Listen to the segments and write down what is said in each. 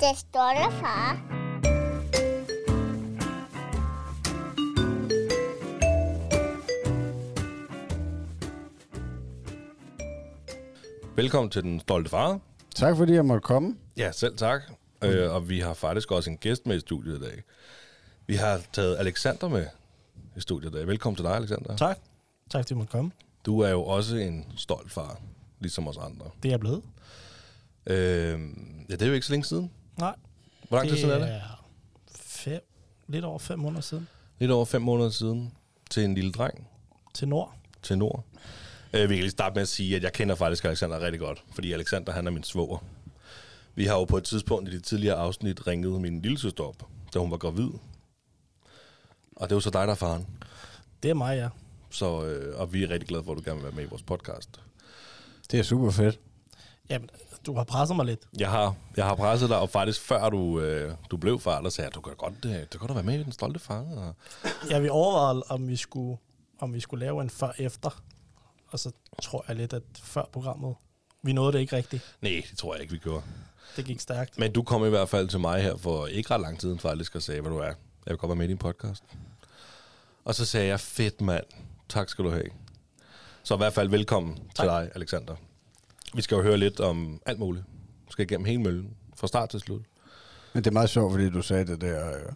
Det står der, far. Velkommen til Den Stolte Far. Tak fordi jeg måtte komme. Ja, selv tak. Øh, og vi har faktisk også en gæst med i studiet i dag. Vi har taget Alexander med i studiet i dag. Velkommen til dig, Alexander. Tak. Tak, til at måtte komme. Du er jo også en stolt far, ligesom os andre. Det er blevet. Øh, ja, det er jo ikke så længe siden. Nej. Hvor lang tid siden er det? er fem, lidt over fem måneder siden. Lidt over fem måneder siden til en lille dreng Til Nord. til Nord. Øh, vi kan lige starte med at sige, at jeg kender faktisk Alexander rigtig godt, fordi Alexander han er min svoger. Vi har jo på et tidspunkt i det tidligere afsnit ringet min lille søster op, da hun var gravid. Og det er jo så dig, der er faren. Det er mig, ja. Så, øh, og vi er rigtig glade for, at du gerne vil være med i vores podcast. Det er super fedt. Jamen, du har presset mig lidt. Jeg har, jeg har presset dig, og faktisk før du, øh, du blev far, der sagde jeg, du kan godt, øh, du kan da være med i Den Stolte Far. Og, Ja, vi overvejede, om vi skulle, om vi skulle lave en før-efter. Og så tror jeg lidt, at før programmet, vi nåede det ikke rigtigt. nej, det tror jeg ikke, vi gjorde. Det gik stærkt. Men du kom i hvert fald til mig her for ikke ret lang tid faktisk og sagde, hvad du er. Jeg vil godt være med i din podcast. Og så sagde jeg, fedt mand, tak skal du have. Så i hvert fald velkommen tak. til dig, Alexander. Vi skal jo høre lidt om alt muligt. Vi skal igennem hele møllen, fra start til slut. Men det er meget sjovt, fordi du sagde det der øh,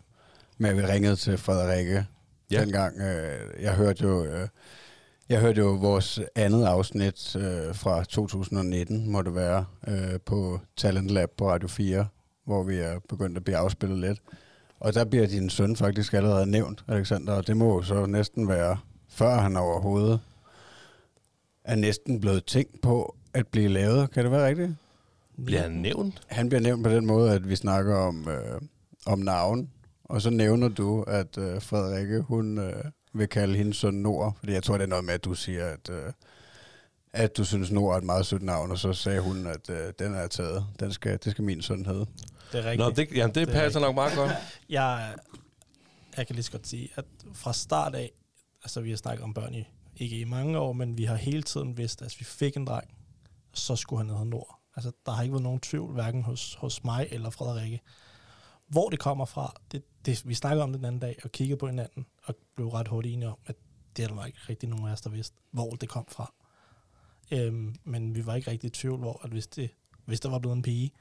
med, at vi ringede til Frederikke Ja. dengang. Øh, jeg hørte jo... Øh, jeg hørte jo vores andet afsnit øh, fra 2019, må det være, øh, på Talent Lab på Radio 4, hvor vi er begyndt at blive afspillet lidt. Og der bliver din søn faktisk allerede nævnt, Alexander, og det må jo så næsten være, før han overhovedet er næsten blevet tænkt på at blive lavet. Kan det være rigtigt? Bliver han nævnt? Han bliver nævnt på den måde, at vi snakker om, øh, om navn, og så nævner du, at øh, Frederikke, hun øh, vil kalde hendes søn Nord, fordi jeg tror, det er noget med, at du siger, at, øh, at du synes Nord er et meget sødt navn, og så sagde hun, at øh, den er taget. Den skal, det skal min søn hedde. Det er rigtigt. Nå, det, jamen, det, Det er passer nok meget godt. Jeg, jeg kan lige så godt sige, at fra start af, altså vi har snakket om børn i, ikke i mange år, men vi har hele tiden vidst, at hvis vi fik en dreng, så skulle han hedde Nord. Altså, der har ikke været nogen tvivl, hverken hos, hos mig eller Frederikke. Hvor det kommer fra, det, det, vi snakkede om det den anden dag, og kiggede på hinanden, og blev ret hurtigt enige om, at det er der ikke rigtig nogen af os, der vidste, hvor det kom fra. Øhm, men vi var ikke rigtig i tvivl, hvor at hvis det, hvis der var blevet en pige,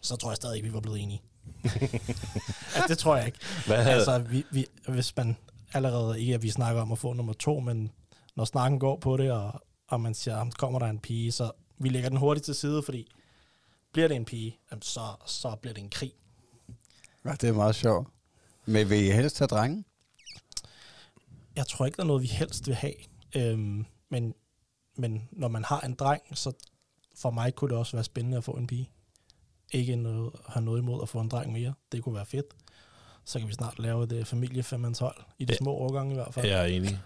så tror jeg stadig ikke, vi var blevet enige. altså, det tror jeg ikke. Hvad Altså, vi, vi, hvis man allerede, ikke at vi snakker om at få nummer to, men når snakken går på det, og, og man siger, "Jamen, kommer der en pige, så vi lægger den hurtigt til side, fordi bliver det en pige, så, så bliver det en krig. Ja, det er meget sjovt. Men vil I helst have drenge? Jeg tror ikke, der er noget, vi helst vil have. Øhm, men, men når man har en dreng, så for mig kunne det også være spændende at få en pige. Ikke noget, have noget imod at få en dreng mere. Det kunne være fedt. Så kan vi snart lave det familie hold i de Ja. små årgange i hvert fald. jeg er enig.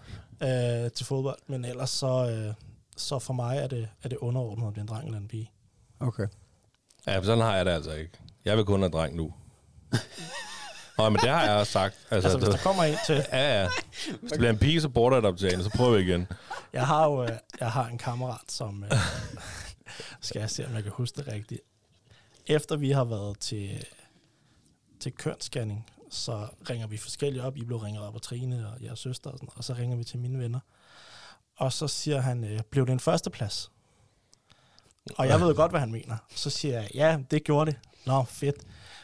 øh, til fodbold. Men ellers så, øh, så for mig er det, er det underordnet, om det er en dreng eller en pige. Okay. Ja, men sådan har jeg det altså ikke. Jeg vil kun have dreng nu. Nå, men det har jeg også sagt. Altså, Altså, hvis der kommer en til... ja, ja. Hvis det bliver en pige, så hende, så prøver vi igen. Jeg har jo øh, jeg har en kammerat, som... Øh, skal jeg se, om jeg kan huske det rigtigt. Efter vi har været til, til kønsscanning, så ringer vi forskellige op. I blev ringet op af Trine og jeres søster og sådan og så ringer vi til mine venner. Og så siger han, øh, blev det en førsteplads? Og jeg ved godt, hvad han mener. Så siger jeg, ja, det gjorde det. Nå, fedt.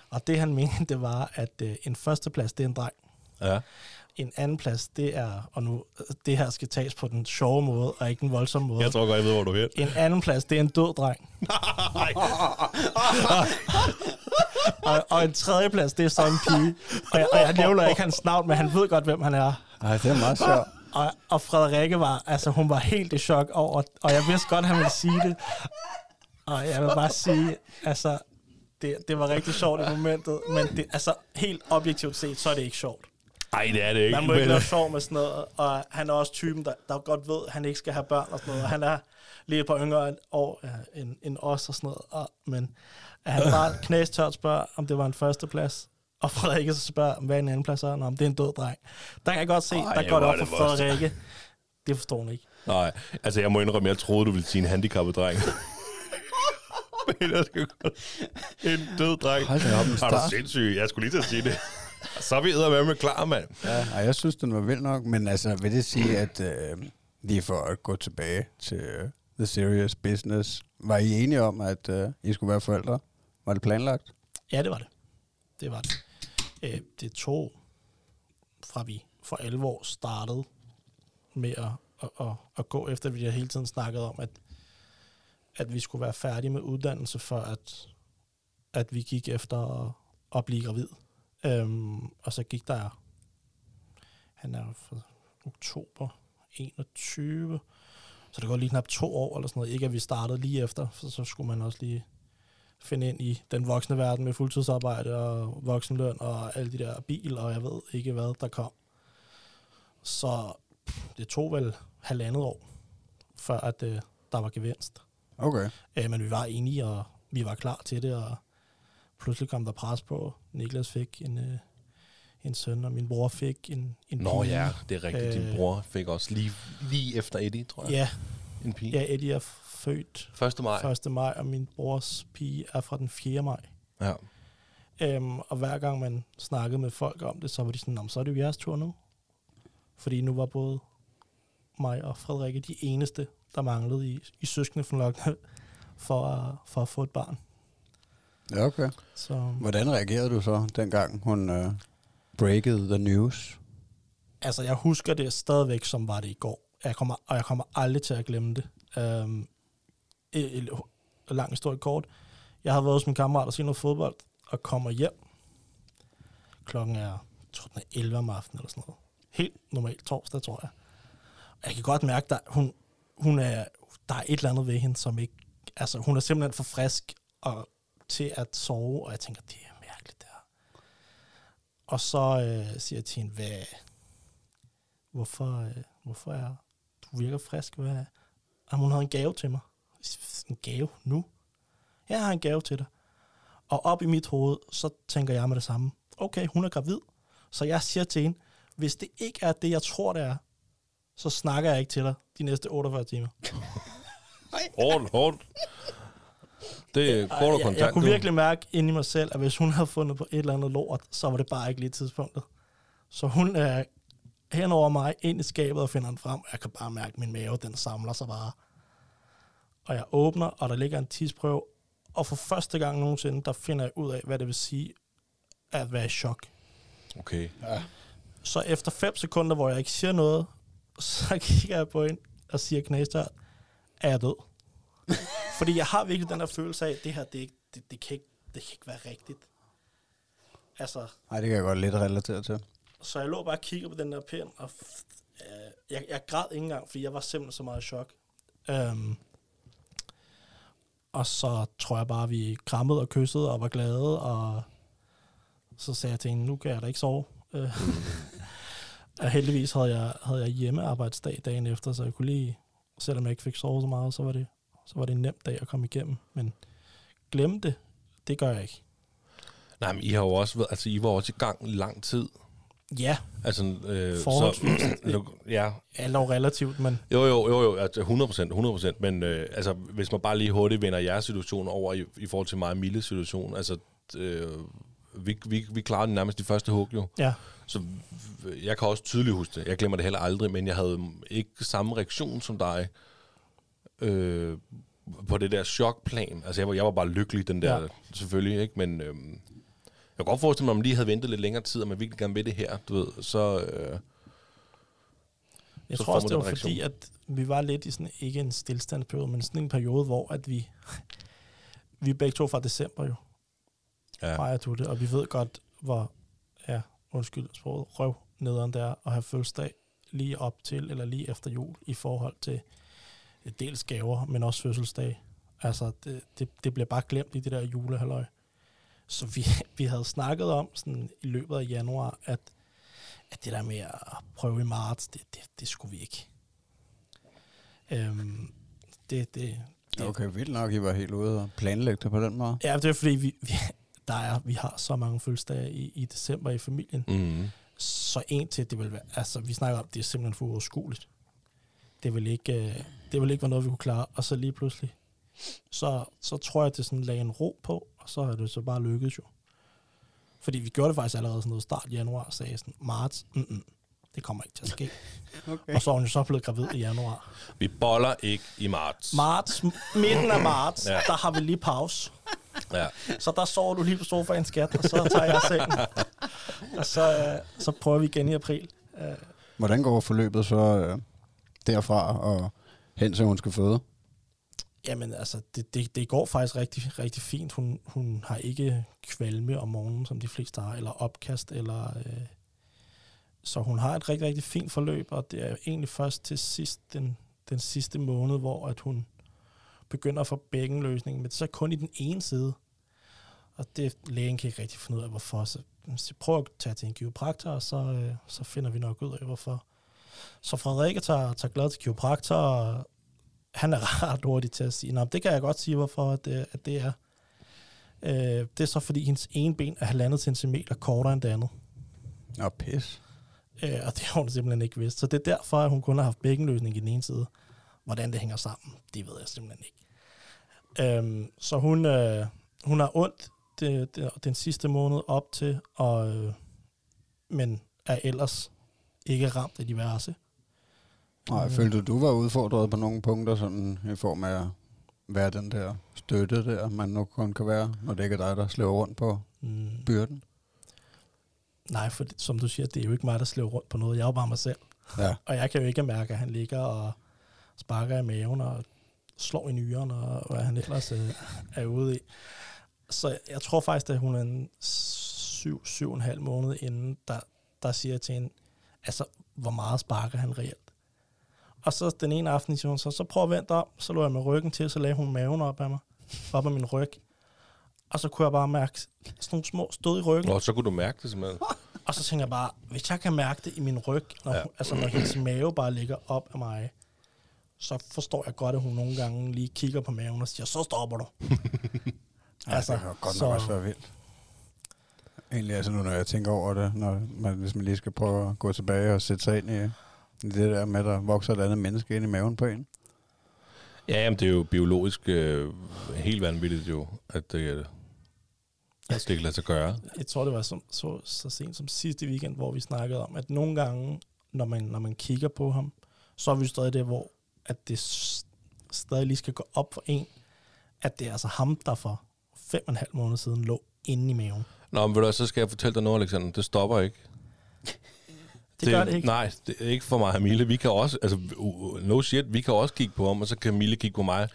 Og det han mente, det var, at øh, en førsteplads, det er en dreng. Ja. En anden plads, det er, og nu, det her skal tages på den sjove måde, og ikke den voldsomme måde. Jeg tror godt, jeg ved, hvor du er. En anden plads, det er en død dreng. og, og en tredje plads, det er så en pige. Og jeg, og jeg nævner ikke hans navn, men han ved godt, hvem han er. Nej, det er meget sjovt. Og, og Frederikke var, altså hun var helt i chok over, og jeg vidste godt, at han ville sige det. Og jeg vil bare sige, altså, det, det var rigtig sjovt i momentet, men det, altså, helt objektivt set, så er det ikke sjovt. Nej, det er det ikke. Man må ikke lave sjov med sådan noget, og han er også typen, der, der godt ved, at han ikke skal have børn og sådan noget. Og han er lige et par yngre år øh, end, end os og sådan noget. Og, men at han bare knæstørt spørger, om det var en førsteplads, og Frederikke så spørger, hvad en anden plads er, Nå, om det er en død dreng. Der kan jeg godt se, Ej, der går det op for. Frederikke. Det forstår hun ikke. Nej, altså jeg må indrømme, jeg troede, du ville sige en handicappet dreng. Men skal godt. En død dreng. Hold da op, en Er du start. sindssyg? Jeg skulle lige til at sige det. Så er vi eddermame med klar, mand. Ja, ej, jeg synes, den var vild nok, men altså, vil det sige, at øh, lige for at gå tilbage til øh, The Serious Business, var I enige om, at øh, I skulle være forældre? Var det planlagt? Ja, det var det. Det var det. Øh, det tog, fra vi for alvor startede med at, at, at, at gå efter, vi har hele tiden snakket om, at, at vi skulle være færdige med uddannelse, for at, at vi gik efter at, at blive gravid. Øhm, og så gik der, han er fra oktober 21, så det går lige knap to år eller sådan noget. Ikke at vi startede lige efter, for så skulle man også lige finde ind i den voksne verden med fuldtidsarbejde og voksenløn og alle de der bil, og jeg ved ikke hvad, der kom. Så det tog vel halvandet år, før at øh, der var gevinst. Okay. Øh, men vi var enige, og vi var klar til det, og pludselig kom der pres på. Niklas fik en, øh, en søn, og min bror fik en, en Nå pige. ja, det er rigtigt. Din Øh. bror fik også lige, lige efter Eddie, tror jeg. Ja, En pige. ja, Eddie er født 1. maj. 1. maj, og min brors pige er fra den 4. maj. Ja. Øhm, og hver gang man snakkede med folk om det, så var de sådan, "Nå, men så er det jo jeres tur nu. Fordi nu var både mig og Frederikke de eneste, der manglede i, i søskende for at, for at få et barn. Ja, okay. Så Hvordan reagerede du så, dengang hun øh, breakede the news? altså, jeg husker det stadigvæk, som var det i går. Jeg kommer, og jeg kommer aldrig til at glemme det. Øhm, et, et, et lang historie kort. Jeg har været hos min kammerat og set noget fodbold, og kommer hjem. Klokken er, tror, den er 11 om aftenen eller sådan noget. Helt normalt torsdag, tror jeg. Og jeg kan godt mærke, at hun, hun er, der er et eller andet ved hende, som ikke... Altså, hun er simpelthen for frisk og, til at sove, og jeg tænker, det er mærkeligt, det her. Og så øh, siger jeg til hende, hvad, hvorfor, øh, hvorfor er du virker frisk? Hvad, om hun havde en gave til mig. En gave nu? Ja, jeg har en gave til dig. Og op i mit hoved, så tænker jeg med det samme. Okay, hun er gravid. Så jeg siger til hende, hvis det ikke er det, jeg tror, det er, så snakker jeg ikke til dig de næste 48 timer. Hårdt, hårdt. Det er kort og Ej, jeg, kunne virkelig mærke inde i mig selv, at hvis hun havde fundet på et eller andet lort, så var det bare ikke lige tidspunktet. Så hun er hen over mig, ind i skabet og finder den frem. Jeg kan bare mærke, at min mave, den samler sig bare. Og jeg åbner, og der ligger en tidsprøve. Og for første gang nogensinde, der finder jeg ud af, hvad det vil sige at være i chok. Okay. Så efter 5 sekunder, hvor jeg ikke siger noget, så kigger jeg på hende og siger knæstørt, er jeg død? Fordi jeg har virkelig den der følelse af, at det her, det, ikke, det, det, kan ikke, det kan ikke være rigtigt. Altså, Nej, det kan jeg godt lidt relatere til så jeg lå bare og kiggede på den der pind, og øh, jeg, jeg græd ikke engang, fordi jeg var simpelthen så meget i chok. Um, og så tror jeg bare, vi krammede og kyssede og var glade, og så sagde jeg til hende, nu kan jeg da ikke sove. Øh, og heldigvis havde jeg, havde jeg hjemmearbejdsdag dagen efter, så jeg kunne lige, selvom jeg ikke fik sovet så meget, så var det, så var det en nem dag at komme igennem. Men glemme det, det gør jeg ikke. Nej, men I har jo også været, altså I var også i gang lang tid. Ja, Altså, øh, Forholdsvis. Så, ja, alt er relativt, men jo, jo, jo, jo, altså 100 procent, 100 procent, men øh, altså, hvis man bare lige hurtigt vender jeres situation over i, i forhold til mig og Milles situation, altså, øh, vi, vi, vi klarede nærmest de første hug jo, ja, så jeg kan også tydeligt huske det, jeg glemmer det heller aldrig, men jeg havde ikke samme reaktion som dig, øh, på det der chokplan, altså jeg var, jeg var bare lykkelig den der, Ja. selvfølgelig, ikke, men øh, jeg kan godt forestille mig, om man lige havde ventet lidt længere tid, og man virkelig gerne vil det her, du ved, så... Øh, Jeg Så tror også, det var reaktion. fordi, at vi var lidt i sådan, ikke en stillstandsperiode, men sådan en periode, hvor at vi, vi er begge to fra december jo, ja. mig og Tutte, og vi ved godt, hvor, ja, undskyld sproget, røv nederen der at have fødselsdag lige op til eller lige efter jul i forhold til dels gaver, men også fødselsdag. Altså, det, det, det bliver bare glemt i det der julehalvøj. Så vi, vi havde snakket om sådan i løbet af januar, at, at det der med at prøve i marts, det, det, det skulle vi ikke. Øhm, det, det, det, Okay, vildt nok, I var helt ude og planlægge det på den måde. Ja, det er fordi, vi, vi, der er, vi har så mange fødselsdage i, i december i familien. Mm. Så en til, det vil være, altså vi snakker om, det er simpelthen for uoverskueligt. det ville ikke, øh, det ville ikke være noget, vi kunne klare. Og så lige pludselig, så, så tror jeg, at det sådan lagde en ro på, og så er det så bare lykkedes jo. Fordi vi gjorde det faktisk allerede sådan noget start januar, sagde sådan, marts, mm-mm, det kommer ikke til at ske. Okay. Og så er hun jo så blevet gravid i januar. Vi boller ikke i marts. Marts, midten af marts, ja. der har vi lige pause. Ja. Så der sover du lige på sofaen, skat, og så tager jeg sengen. Og så, øh, så prøver vi igen i april. Øh, Hvordan går forløbet så øh, derfra og hen til hun skal føde? Jamen, altså, det, det, det går faktisk rigtig, rigtig fint. Hun, hun har ikke kvalme om morgenen, som de fleste har, eller opkast, eller... Øh, så hun har et rigtig, rigtig fint forløb, og det er jo egentlig først til sidst, den, den sidste måned, hvor at hun begynder at få bækkenløsning, men så kun i den ene side. Og det lægen kan ikke rigtig finde ud af, hvorfor. Så, så prøv at tage til en kiropraktor, og så, øh, så finder vi nok ud af, hvorfor. Så Frederikke tager, tager glad til kiropraktor, og han er ret hurtig til at sige, Nå, det kan jeg godt sige, hvorfor at det, at det er. Øh, det er så, fordi hendes ene ben er halvandet centimeter kortere end det andet. Nå, pis. Øh, og det har hun simpelthen ikke vidst. Så det er derfor, at hun kun har haft bækkenløsning i den ene side. Hvordan det hænger sammen, det ved jeg simpelthen ikke. Øhm, så hun, øh, hun har ondt det, det, den sidste måned op til, og, øh, men er ellers ikke ramt af diverse. Nej, Mm. følte du, du var udfordret på nogle punkter, sådan i form af at være den der støtte der, man nu kun kan være, når det ikke er dig, der slæver rundt på Mm, byrden? nej, for som du siger, det er jo ikke mig, der slæver rundt på noget. Jeg er jo bare mig selv. Ja. Og jeg kan jo ikke mærke, at han ligger og sparker i maven og slår i nyeren og hvad han ellers øh, er ude i. Så jeg tror faktisk, at hun er en syv, syv og en halv måned inden, der, der siger jeg til hende, altså, hvor meget sparker han reelt? Og så den ene aften siger hun så, så prøv at vente om, så lå jeg med ryggen til, så lagde hun maven op af mig, op af min ryg. Og så kunne jeg bare mærke sådan nogle små stød i ryggen. Nå, så kunne du mærke det simpelthen. Og så tænker jeg bare, hvis jeg kan mærke det i min ryg, når, Ja. ja. altså når hendes mave bare ligger op af mig, så forstår jeg godt, at hun nogle gange lige kigger på maven og siger, så stopper du. Ja, altså, det kan godt så- nok også være vildt. Egentlig altså nu, når jeg tænker over det, når man, hvis man lige skal prøve at gå tilbage og sætte sig ind i det der med, at der vokser et andet menneske ind i maven på en. Ja, jamen, det er jo biologisk øh, helt vanvittigt jo, at det, at det kan lade sig gøre. Jeg tror, det var som, så, så sent som sidste weekend, hvor vi snakkede om, at nogle gange, når man, når man kigger på ham, så er vi stadig der, hvor at det stadig lige skal gå op for en, at det er altså ham, der for fem og en halv måned siden lå inde i maven. Nå, men ved du, så skal jeg fortælle dig noget, Alexander. Det stopper ikke. Det, det gør det ikke. Nej, det er ikke for mig og Mille. Vi kan også, altså, no shit, vi kan også kigge på ham, og så kan Mille kigge på mig.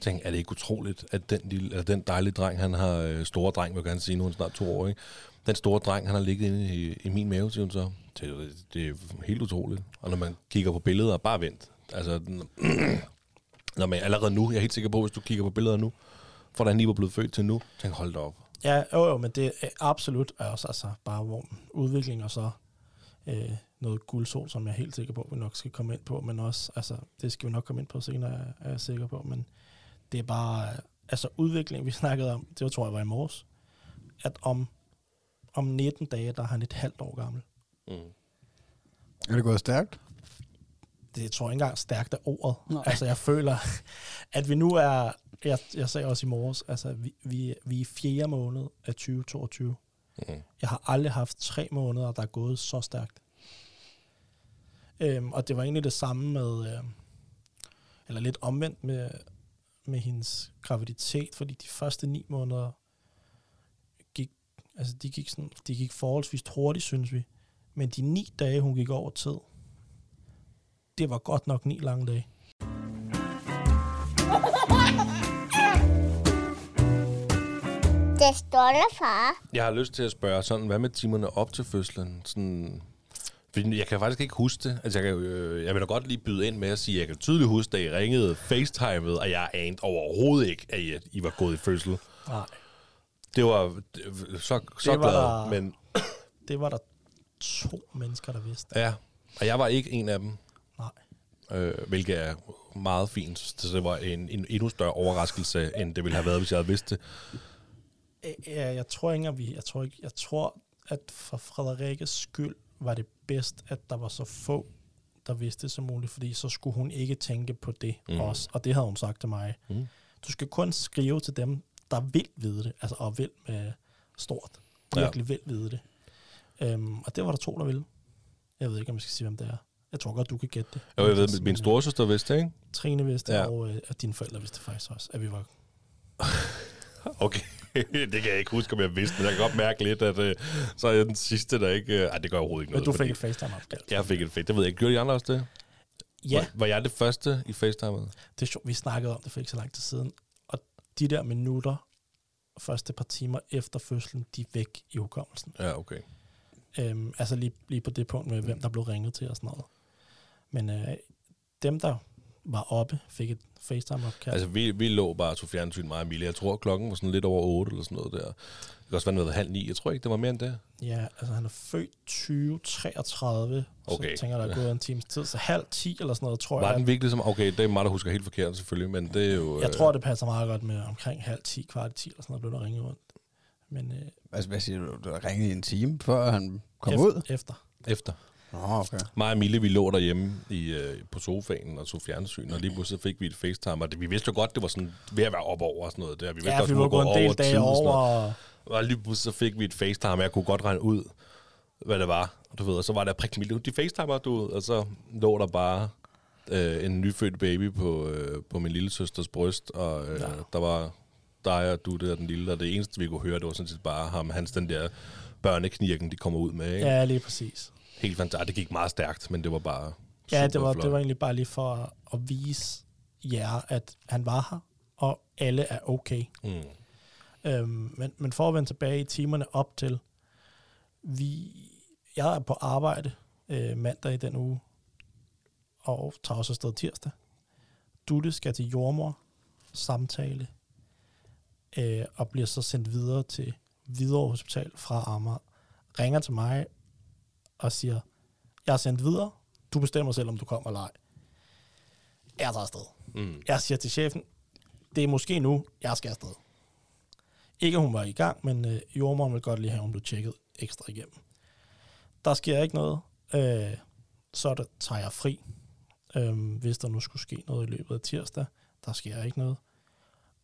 Tænk, er det ikke utroligt, at den, lille, eller den dejlige dreng, han har, øh, store dreng, vil jeg gerne sige, nu er han snart to år, ikke? Den store dreng, han har ligget inde i, i min mave, siger hun så. Det, det er helt utroligt. Og når man kigger på billeder, bare vent. Altså, når man allerede nu, jeg er helt sikker på, hvis du kigger på billeder nu, for da han lige var blevet født til nu, tænk, hold da op. Ja, jo, jo, men det er absolut også altså, bare hvor udvikling og så øh, noget guldsol, som jeg er helt sikker på, vi nok skal komme ind på, men også, altså, det skal vi nok komme ind på senere, er- er jeg sikker på, men det er bare, altså udvikling, vi snakkede om, det var, tror jeg var i morges, at om, om 19 dage, der er han et halvt år gammel. Mm. Er det gået stærkt? Det tror jeg ikke engang stærkt af ordet. Nej. Altså jeg føler, at vi nu er, jeg, jeg sagde også i morges, altså vi, vi, vi er i fjerde måned af 2022. Mm. Jeg har aldrig haft tre måneder, der er gået så stærkt. Øhm, og det var egentlig det samme med, øh, eller lidt omvendt med, med hendes graviditet, fordi de første ni måneder gik, altså de gik, sådan, de gik forholdsvis hurtigt, synes vi. Men de ni dage, hun gik over tid, det var godt nok ni lange dage. Det står der, far. Jeg har lyst til at spørge sådan, hvad med timerne op til fødslen? Sådan, fordi jeg kan faktisk ikke huske det. Altså, jeg, kan, øh, jeg vil da godt lige byde ind med at sige, at jeg kan tydeligt huske, da I ringede facetimet, og jeg anede overhovedet ikke, at I, I var gået i fødsel. Nej, Det var det- så, så Det var glad, der- men det var der to mennesker, der vidste. ja. Og jeg var ikke en af dem, Nej. øh, hvilket er meget fint. Så det var en, en endnu større overraskelse, end det ville have været, hvis jeg havde vidst det. Ja, jeg tror ikke, at vi, jeg tror ikke, jeg tror, at for Frederikkes skyld var det bedst, at der var så få, der vidste som muligt, fordi så skulle hun ikke tænke på det Mm. også. Og det havde hun sagt til mig. Mm. Du skal kun skrive til dem, der vil vide det, altså og vil med stort. Ja. Virkelig vil vide det. Øhm, og det var der to, der ville. Jeg ved ikke, om jeg skal sige, hvem det er. Jeg tror godt, du kan gætte det. Jo, jeg ved, min storesøster vidste, ikke? Trine vidste, Ja. ja. og, øh, og dine forældre vidste faktisk også, at vi var... Okay, det kan jeg ikke huske, om jeg vidste, men jeg kan godt mærke lidt, at øh, så er jeg den sidste, der ikke... Øh, ej, det gør overhovedet ikke Men noget. du fik fordi et FaceTime-opkald. Jeg fik et fedt. Det ved jeg ikke. Gjorde de andre også det? Ja, Var, var jeg det første i FaceTime? det er sjovt. Vi snakkede om det for ikke så lang tid siden. Og de der minutter, første par timer efter fødslen, de er væk i hukommelsen. Ja, okay. Øhm, altså lige, lige på det punkt med, hvem der blev ringet til og sådan noget. Men øh, dem, der var oppe, fik et FaceTime-opkald. Altså, vi, vi lå bare tog fjernsyn, mig og Emilie. Jeg tror, klokken var sådan lidt over 8 eller sådan noget der. Det kan også være noget halv ni. Jeg tror ikke, det var mere end det. Ja, altså han er født 2033, Okay. så jeg tænker, der er gået en times tid. Så halv 10 eller sådan noget, tror Var jeg. den virkelig som... Okay, det er mig, der husker helt forkert selvfølgelig, men det er jo... Jeg øh, tror, det passer meget godt med omkring halv 10, kvart i 10 eller sådan noget, blev der ringet rundt. Men øh, Altså, hvad siger du? Du har ringet i en time, før han kom ef- ud? efter. Efter. Nå, okay. Mig og Emilie, vi lå derhjemme i, øh, på sofaen og så fjernsyn, og lige pludselig fik vi et FaceTime, og det, vi vidste jo godt, det var sådan ved at være op over og sådan noget der. Vi vidste Ja, også, vi var gået en del dage og over. noget. Og lige pludselig fik vi et FaceTime, og jeg kunne godt regne ud, hvad det var. Du ved, og så var der prik Emilie, de FaceTimer, du ved, og så lå der bare øh, en nyfødt baby på, øh, på min lille søsters bryst, og øh, Ja. der var dig og du der, den lille, og det eneste, vi kunne høre, det var sådan set bare ham, hans den der børneknirken, de kommer ud med. Ikke? Ja, lige præcis. Helt fantastisk. Det gik meget stærkt, men det var bare Ja, det var, flot. det var egentlig bare lige for at, at vise jer, at han var her, og alle er okay. Mm. Øhm, men, men for at vende tilbage i timerne op til, vi, jeg er på arbejde øh, mandag i den uge, og tager også afsted tirsdag. Dutte skal til jordmor, samtale, øh, og bliver så sendt videre til Hvidovre Hospital fra Amager. Ringer til mig og siger, jeg er sendt videre, du bestemmer selv, om du kommer eller ej. Jeg tager afsted. Mm. Jeg siger til chefen, det er måske nu, jeg skal afsted. Ikke at hun var i gang, men øh, jordmoren vil godt lige have, hun blev tjekket ekstra igennem. Der sker ikke noget. Øh, så der tager jeg fri. Øh, hvis der nu skulle ske noget i løbet af tirsdag, der sker ikke noget.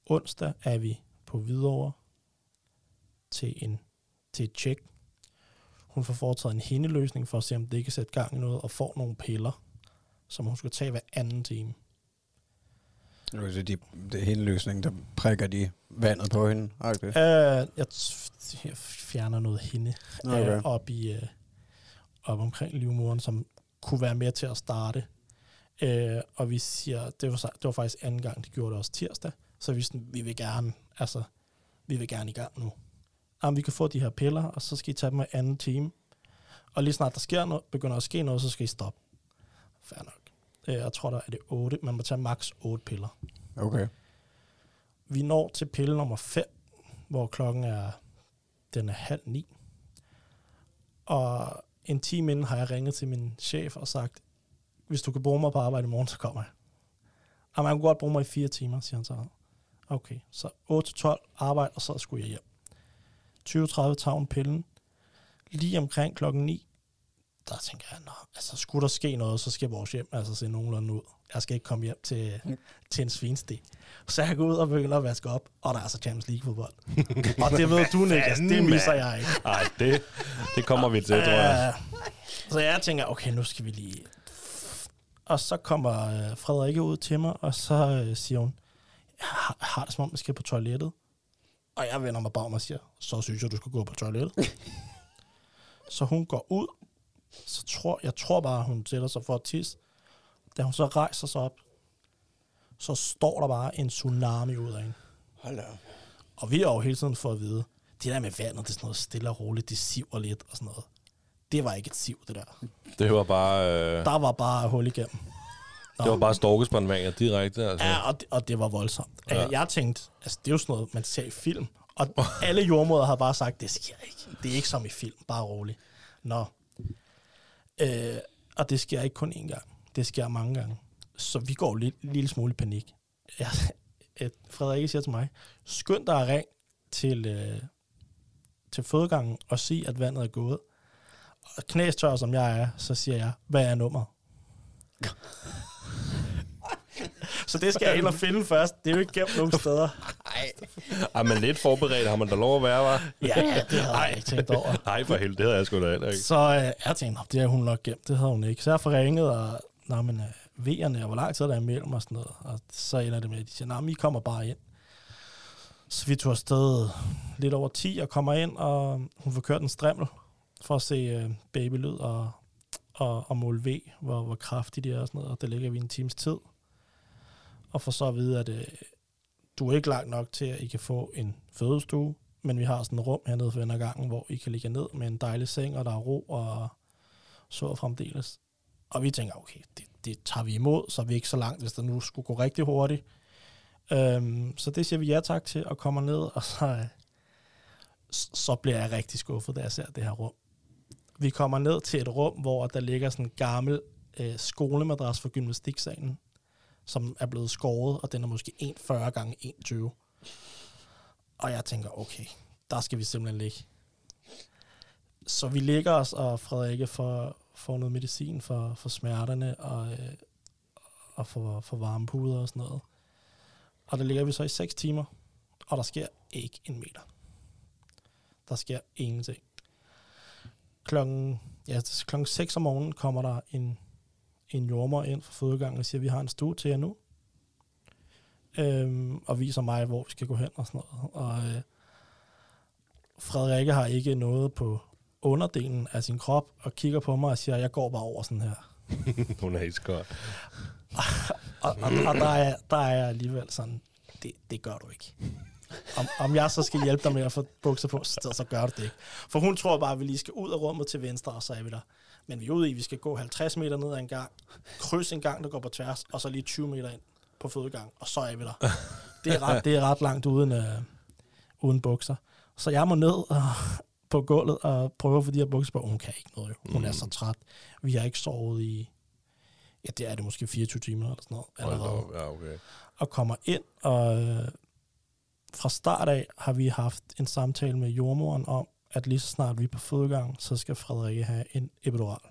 Onsdag er vi på Hvidovre til, en, til et tjek. Hun får foretaget en hindeløsning for at se, om det kan sætte gang i noget, og får nogle piller, som hun skal tage hver anden time. Det er de, det hele løsningen, der prikker de vandet på hende. Okay. Øh, jeg, jeg fjerner noget hende okay. Okay. øh, op, i, øh, op omkring livmoderen, som kunne være med til at starte. Øh, og vi siger, det var, det var faktisk anden gang, de gjorde det også tirsdag, så vi, sådan, vi vil gerne, altså, vi vil gerne i gang nu. Jamen, vi kan få de her piller, og så skal I tage dem af anden time. Og lige snart der sker noget, begynder at ske noget, så skal I stoppe. Fair nok. Øh, jeg tror, der er det 8. Man må tage maks 8 piller. okay. Vi når til pille nummer 5, hvor klokken er, den er halv ni. Og en time inden har jeg ringet til min chef og sagt, hvis du kan bruge mig på arbejde i morgen, så kommer jeg. Og man kunne godt bruge mig i fire timer, siger han så. Okay, så 8-12 arbejde, og så skulle jeg hjem. 20-30 tager hun pillen. Lige omkring klokken 9, der tænker jeg, Nå, altså skulle der ske noget, så skal vores hjem altså se nogenlunde ud. Jeg skal ikke komme hjem til, til en svinstig. Så jeg går ud og begynder at vaske op, og der er så Champions League-fodbold. og det ved du, Niklas, det misser jeg ikke. Nej, det, det kommer vi til, tror jeg. Øh, så jeg tænker, okay, nu skal vi lige... Og så kommer øh, Frederikke ud til mig, og så øh, siger hun, jeg har, har det som om, jeg skal på toilettet. Og jeg vender mig bag mig og siger, så synes jeg, du skal gå på toilettet. så hun går ud, så tror, jeg tror bare, hun sætter sig for at tisse. Da hun så rejser sig op, så står der bare en tsunami ud af hende. Hold da. op. Og vi har jo hele tiden fået at vide, det der med vandet, det er sådan noget stille og roligt, det siver lidt og sådan noget. Det var ikke et siv, det der. Det var bare, øh, Der var bare hul igennem. Det var bare storkespandvanger direkte. Altså. Ja, og det, og det var voldsomt. Ja. Ja. Jeg tænkte, altså det er jo sådan noget, man ser i film. Og alle jordmoder havde bare sagt, det sker ikke. Det er ikke som i film, bare roligt. Nå. Øh, og det sker ikke kun én gang. Det sker mange gange. Så vi går lidt en lille smule i panik. Jeg, øh, Frederikke siger til mig, skynd dig at ring til, øh, til fødegangen og sige, at vandet er gået. Og knæstør som jeg er, så siger jeg, hvad er nummer? Så det skal jeg og finde først. Det er jo ikke gemt nogen steder. Ej, men lidt forberedt har man da lov at være, var. Ja, ja, det havde jeg ikke tænkt over. Nej, for helvede, det havde jeg sgu da heller ikke. Så øh, jeg tænkte, "Nå, det har hun nok gemt. Det havde hun ikke. Så jeg får ringet, og Nå, men, øh, V'erne, og hvor lang tid er der imellem og sådan noget. Og så ender det med, at de siger, nej, men I kommer bare ind. Så vi tog afsted lidt over 10 og kommer ind, og hun får kørt en strimmel for at se øh, babylyd og, og, og måle V, hvor, hvor kraftig de er og sådan noget. Og det ligger vi en times tid. Og får så at vide, at øh, du er ikke langt nok til, at I kan få en fødestue, men vi har sådan et rum hernede for enden gangen, hvor I kan ligge ned med en dejlig seng, og der er ro og så fremdeles. Og vi tænker, okay, det, det tager vi imod, så er vi ikke så langt, hvis det nu skulle gå rigtig hurtigt. Øhm, så det siger vi ja tak til, og kommer ned, og så, øh, så bliver jeg rigtig skuffet, da jeg ser det her rum. Vi kommer ned til et rum, hvor der ligger sådan en gammel øh, skolemadras for gymnastiksalen, som er blevet skåret, og den er måske 1,40 gange 1,20. Og jeg tænker, okay, der skal vi simpelthen ligge. Så vi ligger os, og Frederikke får, får noget medicin for, for smerterne, og, øh, og for, for varmepuder og sådan noget. Og der ligger vi så i 6 timer, og der sker ikke en meter. Der sker ingenting. Klokken, ja, klokken 6 om morgenen kommer der en, en jordmor ind fra fødegangen og siger, vi har en stue til jer nu. Øhm, og viser mig, hvor vi skal gå hen og sådan noget. Og øh, Frederikke har ikke noget på underdelen af sin krop, og kigger på mig og siger, jeg går bare over sådan her. Hun er iskold. Og, og, og der, er, der er jeg alligevel sådan, det, det gør du ikke. Om, om jeg så skal hjælpe dig med at få bukser på, så, så gør du det ikke. For hun tror bare, at vi lige skal ud af rummet til venstre, og så er vi der. Men vi er ude i, at vi skal gå 50 meter ned ad en gang, krydse en gang, der går på tværs, og så lige 20 meter ind på fødegang, og så er vi der. Det er ret, det er ret langt uden, øh, uden bukser. Så jeg må ned og, på gulvet og prøve at få de her bukser på. Hun kan ikke noget, jo. Hun er så træt. Vi har ikke sovet i, ja, det er det måske 24 timer eller sådan noget. Hold allerede op. Ja, okay. og kommer ind, og øh, fra start af har vi haft en samtale med jordmoren om, at lige så snart vi er på fødegang, så skal Frederikke have en epidural.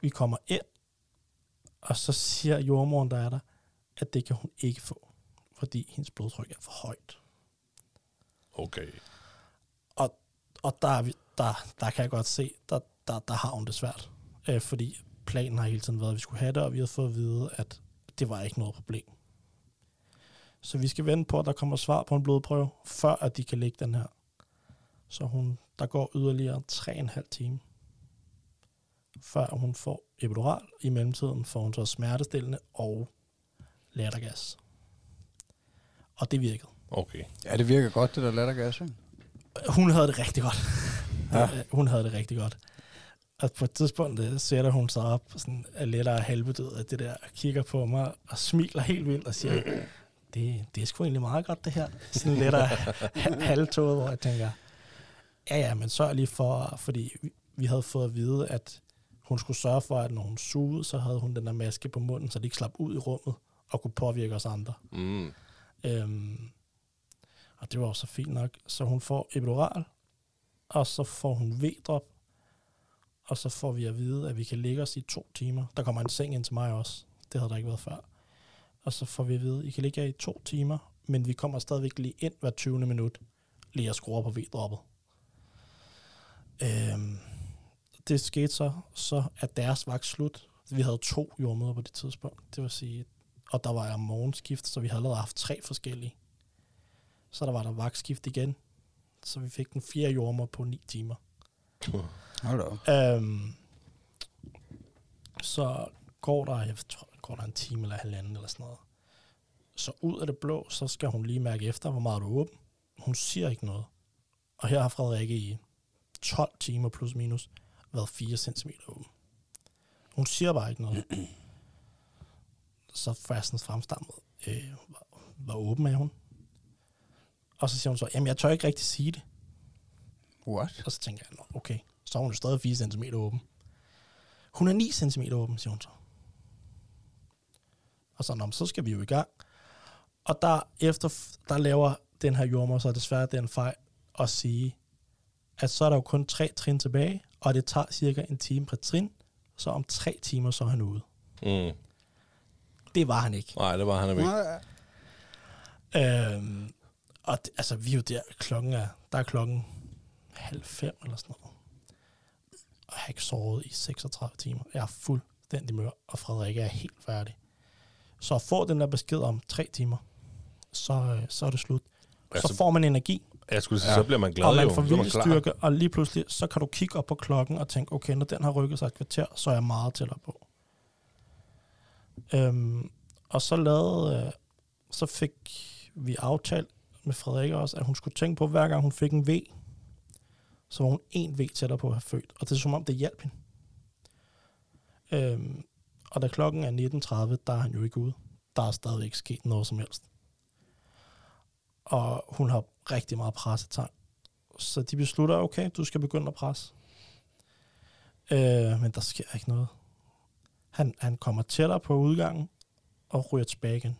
Vi kommer ind, og så siger jordmoren, der er der, at det kan hun ikke få, fordi hendes blodtryk er for højt. Okay. Og, og der, er vi, der, der kan jeg godt se, der, der, der har hun det svært. Øh, fordi planen har hele tiden været, at vi skulle have det, og vi har fået at vide, at det var ikke noget problem. Så vi skal vente på, at der kommer svar på en blodprøve, før at de kan lægge den her. Så hun, der går yderligere 3,5 time, før hun får epidural. I mellemtiden får hun så smertestillende og lattergas. Og det virkede. Okay. Ja, det virker godt, det der lattergas, ikke? Hun havde det rigtig godt. Ja. Ja. Hun havde det rigtig godt. Og på et tidspunkt øh, sætter hun sig op, sådan er lettere halvbedød af det der, og kigger på mig og smiler helt vildt og siger, det, det er sgu egentlig meget godt det her. Sådan lettere halvtået, hvor jeg tænker, ja ja, men sørg lige for, fordi vi- havde fået at vide, at hun skulle sørge for, at når hun sugede, så havde hun den der maske på munden, så det ikke slap ud i rummet og kunne påvirke os andre. Mm. Øhm, og det var også fint nok. Så hun får epidural, og så får hun V-drop, og så får vi at vide, at vi kan ligge os i to timer. Der kommer en seng ind til mig også. Det havde der ikke været før. Og så får vi at vide, at I kan ligge her i to timer, men vi kommer stadigvæk lige ind hver 20. minut, lige at skrue på V-droppet. Øhm, det skete så, så at deres vagt slut. Vi havde to jordmøder på det tidspunkt. Det vil sige, og der var jeg morgenskift, så vi havde allerede haft tre forskellige. Så der var der vagtskift igen, så vi fik den fjerde jordmor på ni timer. Hold da. Øhm, så går der, jeg tror, går der en time eller halvanden eller sådan noget. Så ud af det blå, så skal hun lige mærke efter, hvor meget du er åben. Hun siger ikke noget. Og her har Frederikke i 12 timer plus minus været 4 cm åben. Hun siger bare ikke noget. så sådan fremstammet, øh, hvor, hvor åben er hun? Og så siger hun så, jamen jeg tør ikke rigtig sige det. What? Og så tænker jeg, "Nå, okay, så er hun jo stadig 4 cm åben. Hun er 9 cm åben, siger hun så. Og så, "Nå, så skal vi jo i gang. Og der, efter, der laver den her jordmor så desværre den fejl at sige, at så er der jo kun tre trin tilbage, og det tager cirka en time per trin, så om tre timer, så er han ude. Mm. Det var han ikke. Nej, det var han ikke. Øhm, og det, altså, vi er jo der, klokken er, der er klokken halv fem eller sådan noget. Og jeg har ikke sovet i 36 timer. Jeg er fuldstændig mør, og Frederik er helt færdig. Så at få den der besked om tre timer, så, øh, så er det slut. Så får man energi, Jeg skulle sige, Ja. så bliver man glad og man får viljestyrke, og lige pludselig, så kan du kigge op på klokken og tænke, okay, når den har rykket sig et kvarter, så er jeg meget tættere på. Øhm, og så lavede, øh, så fik vi aftalt med Frederik også, at hun skulle tænke på, hver gang hun fik en V, så var hun en V tættere på at have født. Og det er som om, det hjalp hende. Øhm, og da klokken er 19.30, der er han jo ikke ude. Der er stadigvæk ikke sket noget som helst. Og hun har rigtig meget pressetang. Så de beslutter, okay, du skal begynde at presse. Øh, men der sker ikke noget. Han, han kommer tættere på udgangen og ryger tilbage igen.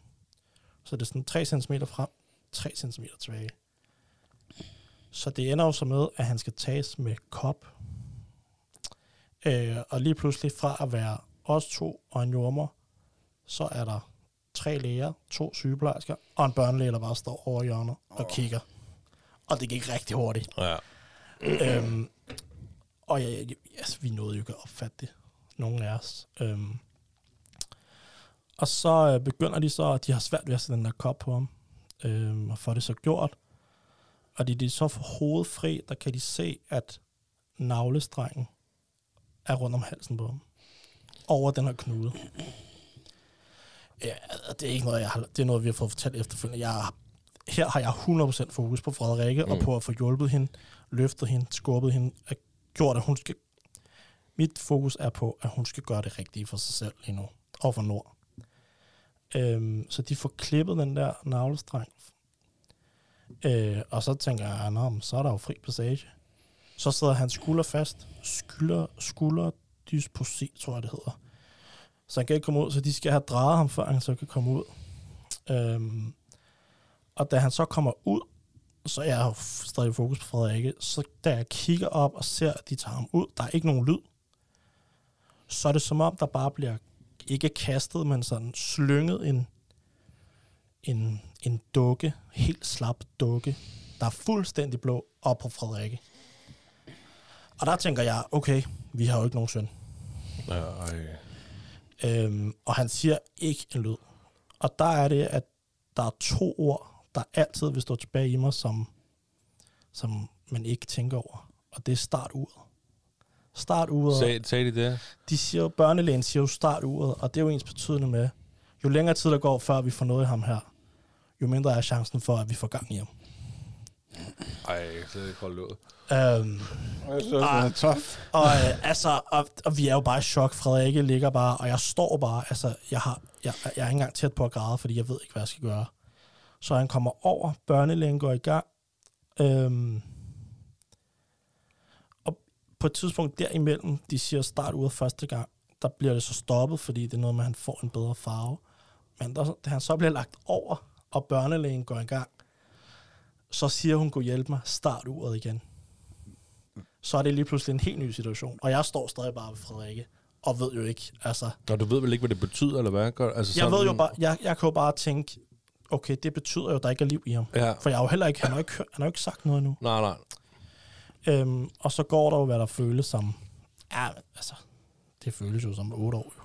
Så det er sådan 3 cm frem, 3 cm tilbage. Så det ender jo så med, at han skal tages med kop. Øh, og lige pludselig fra at være os to og en jordmor, så er der tre læger, to sygeplejersker og en børnelæge, der bare står over hjørnet og kigger. Og det gik rigtig hurtigt. Ja. øhm, og ja, ja, altså, vi nåede jo ikke at opfatte det, nogen af os. Øhm, og så øh, begynder de så, at de har svært ved at sætte den der kop på ham, øhm, og får det så gjort. Og de, de så får hovedet fri, der kan de se, at navlestrengen er rundt om halsen på ham. Over den her knude. Ja, det er ikke noget, jeg har, det er noget, vi har fået fortalt efterfølgende. Jeg, her har jeg 100% fokus på Frederikke, mm. og på at få hjulpet hende, løftet hende, skubbet hende, at gjort, at hun skal... Mit fokus er på, at hun skal gøre det rigtige for sig selv lige nu, og for Nord. Øhm, så de får klippet den der navlestreng. Øh, og så tænker jeg, Nå, så er der jo fri passage. Så sidder han skulder fast. Skulder, skulder dysposi, tror jeg det hedder. Så han kan ikke komme ud, så de skal have drejet ham, før han så kan komme ud. Øhm, og da han så kommer ud, så er jeg f- stadig fokus på Frederikke, så da jeg kigger op og ser, at de tager ham ud, der er ikke nogen lyd, så er det som om, der bare bliver ikke kastet, men sådan slynget en, en, en dukke, helt slap dukke, der er fuldstændig blå, op på Frederikke. Og der tænker jeg, okay, vi har jo ikke nogen søn. Ja, ej. Øhm, og han siger ikke en lyd. Og der er det, at der er to ord, der altid vil stå tilbage i mig, som, som man ikke tænker over. Og det er starturet. Starturet. Sag, sagde de det? De siger jo, børnelægen siger jo starturet, og det er jo ens betydende med, jo længere tid der går, før vi får noget i ham her, jo mindre er chancen for, at vi får gang i ham. Ej, jeg kan ikke holde ud. Øhm, Jeg synes, det er. Og, øh, altså, og, og vi er jo bare i chok. Frederikke ligger bare, og jeg står bare, altså, jeg, har, jeg, jeg er ikke engang tæt på at græde, fordi jeg ved ikke, hvad jeg skal gøre. Så han kommer over, børnelægen går i gang. Øhm, og på et tidspunkt derimellem, de siger start ud af første gang, der bliver det så stoppet, fordi det er noget med, at han får en bedre farve. Men der, da han så bliver lagt over, og børnelægen går i gang, så siger hun, gå hjælpe mig, start uret igen så er det lige pludselig en helt ny situation. Og jeg står stadig bare ved Frederikke, og ved jo ikke, altså... Nå, du ved vel ikke, hvad det betyder, eller hvad? Altså, Jeg ved jo bare, jeg, jeg kan jo bare tænke, okay, det betyder jo, at der ikke er liv i ham. Ja. For jeg har jo heller ikke, han har ikke, han har ikke sagt noget endnu. Nej, nej. Øhm, og så går der jo, hvad der føles som, ja, altså, det føles jo som 8 år jo.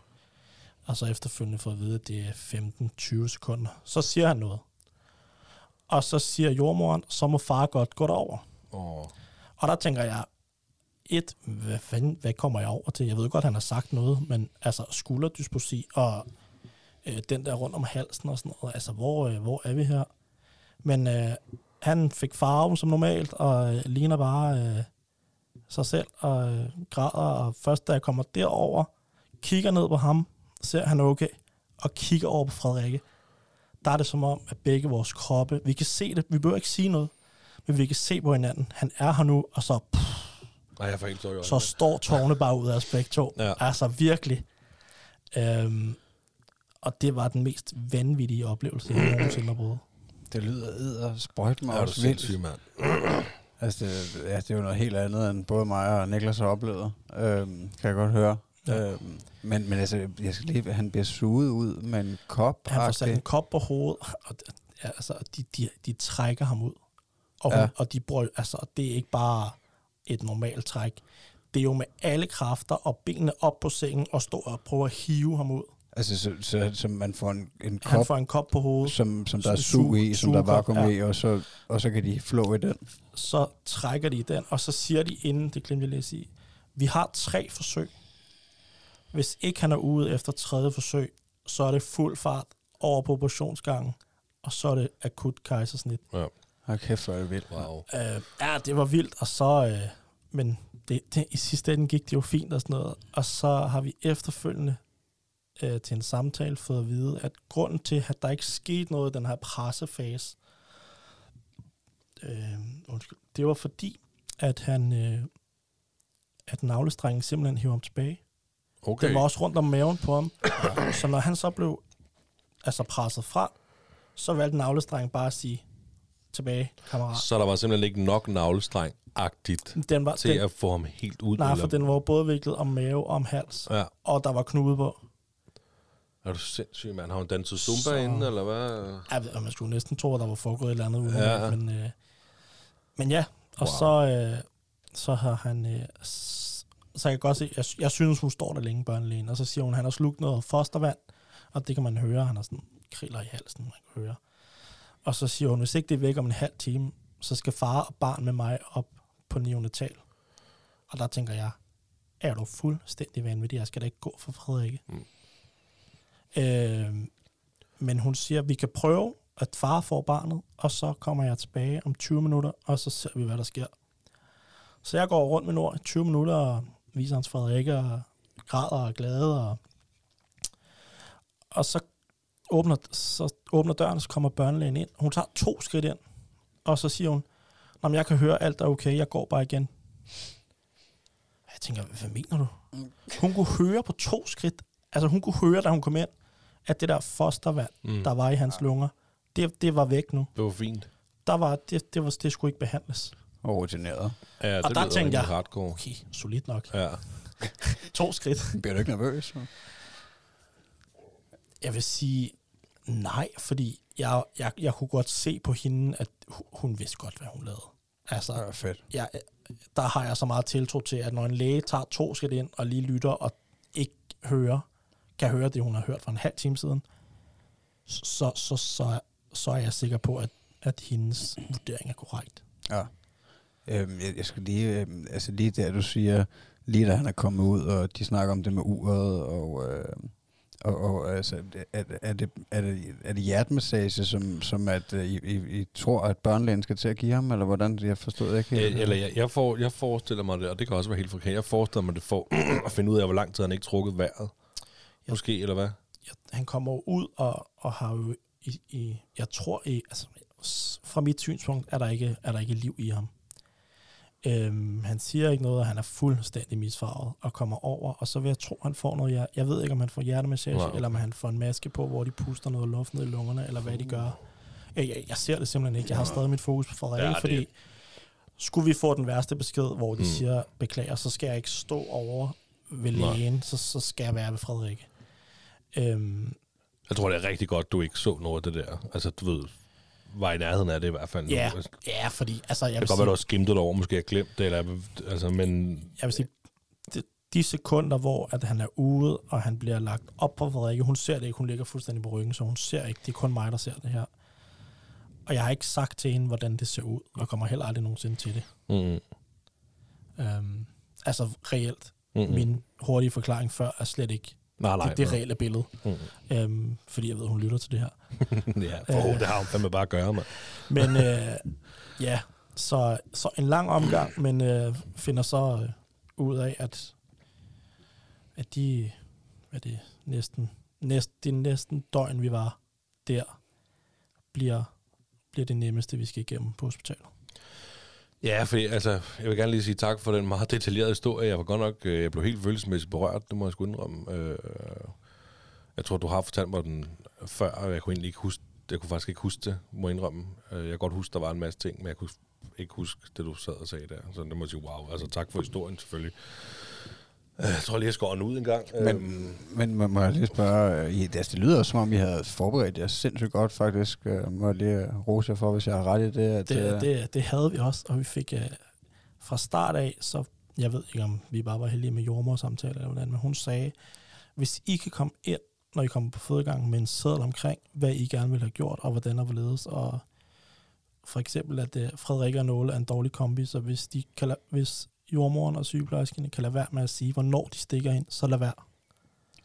Og så efterfølgende får at vide, at det er 15-20 sekunder. Så siger han noget. Og så siger jordmoren, så må far godt gå derover. Åh. Og der tænker jeg, et, hvad, fanden, hvad kommer jeg over til? Jeg ved godt, han har sagt noget, men altså skulderdysposi og øh, den der rundt om halsen og sådan noget, altså hvor, øh, hvor er vi her? Men øh, han fik farve som normalt, og øh, ligner bare øh, sig selv og øh, græder, og først da jeg kommer derover, kigger ned på ham, ser han okay, og kigger over på Frederikke, der er det som om, at begge vores kroppe, vi kan se det, vi behøver ikke sige noget, men vi kan se på hinanden, han er her nu, og så, pff, Nej, jeg får helt tår i så står tårne bare ud af os begge to. Ja. Altså virkelig. Øhm, og det var den mest vanvittige oplevelse, jeg nogensinde har prøvet. Det lyder edder sprøjt mig Ja, også vildt. mand. Altså, det, ja, det er jo noget helt andet, end både mig og Niklas har oplevet. Øhm, kan jeg godt høre. Ja. Øhm, men, men altså, jeg skal lige, han bliver suget ud med en kop. Han får sat en kop på hovedet, og ja, altså, de, de, de trækker ham ud. Og, hun, Ja. ja. og de bruger, altså, det er ikke bare et normalt træk. Det er jo med alle kræfter og benene op på sengen og stå og prøve at hive ham ud. Altså, så, så, så man får en, en Han kop, får en kop på hovedet, som, som der er sug i, som der er vakuum ja. i, og så, og så kan de flå i den. så trækker de i den, og så siger de inden, det glemte jeg lige at sige, vi har tre forsøg. Hvis ikke han er ude efter tredje forsøg, så er det fuld fart over på operationsgangen, og så er det akut kejsersnit. Ja. Hold kæft, hvor er det vildt. Wow. Øh, ja, det var vildt, og så... Øh, men det, det, i sidste ende gik det jo fint og sådan noget. Og så har vi efterfølgende øh, til en samtale fået at vide, at grunden til, at der ikke skete noget i den her pressefase, øh, undskyld, det var fordi, at han... Øh, at navlestrengen simpelthen hiver ham tilbage. Okay. Den var også rundt om maven på ham. så når han så blev altså presset fra, så valgte navlestrengen bare at sige, tilbage, kammerat. Så der var simpelthen ikke nok navlestreng-agtigt Den var, til den, at få ham helt ud. nej, eller- for den var både viklet om mave og om hals, Ja. og der var knude på. Er du sindssyg, mand? Har hun danset zumba Så- inden, eller hvad? Ved, man skulle næsten tro, at der var foregået et eller andet ude. Ja. Ja. Men, øh, men ja, og Wow. så, øh, så har han... Øh, så jeg kan godt se, jeg, jeg synes, hun står der længe, børnelægen, og så siger hun, at han har slugt noget fostervand, og det kan man høre, han har sådan kriller i halsen, man kan høre. Og så siger hun, hvis ikke det er væk om en halv time, så skal far og barn med mig op på neonatal. Og der tænker jeg, er du fuldstændig vanvittig, jeg skal da ikke gå for Frederikke. Mm. Øh, men hun siger, at vi kan prøve, at far får barnet, og så kommer jeg tilbage om 20 minutter, og så ser vi, hvad der sker. Så jeg går rundt med Nord i 20 minutter og viser hans Frederikke og græder og glade. Og, og så, åbner, så åbner døren, så kommer børnelægen ind. Hun tager to skridt ind, og så siger hun, Nå, jeg kan høre, alt er okay, jeg går bare igen. Jeg tænker, hvad mener du? Hun kunne høre på to skridt, altså hun kunne høre, da hun kom ind, at det der fostervand, Mm. der var i hans lunger, det, det var væk nu. Det var fint. Der var, det, det, var, det skulle ikke behandles. Og rutineret. Ja, det Og der tænkte jeg- hardcore. Okay, solidt nok. Ja. To skridt. Bliver du ikke nervøs? Jeg vil sige nej, fordi jeg, jeg, jeg kunne godt se på hende, at hu- hun vidste godt, hvad hun lavede. Altså, Ja, fedt. jeg, der har jeg så meget tiltro til, at når en læge tager to skridt ind og lige lytter og ikke hører, kan høre det, hun har hørt for en halv time siden, så, så, så, så er jeg sikker på, at, at hendes vurdering er korrekt. Ja. Øhm, jeg, jeg skal lige, øhm, altså lige der, du siger, lige da han er kommet ud, og de snakker om det med uret, og, øh, og, og altså, er, er, det, er, det, er det hjertemassage, som, som at øh, I, I, tror, at børnelægen skal til at give ham, eller hvordan? Jeg forstod ikke helt. Øh, Eller jeg, jeg, for, jeg forestiller mig det, og det kan også være helt forkert, jeg forestiller mig det for at finde ud af, hvor lang tid han ikke trukket vejret. Måske, eller hvad? jeg, han kommer ud og, og har jo i, i, jeg tror i, altså fra mit synspunkt er der ikke, er der ikke liv i ham. Øhm, han siger ikke noget, og han er fuldstændig misfarvet og kommer over, og så vil jeg tro, han får noget, jeg, jeg ved ikke, om han får hjertemassage, Wow. eller om han får en maske på, hvor de puster noget luft ned i lungerne, eller hvad de gør. Jeg, jeg, jeg ser det simpelthen ikke. Jeg har stadig mit fokus på Frederik, Ja, det- fordi skulle vi få den værste besked, hvor de Mm. siger, beklager, så skal jeg ikke stå over ved lægen, så, så skal jeg være ved Frederik. Øhm, Jeg tror, det er rigtig godt, du ikke så noget af det der. Altså, du ved, var i nærheden af det i hvert fald. nu. Ja, Altså, ja, fordi altså, jeg det kan godt være, du sige, har skimtet over, måske har glemt det, eller, altså, men jeg vil sige, de, de sekunder, hvor at han er ude, og han bliver lagt op på Frederikke, hun ser det ikke, hun ligger fuldstændig på ryggen, så hun ser ikke, det er kun mig, der ser det her. Og jeg har ikke sagt til hende, hvordan det ser ud, og kommer heller aldrig nogensinde til det. mm, Øhm, altså reelt. mm, Mm. Min hurtige forklaring før er slet ikke nej, nej, det, det reelle billede, Mm. øhm, fordi jeg ved, hun lytter til det her. ja, for, oh, det har hun fandme bare at gøre, mand. Men øh, ja, så, så en lang omgang, men øh, finder så øh, ud af, at, at de, hvad er det, næsten, næst, det næsten døgn, vi var der, bliver, bliver det nemmeste, vi skal igennem på hospitalet. Ja, for altså, jeg vil gerne lige sige tak for den meget detaljerede historie. Jeg var godt nok, øh, jeg blev helt følelsesmæssigt berørt, det må jeg sgu indrømme. Øh, jeg tror, du har fortalt mig den før, og jeg kunne egentlig ikke huske, jeg kunne faktisk ikke huske det, må jeg indrømme. Øh, jeg kan godt huske, der var en masse ting, men jeg kunne ikke huske det, du sad og sagde der. Så det må jeg sige, wow, altså tak for historien selvfølgelig. Jeg tror lige, jeg den ud en gang. Men, Øhm, men må, må jeg lige spørge, øh, I, altså, det lyder som om, I havde forberedt jer sindssygt godt faktisk. Øh, Må jeg lige rose jer for, hvis jeg har ret i det? At, Det, øh, det, det havde vi også, og vi fik uh, fra start af, så jeg ved ikke, om vi bare var heldige med jordmorsamtaler eller hvordan, men hun sagde, hvis I kan komme ind, når I kommer på fødegangen med en seddel omkring, hvad I gerne vil have gjort, og hvordan og hvorledes, og for eksempel, at Frederik og Nåle er en dårlig kombi, så hvis, de kan hvis jordmoren og sygeplejerskerne kan lade være med at sige, hvornår de stikker ind, så lad være.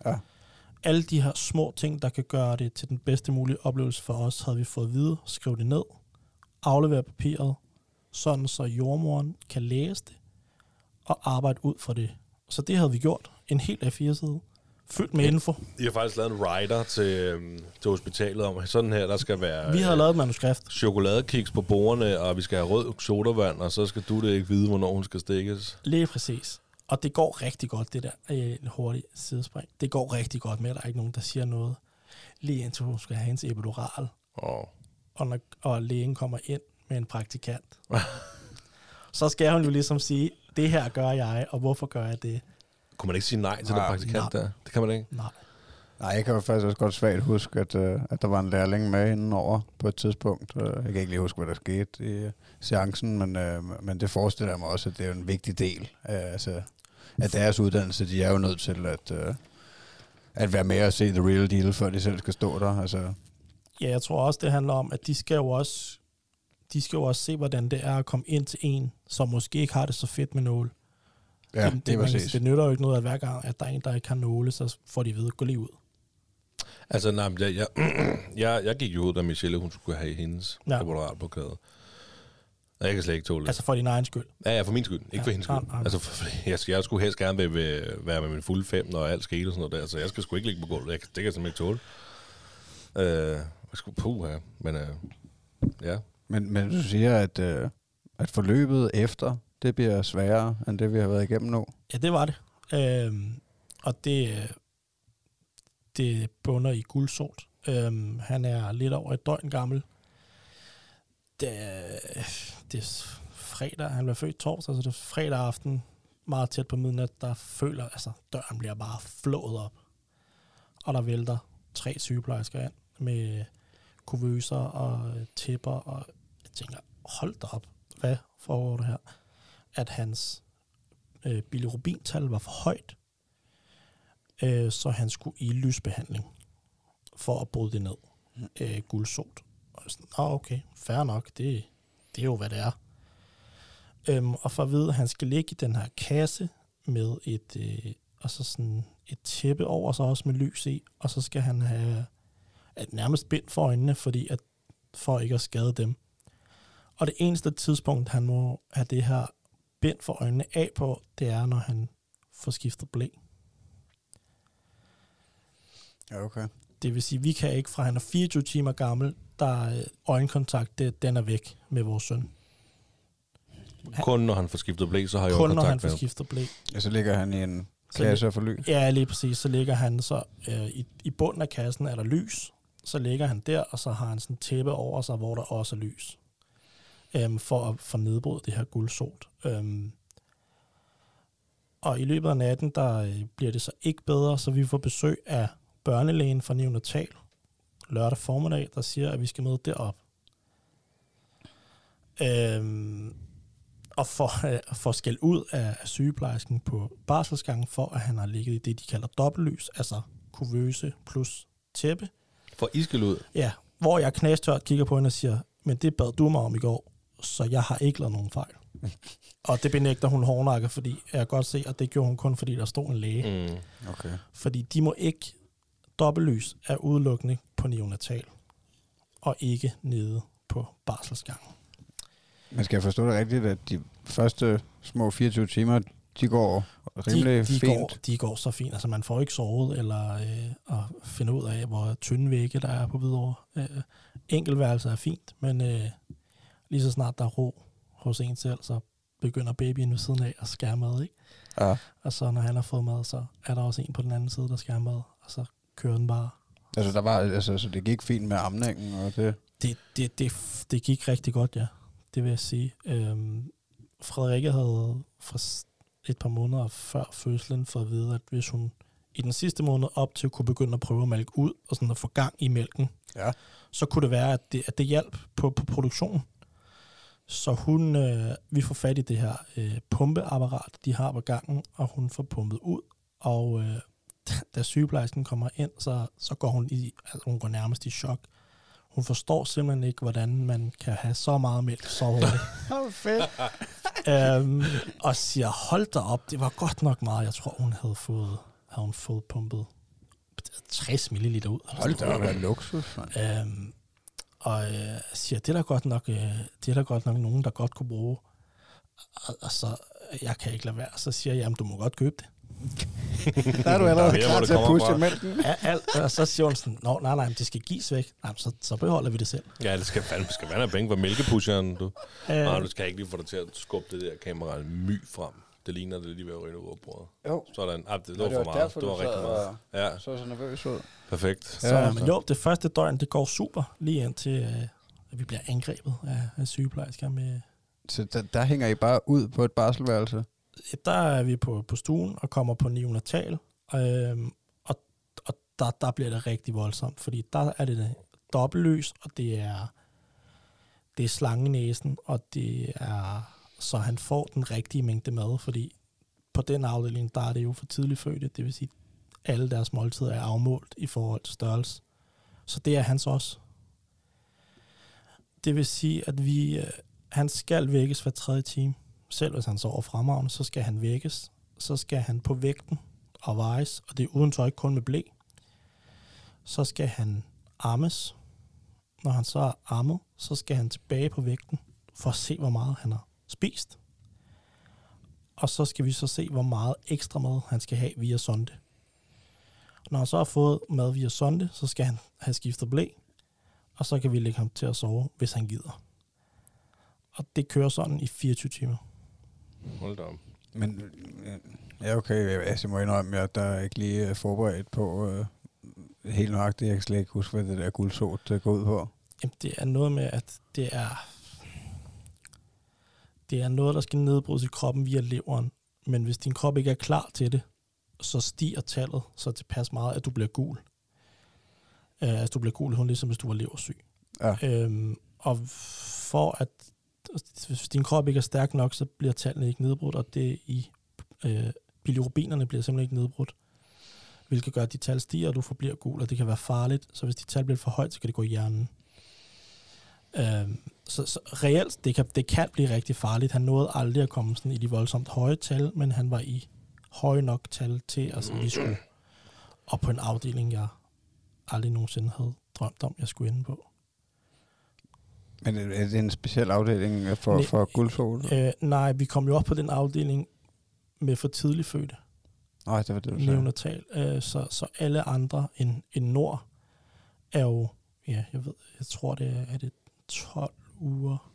Ja. Alle de her små ting, der kan gøre det til den bedste mulige oplevelse for os, havde vi fået at vide, skriv det ned, aflevere papiret, sådan så jordmoren kan læse det og arbejde ud fra det. Så det havde vi gjort. En helt A4-side. Fyldt med Ja. info. I har faktisk lavet en rider til, øhm, til hospitalet om, sådan her, der skal være Vi havde lavet et manuskrift. chokoladekiks på bordene, og vi skal have rød sodavand, og så skal du det ikke vide, hvornår hun skal stikkes. Lige præcis. Og det går rigtig godt, det der øh, en hurtig sidespring. Det går rigtig godt med, at der er ikke nogen, der siger noget. Lige indtil hun skal have hendes epidural, Oh. og, når, og lægen kommer ind med en praktikant. så skal hun jo ligesom sige, det her gør jeg, og hvorfor gør jeg det? Kunne man ikke sige nej til den Ah, praktikant nej. der? Det kan man ikke. Nej. Nej, jeg kan jo faktisk også godt svagt huske, at, øh, at der var en lærling med indenover på et tidspunkt. Øh, Jeg kan ikke lige huske, hvad der skete i øh, seancen, men, øh, men det forestiller jeg mig også, at det er en vigtig del af, altså, af deres uddannelse. De er jo nødt til at, øh, at være med og se the real deal, før de selv skal stå der. Altså, Ja, jeg tror også, det handler om, at de skal jo også, de skal jo også se, hvordan det er at komme ind til en, som måske ikke har det så fedt med nåle. Ja, det, det man det nytter jo ikke noget, at hver gang, at der er en, der ikke har nåle, så får de ved, gå lige ud. Altså, nej, men jeg, jeg, jeg, jeg gik jo ud, da Michelle, hun skulle have hendes Ja. epidural Og jeg kan slet ikke tåle det. Altså for din egen skyld. Ja, ja, for min skyld. Ikke Ja, for hendes skyld. nej, nej. Altså, for, jeg, jeg skulle helst gerne være, være, være med min fulde fem, når alt skete og sådan noget der. Så jeg skal sgu ikke ligge på gulvet. Jeg, det kan jeg simpelthen ikke tåle. Øh, jeg skulle puh her. Men øh, ja. Men, men du siger, at, øh, at forløbet efter, det bliver sværere, end det vi har været igennem nu. Ja, det var det. Øhm, og det, det bunder i guldsort. Øhm, han er lidt over et døgn gammel. Det, det er fredag, han blev født torsdag, så det er fredag aften, meget tæt på midnat, der føler, altså døren bliver bare flået op. Og der vælter tre sygeplejersker ind med kuvøser og tæpper, og jeg tænker, hold da op, hvad foregår det her? At hans øh, bilirubintal var for højt, øh, så han skulle i lysbehandling for at bryde det ned. Øh, guldsot. Og sådan, ah, okay, fair nok, det, det er jo, hvad det er. Øhm, og for at vide, at han skal ligge i den her kasse med et, øh, og så sådan et tæppe over sig også med lys i, og så skal han have at nærmest bind for øjnene, fordi at, for ikke at skade dem. Og det eneste tidspunkt, han må have det her bind for øjnene af på, det er, når han får skiftet blæ. Ja, okay. Det vil sige, vi kan ikke, fra han er 24 timer gammel, der er øh, øjenkontakt, det, den er væk med vores søn. Kun når han får skiftet blæ, så har jeg jo Kun når kontakt han får skiftet blæ. Ja, så ligger han i en kasse og for lys. Ja, lige præcis. Så ligger han så, øh, i, i bunden af kassen er der lys. Så ligger han der, og så har han sådan en tæppe over sig, hvor der også er lys. Øhm, for at få nedbrudt det her guldsot. Øhm, og i løbet af natten, der øh, bliver det så ikke bedre, så vi får besøg af børnelægen fra Neonatal lørdag formiddag, der siger, at vi skal møde derop. Øhm, og for, øh, for skæld ud af, af sygeplejersken på barselsgangen, for at han har ligget i det, de kalder dobbeltlys, altså kuvøse plus tæppe. For iskel ud. Ja, hvor jeg knastørt kigger på hende og siger, men det bad du mig om i går, så jeg har ikke lavet nogen fejl. og det benægter hun hårdnakket, fordi jeg kan godt se, at det gjorde hun kun, fordi der stod en læge. Mm. Okay. Fordi de må ikke, dobbeltlys er udelukkende på neonatal, og ikke nede på barselsgangen. Men skal forstå det rigtigt, at de første små 24 timer, de går rimelig de, de, fint? Går, de går så fint. Altså, man får ikke sovet, eller øh, at finde ud af, hvor tynde vægge der er på Hvidovre. Øh, enkeltværelser er fint, men øh, lige så snart der er ro hos en selv, så begynder babyen ved siden af at skære mad, ikke? Ja. Og så når han har fået mad, så er der også en på den anden side, der skærer mad, og så kører den bare. Altså, der var, altså, så det gik fint med amningen, og det... Det, det, det, det gik rigtig godt, ja. Det vil jeg sige. Øhm, Frederikke havde s- et par måneder før fødslen for at vide, at hvis hun i den sidste måned op til kunne begynde at prøve at mælke ud, og sådan at få gang i mælken, Ja. så kunne det være, at det, at det hjalp på, på produktionen. Så hun, øh, vi får fat i det her øh, pumpeapparat, de har på gangen, og hun får pumpet ud. Og øh, da sygeplejersken kommer ind, så, så går hun, i, altså, hun går nærmest i chok. Hun forstår simpelthen ikke, hvordan man kan have så meget mælk så hurtigt. Fedt. øhm, og siger, hold da op, det var godt nok meget. Jeg tror, hun havde fået, havde hun fået pumpet 60 mil ud. Hold da op, luksus, mand. Øhm, og øh, siger, det er, der godt nok, øh, det er der godt nok nogen, der godt kunne bruge. Og, og så, jeg kan ikke lade være. Så siger jeg, jamen, du må godt købe det. Der er du allerede mere, hvor klar til at pushe mælken. Ja, alt, og så siger hun sådan, Nå, nej, nej, det skal gives væk. Nej, så, så beholder vi det selv. Ja, det skal fandme skal være penge for mælkepusheren, du. Øh, Nej, du skal ikke lige få dig til at skubbe det der kamera my frem. Det ligner det lige ved at ryge ud bordet. Jo, Sådan. Ah, det, det for meget. derfor, det var du rigtig meget. Ja, så så nervøs ud. perfekt. så, Ja, ja, altså. men jo, det første døgn, det går super, lige indtil øh, at vi bliver angrebet af, af sygeplejersker med, Så der, der hænger I bare ud på et barselværelse? der er vi på, på stuen og kommer på neonatal, øhm, og, og der, der bliver det rigtig voldsomt, fordi der er det dobbeltløs, og det er, det er slangenæsen, og det er, så han får den rigtige mængde mad, fordi på den afdeling, der er det jo for tidligt fødte, det vil sige, alle deres måltider er afmålt i forhold til størrelse. Så det er hans også. Det vil sige, at vi, øh, han skal vækkes hver tredje time selv hvis han sover fremragende, så skal han vækkes. Så skal han på vægten og vejes, og det er uden tøj, kun med blæ. Så skal han ammes. Når han så er ammet, så skal han tilbage på vægten for at se, hvor meget han har spist. Og så skal vi så se, hvor meget ekstra mad han skal have via sonde. Når han så har fået mad via sonde, så skal han have skiftet blæ, og så kan vi lægge ham til at sove, hvis han gider. Og det kører sådan i 24 timer. Hold da op. Men øh, ja, okay, jeg, altså, jeg må indrømme, at der er ikke lige øh, forberedt på øh, helt nøjagtigt. Jeg kan slet ikke huske, hvad det der guldsot det går ud på. Jamen, det er noget med, at det er... Det er noget, der skal nedbrydes i kroppen via leveren. Men hvis din krop ikke er klar til det, så stiger tallet så tilpas meget, at du bliver gul. Uh, altså, du bliver gul i hunden, ligesom hvis du var leversyg. Ja. Øhm, og for at hvis din krop ikke er stærk nok, så bliver tallene ikke nedbrudt, og det i øh, bilirubinerne bliver simpelthen ikke nedbrudt, hvilket gør, at de tal stiger, og du forbliver gul, og det kan være farligt. Så hvis de tal bliver for højt, så kan det gå i hjernen. Øhm, så, så reelt, det kan, det kan blive rigtig farligt. Han nåede aldrig at komme sådan i de voldsomt høje tal, men han var i høje nok tal til, at altså, vi skulle op på en afdeling, jeg aldrig nogensinde havde drømt om, jeg skulle ende på. Men er er det en speciel afdeling øh, for, Nej. for guldsot? Øh, nej, vi kom jo op på den afdeling med for tidligt fødte, Nej, det var det, du sagde. neonatal. Øh, så, så alle andre end, end Nord er jo, ja, jeg ved, jeg tror det er, er det 12 uger.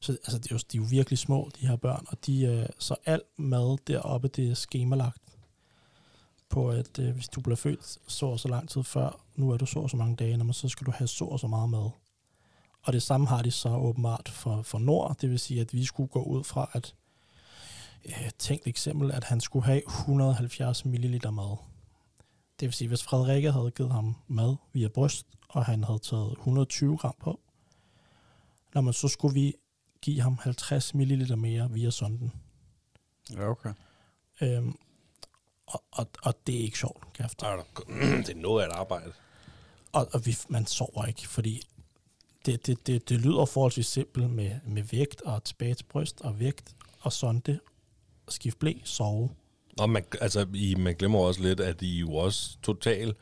Så altså, det er, jo, de er jo virkelig små, de her børn, og de, øh, så alt mad deroppe, det er skemalagt på, at øh, hvis du bliver født så og så lang tid før, nu er du så og så mange dage, når man, så skal du have så og så meget mad. Og det samme har de så åbenbart for, for Nord, det vil sige, at vi skulle gå ud fra, at øh, tænkt eksempel, at han skulle have 170 ml mad. Det vil sige, hvis Frederikke havde givet ham mad via bryst, og han havde taget 120 gram på, når man så skulle vi give ham 50 ml mere via sonden. Ja, okay. Øhm, og, og, og det er ikke sjovt, kan jeg Det er noget af et arbejde. Og, og vi, man sover ikke, fordi det, det, det, det lyder forholdsvis simpelt med, med vægt og tilbage til bryst og vægt og sonde, skift blæ, sove. Og man, altså, I, man glemmer også lidt, at I jo også totalt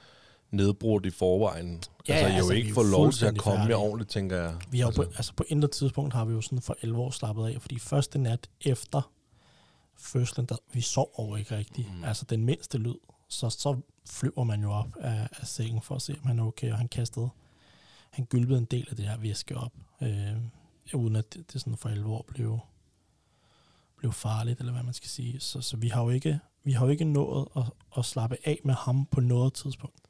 nedbrudt i forvejen. Ja, altså, altså, jo ikke får lov til at komme færdige. ordentligt, tænker jeg. Vi har altså, på, altså på intet tidspunkt har vi jo sådan for 11 år slappet af, fordi første nat efter fødslen, der, vi sov over ikke rigtigt. Mm. Altså den mindste lyd, så, så flyver man jo op af, af sengen for at se, om han er okay, og han kastede, han gylpede en del af det her væske op, øh, uden at det, det sådan for 11 år blev, blev farligt, eller hvad man skal sige. Så, så vi har jo ikke, vi har jo ikke nået at, at slappe af med ham på noget tidspunkt.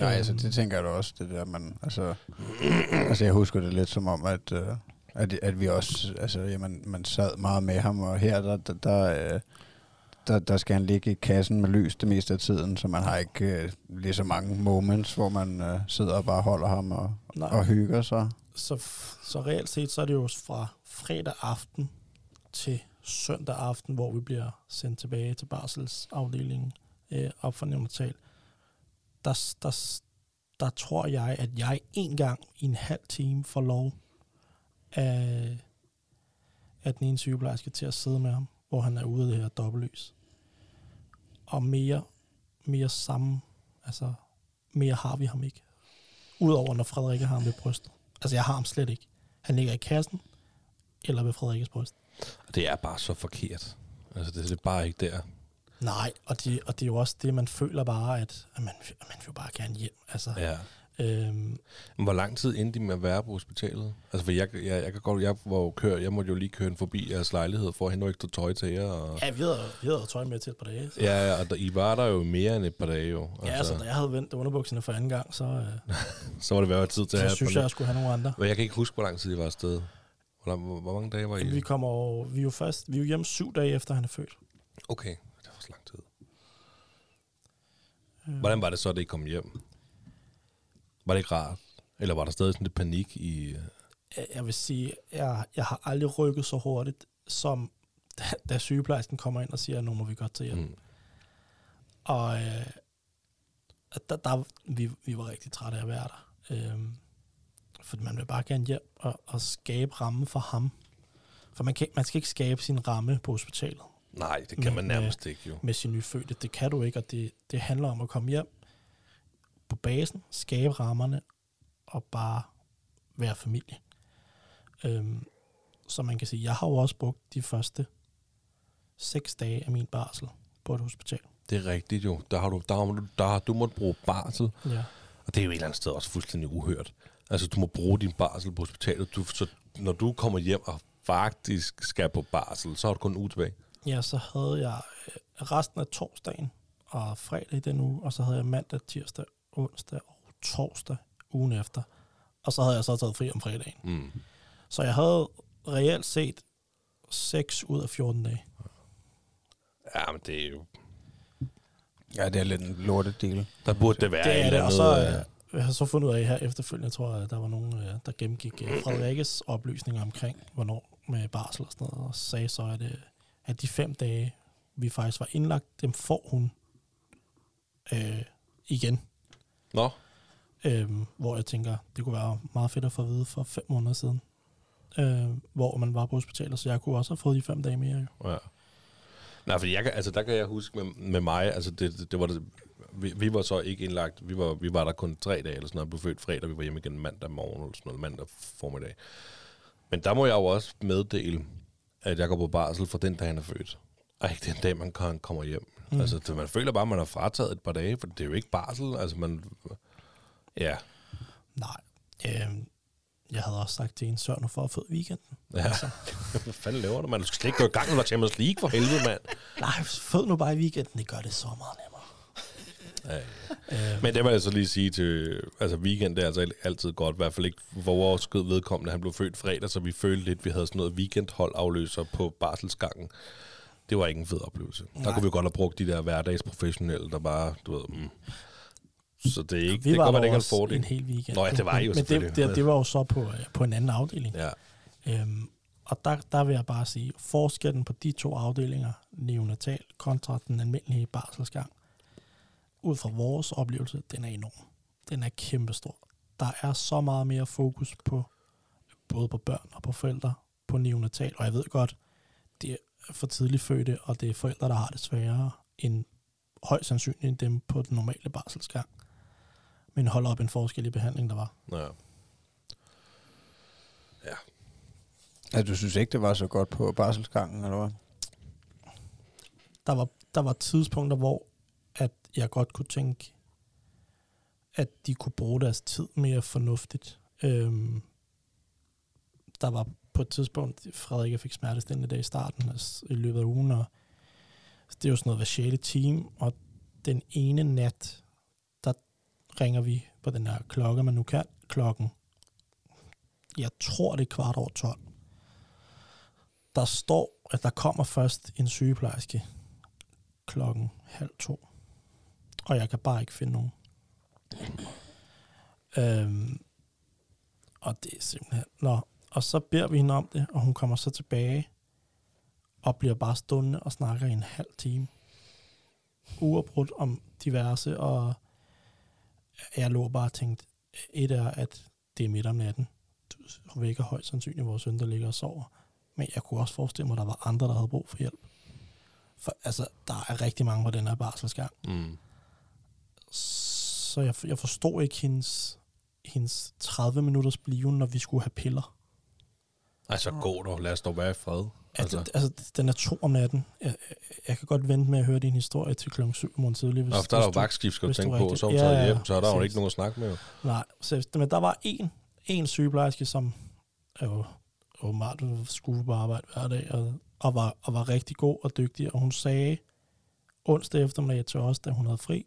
Nej, altså Øhm, det tænker jeg da også, det der, man, altså, altså jeg husker det lidt som om, at, øh, At, at vi også, altså, jamen, man sad meget med ham, og her, der, der, der, øh, der, der skal han ligge i kassen med lys det meste af tiden, så man har ikke øh, lige så mange moments, hvor man øh, sidder og bare holder ham og, Nej. og hygger sig. Så, så reelt set, så er det jo fra fredag aften til søndag aften, hvor vi bliver sendt tilbage til barselsafdelingen øh, op for neonatal. Der, der, der tror jeg, at jeg en gang i en halv time får lov af, af den ene sygeplejerske til at sidde med ham, hvor han er ude af det her dobbeltlys. Og mere, mere sammen, altså mere har vi ham ikke. Udover når Frederik har ham ved brystet. Altså jeg har ham slet ikke. Han ligger i kassen, eller ved Frederikkes bryst. Og det er bare så forkert. Altså, det, det er bare ikke der. Nej, og det, og det er jo også det, man føler bare, at, at man, at man vil jo bare gerne hjem. Altså, Ja. øhm, hvor lang tid endte de med at være på hospitalet? Altså, for jeg, jeg, jeg kan godt, jeg, var jo kør, jeg måtte jo lige køre en forbi jeres lejlighed for at hente noget ekstra tøj til jer. Og, ja, vi havde, vi havde tøj med til et par dage. Så, ja, ja, og der, I var der jo mere end et par dage jo. ja, altså, da jeg havde vendt underbukserne for anden gang, så, øh, så var det været tid til at så have synes et jeg, jeg skulle have nogle andre. Men jeg kan ikke huske, hvor lang tid I var afsted. Hvor, hvor, hvor mange dage var I? Vi kommer over, vi er jo først, vi er jo hjemme syv dage efter, han er født. Okay, det så lang tid. Øh, Hvordan var det så, da I kom hjem? Var det ikke rart? Eller var der stadig sådan lidt panik i... øh, jeg- vil sige, jeg, jeg har aldrig rykket så hurtigt, som da, da sygeplejersken kommer ind og siger, at nu må vi godt til hjem. Mm. Og øh, at der, der, vi, vi var rigtig trætte af at være der. Øhm, for man vil bare gerne hjem og, og skabe rammen for ham. For man, kan, man skal ikke skabe sin ramme på hospitalet Nej, det kan Men, man nærmest ikke jo. med sin nyfødte. Det kan du ikke, og det, det handler om at komme hjem på basen, skabe rammerne og bare være familie. Øhm, så man kan sige, jeg har jo også brugt de første seks dage af min barsel på et hospital. Det er rigtigt jo. Der har du, der har du, der har du måtte bruge barsel. Ja. Og det er jo et eller andet sted også fuldstændig uhørt. Altså, du må bruge din barsel på hospitalet. Du, så, når du kommer hjem og faktisk skal på barsel, så har du kun en uge tilbage. Ja, så havde jeg øh, resten af torsdagen og fredag i den uge, og så havde jeg mandag, tirsdag, onsdag og torsdag ugen efter. Og så havde jeg så taget fri om fredagen. Mm. Så jeg havde reelt set 6 ud af 14 dage. Ja, men det er jo... Ja, det er lidt en lortet deal. Der burde det være det et er det, og så øh, øh, jeg har så fundet ud af her efterfølgende, jeg tror, at der var nogen, øh, der gennemgik Frederikkes oplysninger omkring, hvornår med barsel og sådan noget, og sagde så, at, øh, at de fem dage, vi faktisk var indlagt, dem får hun øh, igen. Nå, Øhm, hvor jeg tænker, det kunne være meget fedt at få at vide for fem måneder siden, øh, hvor man var på hospitalet, så jeg kunne også have fået de fem dage mere. Jo. Ja. Nej, fordi jeg altså, der kan jeg huske med, med mig, altså det, det, det var det, vi, vi, var så ikke indlagt, vi var, vi var der kun tre dage eller sådan noget, jeg blev født fredag, vi var hjemme igen mandag morgen eller sådan noget, mandag formiddag. Men der må jeg jo også meddele, at jeg går på barsel for den dag, han er født. Og ikke den dag, man kan, kommer hjem. Mm. Altså, det, man føler bare, at man har frataget et par dage, for det er jo ikke barsel. Altså, man... Ja. Nej, øh, jeg havde også sagt til en, sørg nu for at få weekenden. ja. Altså, Hvad fanden laver du, man? Du skal slet ikke gå i gang med Champions League for helvede, mand. nej, fød nu bare i weekenden, det gør det så meget nemmere. Ja, Øh, Men det må jeg så lige sige til, altså weekend det er altså altid godt, i hvert fald ikke for vores skød vedkommende, han blev født fredag, så vi følte lidt, vi havde sådan noget weekendhold afløser på barselsgangen. Det var ikke en fed oplevelse. Nej. Der kunne vi godt have brugt de der hverdagsprofessionelle, der bare, du ved, mm. Så det er ikke, vi det var der ikke også fordel. en hel weekend. Nå ja, det var jo Men det, det, det var jo så på, øh, på en anden afdeling. Ja. Øhm, og der, der vil jeg bare sige, forskellen på de to afdelinger, neonatal kontra den almindelige barselsgang, ud fra vores oplevelse, den er enorm. Den er kæmpestor. Der er så meget mere fokus på både på børn og på forældre på neonatal, og jeg ved godt, det er for tidligt fødte, og det er forældre, der har det sværere end højst sandsynligt end dem på den normale barselsgang. Men hold op en forskel i behandling, der var. ja. Ja, du synes ikke, det var så godt på barselsgangen, eller hvad? der var, der var tidspunkter, hvor jeg godt kunne tænke, at de kunne bruge deres tid mere fornuftigt. Øhm, der var på et tidspunkt, Frederik fik smertestillende dag i starten altså i løbet af ugen, og det er jo sådan noget hver 6. time, og den ene nat, der ringer vi på den her klokke, man nu kan, klokken jeg tror det er kvart over 12. Der står, at der kommer først en sygeplejerske klokken halv to. Og jeg kan bare ikke finde nogen. Øhm, og det er simpelthen... Nå, og så beder vi hende om det, og hun kommer så tilbage og bliver bare stående og snakker i en halv time. Uafbrudt om diverse, og jeg lå bare og tænkte, et er, at det er midt om natten. Du vækker højst sandsynligt vores søn, der ligger og sover. Men jeg kunne også forestille mig, at der var andre, der havde brug for hjælp. For altså, der er rigtig mange på den her barselsgang. Mm. Så jeg, jeg forstod ikke hendes, hendes 30 minutters blive, når vi skulle have piller. Ej, så gå dog. Lad os dog være i fred. Altså, altså, altså den er to om natten. Jeg, jeg, kan godt vente med at høre din historie til klokken 7 om morgenen tidlig. Hvis, Nå, for der er jo vagtskift, skal du tænke på. rigtig- Så er hun Ja, taget ja, hjem, så er der jo ikke nogen at snakke med. jo. Nej, så, men der var en, en sygeplejerske, som jo åbenbart skulle på arbejde hver dag, og, og, var, og var rigtig god og dygtig, og hun sagde onsdag eftermiddag til os, da hun havde fri,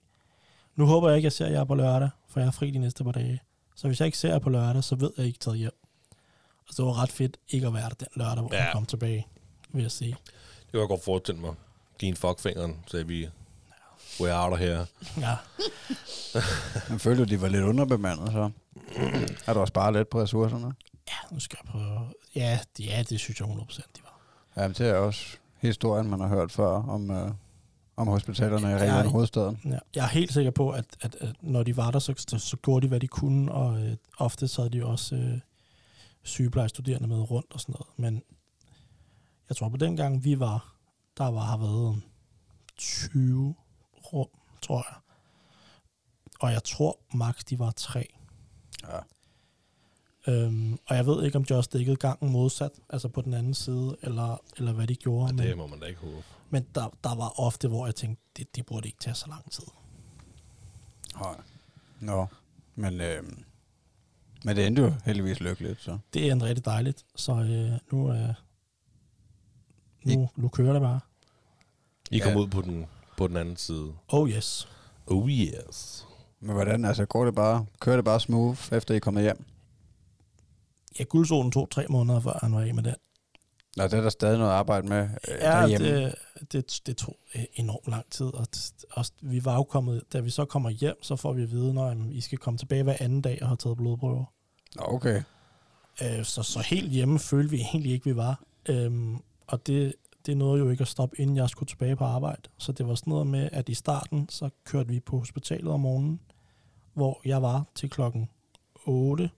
nu håber jeg ikke, at jeg ser jer på lørdag, for jeg er fri de næste par dage. Så hvis jeg ikke ser jer på lørdag, så ved jeg, at I ikke taget hjem. Og det var ret fedt ikke at være der den lørdag, hvor ja. Ja. hun kom tilbage, vil jeg sige. Det kan jeg godt forestille mig. Giv en fuckfingeren, så vi... We're out of here. Ja, Jeg følte, de var lidt underbemandet, så er der også bare lidt på ressourcerne. ja nu skal jeg prøve. Ja, det, ja, det synes jeg 100% de var. Jamen, det er også historien, man har hørt før om, øh, om hospitalerne i Ja, Region ja. Hovedstaden. Ja, jeg er helt sikker på, at, at, at når de var der, så, så, så gjorde de, hvad de kunne, og øh, ofte så havde de også øh, sygeplejestuderende med rundt og sådan noget. Men jeg tror, på den gang vi var, der var har været 20 rum, tror jeg. Og jeg tror max de var tre. Ja. Øhm, og jeg ved ikke, om de også dækkede gangen modsat, altså på den anden side, eller, eller hvad de gjorde. Ja, men, det må man da ikke håbe. men der, der var ofte, hvor jeg tænkte, det, det burde ikke tage så lang tid. Nej. Nå, men, øh, men det endte jo heldigvis lykkeligt, så. det er rigtig dejligt. Så øh, nu, øh, nu, nu kører det bare. I kom Ja. ud på den, på den anden side. Oh yes. Oh yes. Men hvordan, altså, går det bare, kører det bare smooth, efter I er kommet hjem? Ja, guldsolen tog tre måneder, før han var af med den. Nå, det er der stadig noget arbejde med øh, Ja, derhjemme. det, det, det tog øh, enormt lang tid. Og, og vi var jo kommet, da vi så kommer hjem, så får vi at vide, når I skal komme tilbage hver anden dag og have taget blodprøver. Nå, okay. Øh, så, så helt hjemme følte vi egentlig ikke, vi var. Øhm, og det, det nåede jo ikke at stoppe, inden jeg skulle tilbage på arbejde. Så det var sådan noget med, at i starten, så kørte vi på hospitalet om morgenen, hvor jeg var til klokken 8.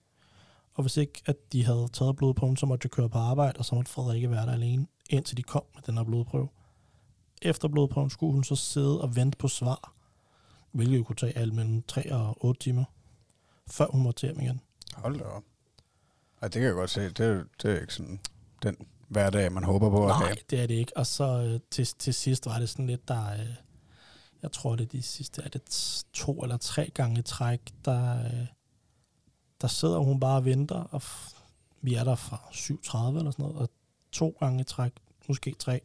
Og hvis ikke, at de havde taget blodprøven, så måtte jeg køre på arbejde, og så måtte Frederikke være der alene, indtil de kom med den her blodprøve. Efter blodprøven skulle hun så sidde og vente på svar, hvilket jo kunne tage alt mellem 3 og 8 timer, før hun måtte hjem igen. Hold da op. Ej, det kan jeg godt se. Det, er- det er ikke sådan den hverdag, man håber på at Nej, have. det er det ikke. Og så øh, til, til sidst var det sådan lidt, der... Øh, jeg tror, det er de sidste er det to eller tre gange i træk, der, øh, der sidder hun bare og venter, og f- vi er der fra 7.30 eller sådan noget, og to gange træk, måske tre,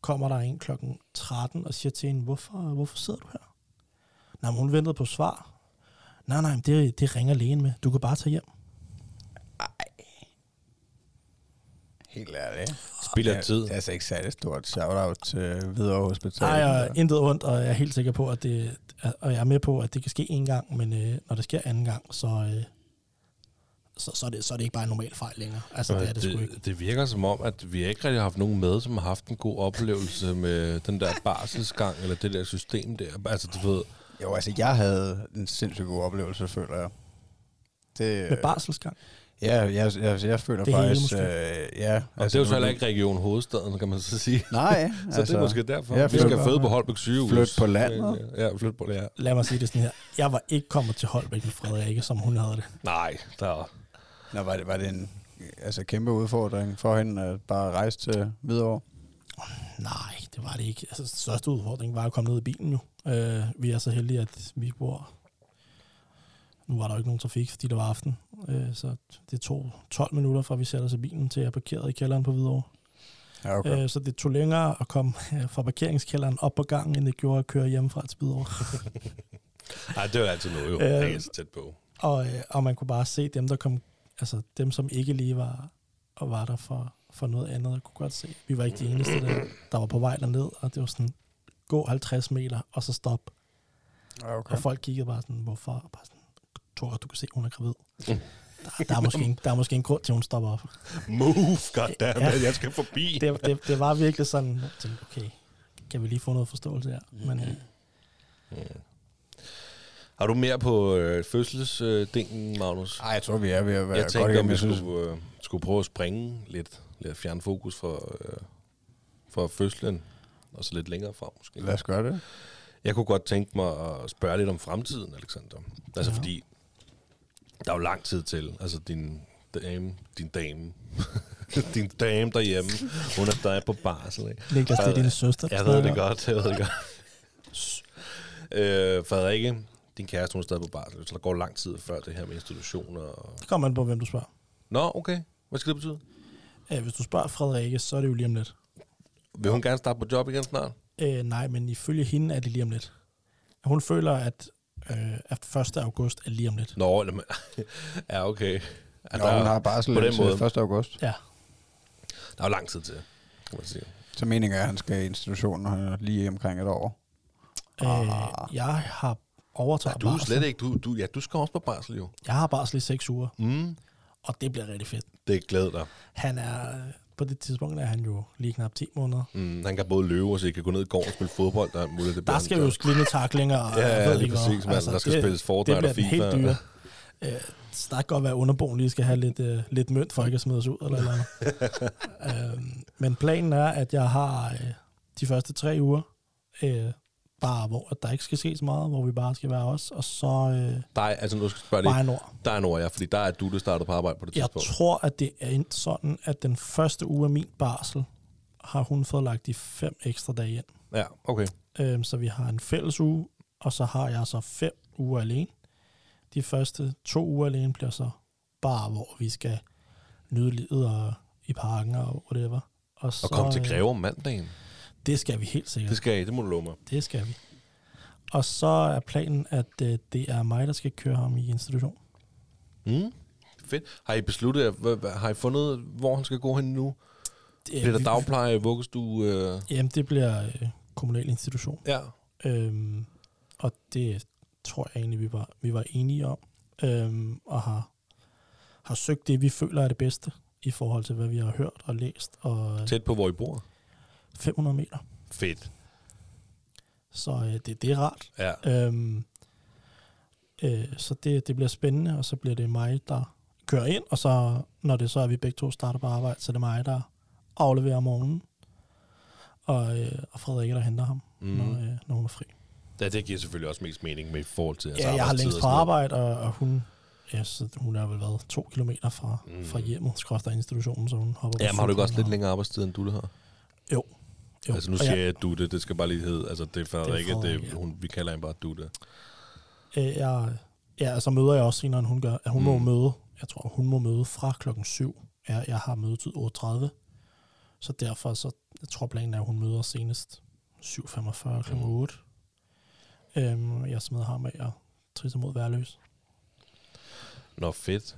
kommer der en klokken 13 og siger til hende, hvorfor, hvorfor sidder du her? Nej, men hun ventede på svar. Nej, nej, det, det ringer lægen med. Du kan bare tage hjem. Helt ærligt. Spild af Det er- tid. Det er altså ikke særlig stort shout-out til Hvidovre Hospital. Nej, jeg er intet ondt, og jeg er helt sikker på, at det, og jeg er med på, at det kan ske en gang, men øh, når det sker anden gang, så, øh, så, så, er det, så er det ikke bare en normal fejl længere. Altså, det er det sgu ikke. det, det virker som om, at vi ikke rigtig har haft nogen med, som har haft en god oplevelse med den der barselsgang, eller det der system der. Altså, du ved, Jo, altså, jeg havde en sindssygt god oplevelse, føler jeg. Det, Med barselsgang. Ja, jeg, jeg, jeg føler Det hele faktisk... måske. Øh, ja, og altså, det er jo så heller ikke Region Hovedstaden, kan man så sige. Nej, Så altså, det er måske derfor. ja, vi skal føde på Holbæk sygehus. flyt på landet. Ja, flyt på ja. Lad mig sige det sådan her. Jeg var ikke kommet til Holbæk med Frederikke, som hun havde det. Nej, der Nå, var det, var det en altså, kæmpe udfordring for hende at bare rejse til Hvidovre? Nej, det var det ikke. Altså, den største udfordring var at komme ned i bilen jo. Øh, vi er så heldige, at vi bor... Nu var der jo ikke nogen trafik, fordi det var aften. Øh, så det tog 12 minutter, fra vi sætter os i bilen, til jeg er parkeret i kælderen på Hvidovre. Ja, okay. Øh, så det tog længere at komme øh, fra parkeringskælderen op på gangen, end det gjorde at køre hjemmefra til Hvidovre. Nej, det er jo altid noget jo. Øh, tæt på. og, øh, og man kunne bare se dem, der kom altså dem, som ikke lige var, og var der for, for noget andet, kunne godt se. Vi var ikke de eneste, der, der var på vej derned, og det var sådan, gå 50 meter, og så stop. Ja, Okay. Og folk kiggede bare sådan, hvorfor? Og bare sådan, Tor, du kan se, hun er gravid. Mm. Der, der, er måske en, der er måske en grund til, at hun stopper op. Move, goddammit, Ja. jeg skal forbi. Det, det, det var virkelig sådan, jeg tænkte, okay, kan vi lige få noget forståelse her? Men øh, Har du mere på øh, fødselsdingen, Magnus? Ej, jeg tror, vi er ved at være jeg godt tænker, om igennem. vi skulle, øh, skulle prøve at springe lidt, lidt fjerne fokus fra, øh, fra fødslen, og så lidt længere frem måske. lad os gøre det. Jeg kunne godt tænke mig at spørge lidt om fremtiden, Alexander. Altså Ja. fordi, der er jo lang tid til. Altså din dame, din dame, din dame derhjemme, hun er stadig på barsel, ikke? Niklas, det er din søster. Jeg ved det godt, jeg ved det godt. øh, Frederikke, din kæreste, hun er stadig på barsel, så der går lang tid før det her med institutioner. Og... Det kommer an på, hvem du spørger. Nå, okay. Hvad skal det betyde? Øh, hvis du spørger Frederikke, så er det jo lige om lidt. Vil hun gerne starte på job igen snart? Øh, nej, men ifølge hende er det lige om lidt. Hun føler, at, øh, at 1. august er lige om lidt. Nå, eller, men- ja, okay. Ja, Nå, hun har barsel på den indtil måde. 1. august. Ja, Der er jo lang tid til, kan man sige. Så meningen er, at han skal i institutionen øh, lige omkring et år. øh, Ah. jeg har overtaget Du er barsel. slet ikke, du, du, ja, du skal også på barsel jo. Jeg har barsel i 6 uger, Mm. og det bliver rigtig fedt. Det glæder dig. Han er, på det tidspunkt er han jo lige knap 10 måneder. Mm, han kan både løbe, og så I kan gå ned i gården og spille fodbold. Der, er muligt, det bliver Der skal jo sklinge taklinger, og Ja, ja, lige præcis, mand. Der skal det, spilles Fortnite det bliver og den helt FIFA. dyre. Øh, der kan godt være, at underboen lige skal have lidt, øh, lidt mønt, for ikke at smide os ud, eller eller andet. øhm, men planen er, at jeg har øh, de første tre uger, øh, bare hvor at der ikke skal ske så meget, hvor vi bare skal være os, og så øh, Der er, altså nu skal jeg spørge dig. nord. Der er Nord, ja, fordi der er du, der starter på arbejde på det Jeg tidspunkt. tror, at det er sådan, at den første uge af min barsel, har hun fået lagt de fem ekstra dage ind. Ja, okay. Øhm, så vi har en fælles uge, og så har jeg så fem uger alene. De første to uger alene bliver så bare, hvor vi skal nyde livet og i parken og whatever. Og, så, Og kom til øh, Greve om mandagen. Det skal vi helt sikkert. Det skal I, det må du love mig. Det skal vi. Og så er planen, at øh, det er mig, der skal køre ham i institution. Mm. Fedt. Har I besluttet, har I fundet, hvor han skal gå hen nu? Det, Bliver der dagpleje, vuggestue? Øh? Jamen, det bliver øh, kommunal institution. Ja. Øhm, og det tror jeg egentlig, vi var, vi var enige om. Øhm, og har, har søgt det, vi føler er det bedste i forhold til, hvad vi har hørt og læst. Og Tæt på, hvor I bor. 500 meter. Fedt. Så øh, det, det er rart. Ja. Øhm, øh, så det, det bliver spændende, og så bliver det mig, der kører ind, og så når det så er, at vi begge to starter på arbejde, så er det mig, der afleverer om morgenen, og, øh, og Frederikke, der henter ham, mm. Når, øh, når hun er fri. ja. Det giver selvfølgelig også mest mening med i forhold til Ja, jeg har længst på arbejde, og, og hun, ja, så hun er vel været to kilometer fra, mm. Fra hjemmet, skråfter institutionen, så hun hopper på Jamen, har du ikke også lidt længere arbejdstid, end du det har? Jo. Jo. Altså, nu siger jeg, jeg du det, det skal bare lige hedde, altså det er Frederikke, det, det, hun, vi kalder hende bare du det. øh, jeg, ja, så møder jeg også senere, end hun gør. At hun mm. må møde, jeg tror, hun må møde fra klokken 7. Jeg, jeg har mødetid 8.30. Så derfor, så jeg tror planen er, at hun møder senest 7.45 kl. Mm. 8. Øhm, jeg smider ham af og trisser mod værløs. Nå, fedt.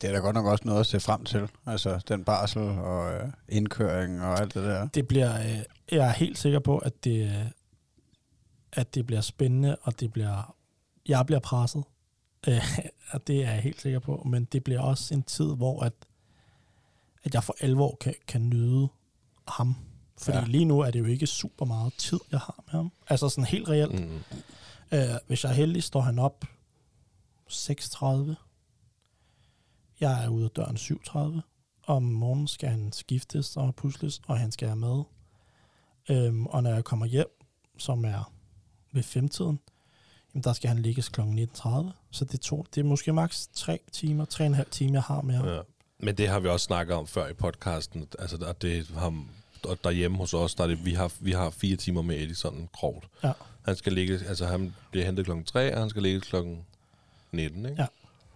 Det er da godt nok også noget at se frem til. Altså den barsel og øh, indkøring og alt det der. Det bliver, øh, jeg er helt sikker på, at det, øh, at det bliver spændende, og det bliver, jeg bliver presset. Øh, og det er jeg helt sikker på. Men det bliver også en tid, hvor at, at jeg for alvor kan, kan nyde ham. Fordi Ja. lige nu er det jo ikke super meget tid, jeg har med ham. Altså sådan helt reelt. Mm. Øh, hvis jeg er heldig, står han op 6.30. Jeg er ude af døren 7.30. Om morgenen skal han skiftes og pusles, og han skal have mad. Øhm, og når jeg kommer hjem, som er ved femtiden, jamen der skal han ligges kl. 19.30. Så det, to, det er måske maks 3 timer, 3,5 timer, jeg har med ham. Ja. Men det har vi også snakket om før i podcasten. Altså, der, det har, og derhjemme hos os, der er det, vi, har, vi har fire timer med Eddie sådan grovt. Ja. Han skal ligge, altså han bliver hentet klokken 3, og han skal ligge klokken 19, ikke? Ja.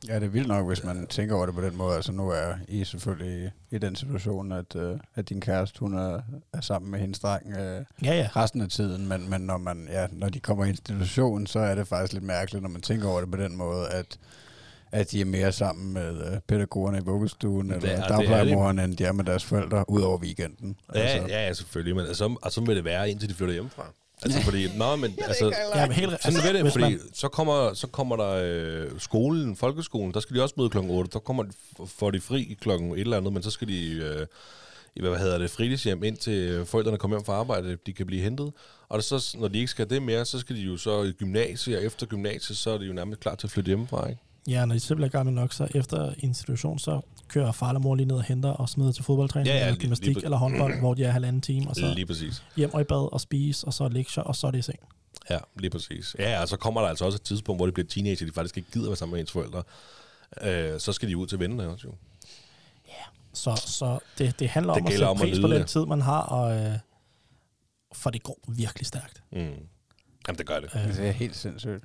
Ja, det er vildt nok, hvis man tænker over det på den måde. Altså nu er I selvfølgelig i, den situation, at, øh, at din kæreste, hun er, er sammen med hendes dreng øh, ja, ja. resten af tiden. Men, men når, man, ja, når de kommer i institution, så er det faktisk lidt mærkeligt, når man tænker over det på den måde, at, at de er mere sammen med øh, pædagogerne i vuggestuen eller er- er dagplejemoren, end de er med deres forældre, ud over weekenden. Ja, Altså, ja, ja, selvfølgelig. Men altså, og så vil det være, indtil de flytter hjemmefra. Altså, fordi, nå, men altså, Ja, men helt sådan ved det, fordi man- så kommer, så kommer der øh, skolen, folkeskolen, der skal de også møde klokken 8. Der kommer får de fri klokken et eller andet, men så skal de øh, i, hvad hedder det, fritidshjem, indtil øh, forældrene kommer hjem fra arbejde, de kan blive hentet. Og det så, når de ikke skal det mere, så skal de jo så i gymnasiet, og efter gymnasiet, så er de jo nærmest klar til at flytte hjemmefra, ikke? Ja, når de simpelthen er gamle nok, så efter institution, så kører far eller mor lige ned og henter og smider til fodboldtræning, Ja, ja, eller gymnastik lige på- eller håndbold, hvor de er halvanden time, og så Lige præcis. hjem og i bad og spise, og så lektier, og så er det i seng. Ja, lige præcis. Ja, og så kommer der altså også et tidspunkt, hvor de bliver teenager, de faktisk ikke gider være sammen med ens forældre. Øh, så skal de ud til vennerne også, jo. Så, så det, det handler Det om at sætte om at pris på nyde den det. tid, man har, og, øh, for det går virkelig stærkt. Mm. Jamen, det gør det. Øh, Det er helt sindssygt.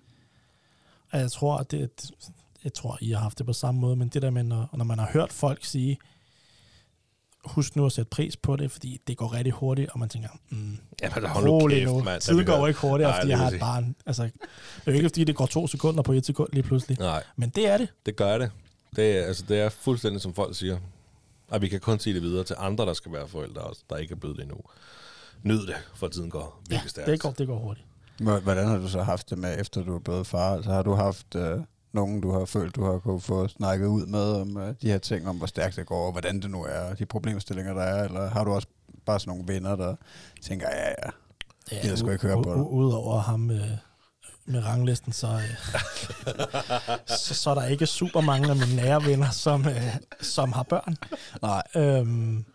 jeg tror, at det, det- jeg tror, I har haft det på samme måde, men det der med, når, når man har hørt folk sige, husk nu at sætte pris på det, fordi det går rigtig hurtigt, og man tænker, mm, Jamen, hold nu rolig kæft, nu. mand. Tiden går ikke hurtigere, Nej, fordi jeg har et barn. Altså, det er jo ikke, fordi det går to sekunder på et sekund lige pludselig. Nej, Men det er det. det gør det. Det er, altså, det er fuldstændig, som folk siger. Og vi kan kun sige det videre til andre, der skal være forældre også, der ikke er blevet det endnu. Nyd det, for tiden går virkelig Ja, stærkt. det går, det går hurtigt. Hvor- Hvordan har du så haft det med, efter du er blevet far? Altså, har du haft øh, nogen, du har følt, du har kunne få snakket ud med om øh, de her ting, om hvor stærkt det går, og hvordan det nu er, de problemstillinger, der er? Eller har du også bare sådan nogle venner, der tænker, ja, ja, Ja, Gider sgu ikke høre på u- Udover ham med, med ranglisten, så, øh, så, så er der ikke super mange af mine nære venner, som, øh, som har børn. nej, Øhm,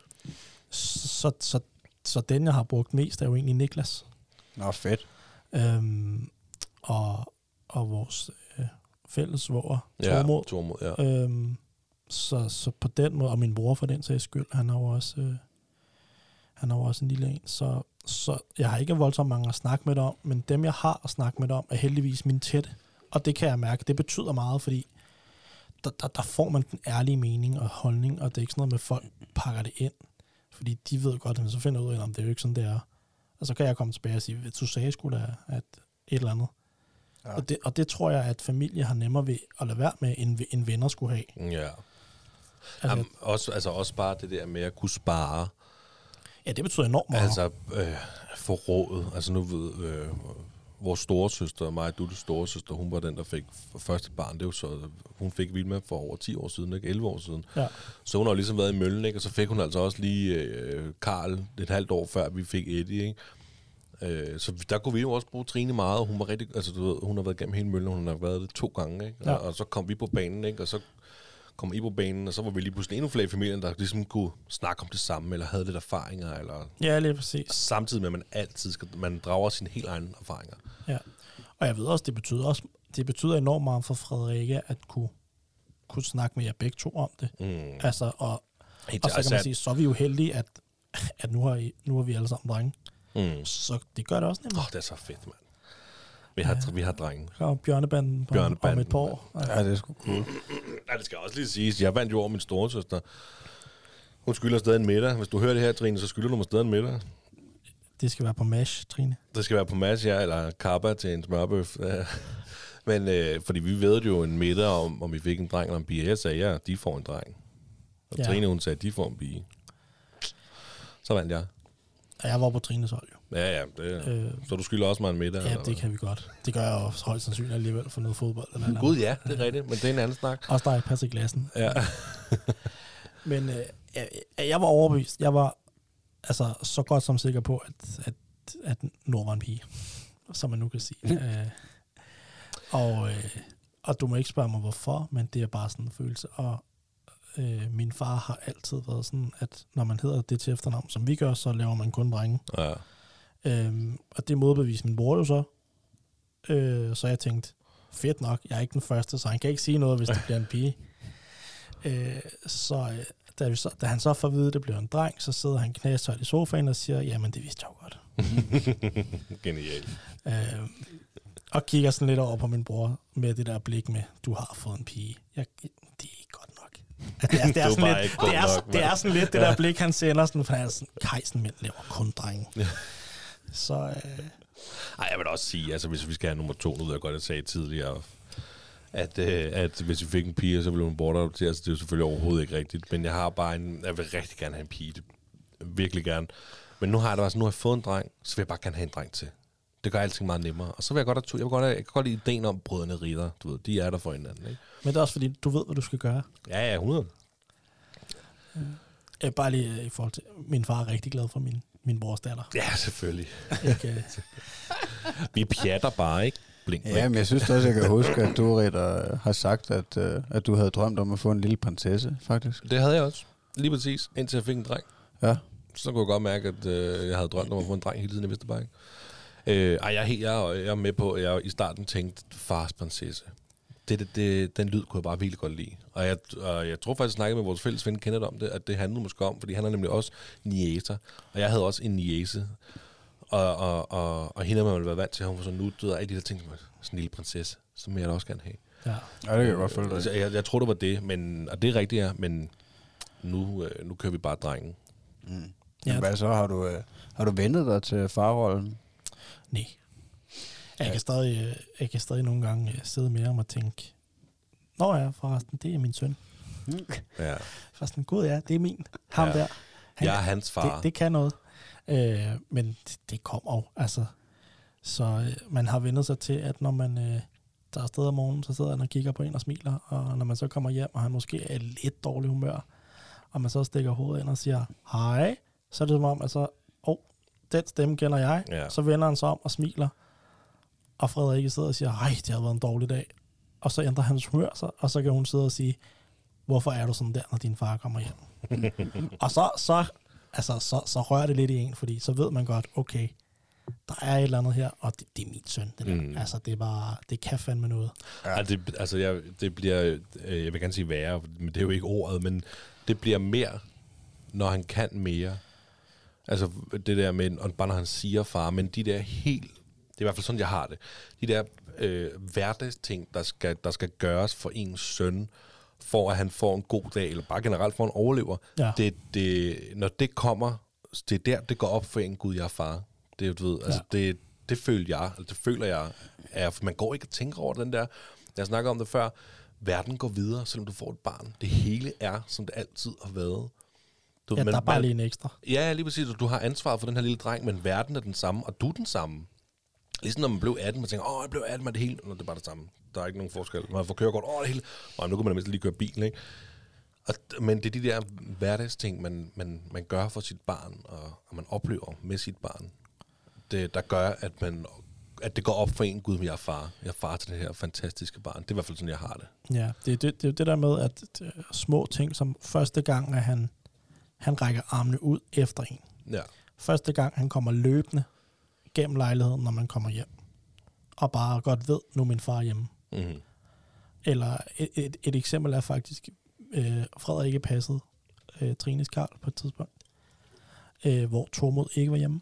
så, så, så den, jeg har brugt mest, er jo egentlig Niklas. nå fedt. Øhm, og, og vores øh, fælles svoger, Ja, Tormod. Tormod, ja. Øhm, så, så på den måde, og min bror for den sags skyld, han er jo også, øh, han er jo også en lille en, så, så jeg har ikke voldsomt mange at snakke med om, men dem, jeg har at snakke med om, er heldigvis min tætte. Og det kan jeg mærke, det betyder meget, fordi der, der, der får man den ærlige mening og holdning, og det er ikke sådan noget med, at folk pakker det ind. Fordi de ved godt, at så finder ud af, om det er jo ikke sådan, det er. Og så kan jeg komme tilbage og sige, du sagde sgu da, at et eller andet. Ja. Og, det, og det tror jeg, at familie har nemmere ved at lade være med, end, end venner skulle have. ja. Altså, Jamen, også, altså også bare det der med at kunne spare. ja, det betyder enormt meget. Altså, øh, få råd. Altså nu ved øh, vores storesøster, mig, du storesøster, hun var den, der fik første barn. Det jo så, hun fik Vilma for over 10 år siden, ikke? 11 år siden. Ja. Så hun har jo ligesom været i møllen, ikke? Og så fik hun altså også lige øh, Karl et halvt år før, vi fik Eddie, ikke? Øh, så der kunne vi jo også bruge Trine meget, og hun var rigtig, altså du ved, hun har været gennem hele møllen, hun har været det to gange, ikke? Og, Ja. og så kom vi på banen, ikke? Og så kom I på banen, og så var vi lige pludselig endnu flere i familien, der ligesom kunne snakke om det samme, eller havde lidt erfaringer, eller Ja, lige præcis. samtidig med, at man altid skal, man drager sine helt egne erfaringer. Ja. Og jeg ved også, det betyder også, det betyder enormt meget for Frederikke at kunne, kunne snakke med jer begge to om det. Mm. Altså, og, Helt og så kan altså, man sige, så er vi jo heldige, at, at nu, har I, nu har vi alle sammen drenge. Mm. Så det gør det også Åh, nemmere. oh, det er så fedt, mand. Vi har, ja. vi har drenge. Kommer Bjørnebanden, på, Bjørnebanden, om et par år. Ja. Ja, det er sgu cool. Nej, det skal også lige siges. Jeg vandt jo over min storesøster. Hun skylder stadig en middag. Hvis du hører det her, Trine, så skylder du mig stadig en middag. Det skal være på MASH, Trine. Det skal være på mads, ja, eller kappa til en smørbøf. Ja. Men øh, fordi vi ved jo en middag om, om vi fik en dreng eller en pige. Jeg sagde, ja, de får en dreng. Og Ja. ja. Trine, hun sagde, de får en pige. Så vandt jeg. Og jeg var på Trines hold jo. Ja, ja. Det, Øh, så du skylder også mig en middag? ja, eller det kan vi godt. Det gør jeg jo højst sandsynligt alligevel for noget fodbold. Eller andet. Gud, ja, det er rigtigt. Men det er en anden snak. Også dig, Patrick Lassen. Ja. Men øh, jeg, jeg var overbevist. Jeg var altså så godt som sikker på, at, at, at Nord var en pige, som man nu kan sige. øh, og, øh, og du må ikke spørge mig, hvorfor, men det er bare sådan en følelse. Og øh, min far har altid været sådan, at når man hedder det til efternavn, som vi gør, så laver man kun drenge. ja. Øhm, og det modbeviste min bror jo så. Øh, så jeg tænkte, fedt nok, jeg er ikke den første, så han kan ikke sige noget, hvis det bliver en pige. Øh, så, øh, da, vi så da han så får at vide, at det bliver en dreng, så sidder han knæstøjt i sofaen og siger, jamen det vidste jeg jo godt. Genialt. Øh, og kigger sådan lidt over på min bror med det der blik med, du har fået en pige. Jeg, det er ikke godt nok. Altså, Det er, det er, sådan, lidt, det, er, nok, det er sådan lidt det der blik, han sender, sådan, for han er sådan, Kajsen laver kun drenge. Så øh, Ej, jeg vil også sige, altså hvis vi skal have nummer to, nu ved jeg godt, at jeg sagde tidligere, at, øh, at hvis vi fik en pige, så ville hun bortadoptere, så det er jo selvfølgelig overhovedet ikke rigtigt. Men jeg har bare en, jeg vil rigtig gerne have en pige, det, virkelig gerne. Men nu har jeg sådan, nu har jeg fået en dreng, så vil jeg bare gerne have en dreng til. Det gør alting meget nemmere. Og så vil jeg godt have to, jeg, vil godt have, jeg kan godt lide ideen om brødrene Ritter, du ved, de er der for hinanden, ikke? Men det er også fordi, du ved, hvad du skal gøre. Ja, ja, 100. Øh, bare lige øh, i forhold til, min far er rigtig glad for min, min brors datter. Ja, selvfølgelig. Ikke, øh, Vi pjatter bare, ikke? Blink, blink. Ja, men jeg synes også, jeg kan huske, at du, Ritter, har sagt, at, øh, at du havde drømt om at få en lille prinsesse, faktisk. Det havde jeg også. Lige præcis, indtil jeg fik en dreng. Ja. Så kunne jeg godt mærke, at øh, jeg havde drømt om at få en dreng hele tiden, jeg vidste bare ikke. Øh, ej, jeg er, helt, jeg, er, jeg er med på, at jeg i starten tænkte, fars prinsesse. Det, det, det, den lyd kunne jeg bare virkelig godt lide. Og jeg, og jeg tror faktisk, jeg snakkede med vores fælles ven Kenneth om det, at det handlede måske om, fordi han er nemlig også niæser. Og jeg havde også en niæse. Og, og, og, og hende man vel været vant til, hun var så nuttet og alle de der ting, som sådan en lille prinsesse, som jeg da også gerne have. ja. Ja, det kan jeg godt følge dig. Altså, i. jeg, jeg tror, det var det, men, og det er rigtigt, ja, men nu, øh, nu kører vi bare drengen. Mm. Ja. Ja. Hvad så? Har du, øh, har du ventet dig til farrollen? Nej. Jeg kan, stadig, jeg kan stadig nogle gange øh, sidde med ham og tænke, Nå ja, forresten, det er min søn. Ja. Forresten, gud ja, det er min. Ham Ja. der. Han, Jeg er hans far. det, det kan noget. Øh, men det, det kommer jo, altså. Så øh, man har vendt sig til, at når man øh, tager afsted om morgenen, så sidder han og kigger på en og smiler, og når man så kommer hjem, og han måske er lidt dårlig humør, og man så stikker hovedet ind og siger, hej, så er det som om, altså, åh, oh, den stemme kender jeg. Ja. Så vender han sig om og smiler, og Frederik sidder og siger, hej, det har været en dårlig dag. Og så ændrer hans humør sig, og så kan hun sidde og sige, hvorfor er du sådan der, når din far kommer hjem? og så, så, altså, så, så rører det lidt i en, fordi så ved man godt, okay, der er et eller andet her, og det, det er min søn. Det, der. Mm. Mm. Altså, det, er bare, det kan fandme noget. Ja. det, altså, jeg, det bliver, øh, jeg vil gerne sige værre, men det er jo ikke ordet, men det bliver mere, når han kan mere. Altså det der med, og bare når han siger far, men de der helt, det er i hvert fald sådan, jeg har det, de der øh, hverdagsting, der skal, der skal gøres for ens søn, for at han får en god dag, eller bare generelt for en overlever, Ja. det, det, når det kommer, det er der, det går op for en, gud, jeg er far. Det du ved, altså det, det føler jeg, eller det føler jeg, er, for man går ikke og tænker over den der, jeg snakker om det før, verden går videre, selvom du får et barn. Det hele er, som det altid har været. Du, Ja, men der er bare lige en ekstra. Ja, lige præcis. Du har ansvar for den her lille dreng, men verden er den samme, og du er den samme. Ligesom når man blev 18, man tænker, åh, jeg blev 18, men det hele, Nå, det er bare det samme. Der er ikke nogen forskel. Man får kørekort, åh, det hele, og nu kan man da lige køre bil, ikke? Og, men det er de der hverdagsting, man, man, man gør for sit barn, og, og man oplever med sit barn, det, der gør, at, man, at det går op for en, gud, men jeg er far. Jeg er far til det her fantastiske barn. Det er i hvert fald sådan, jeg har det. Ja, det er det, det, det der med, at øh, små ting, som første gang, at han, han rækker armene ud efter en. Ja. Første gang, han kommer løbende gennem lejligheden, når man kommer hjem. Og bare godt ved, nu er min far hjemme. Mm-hmm. Eller et, et, et eksempel er faktisk, øh, Frederik ikke passede øh, Trines Karl på et tidspunkt, øh, hvor Tormod ikke var hjemme.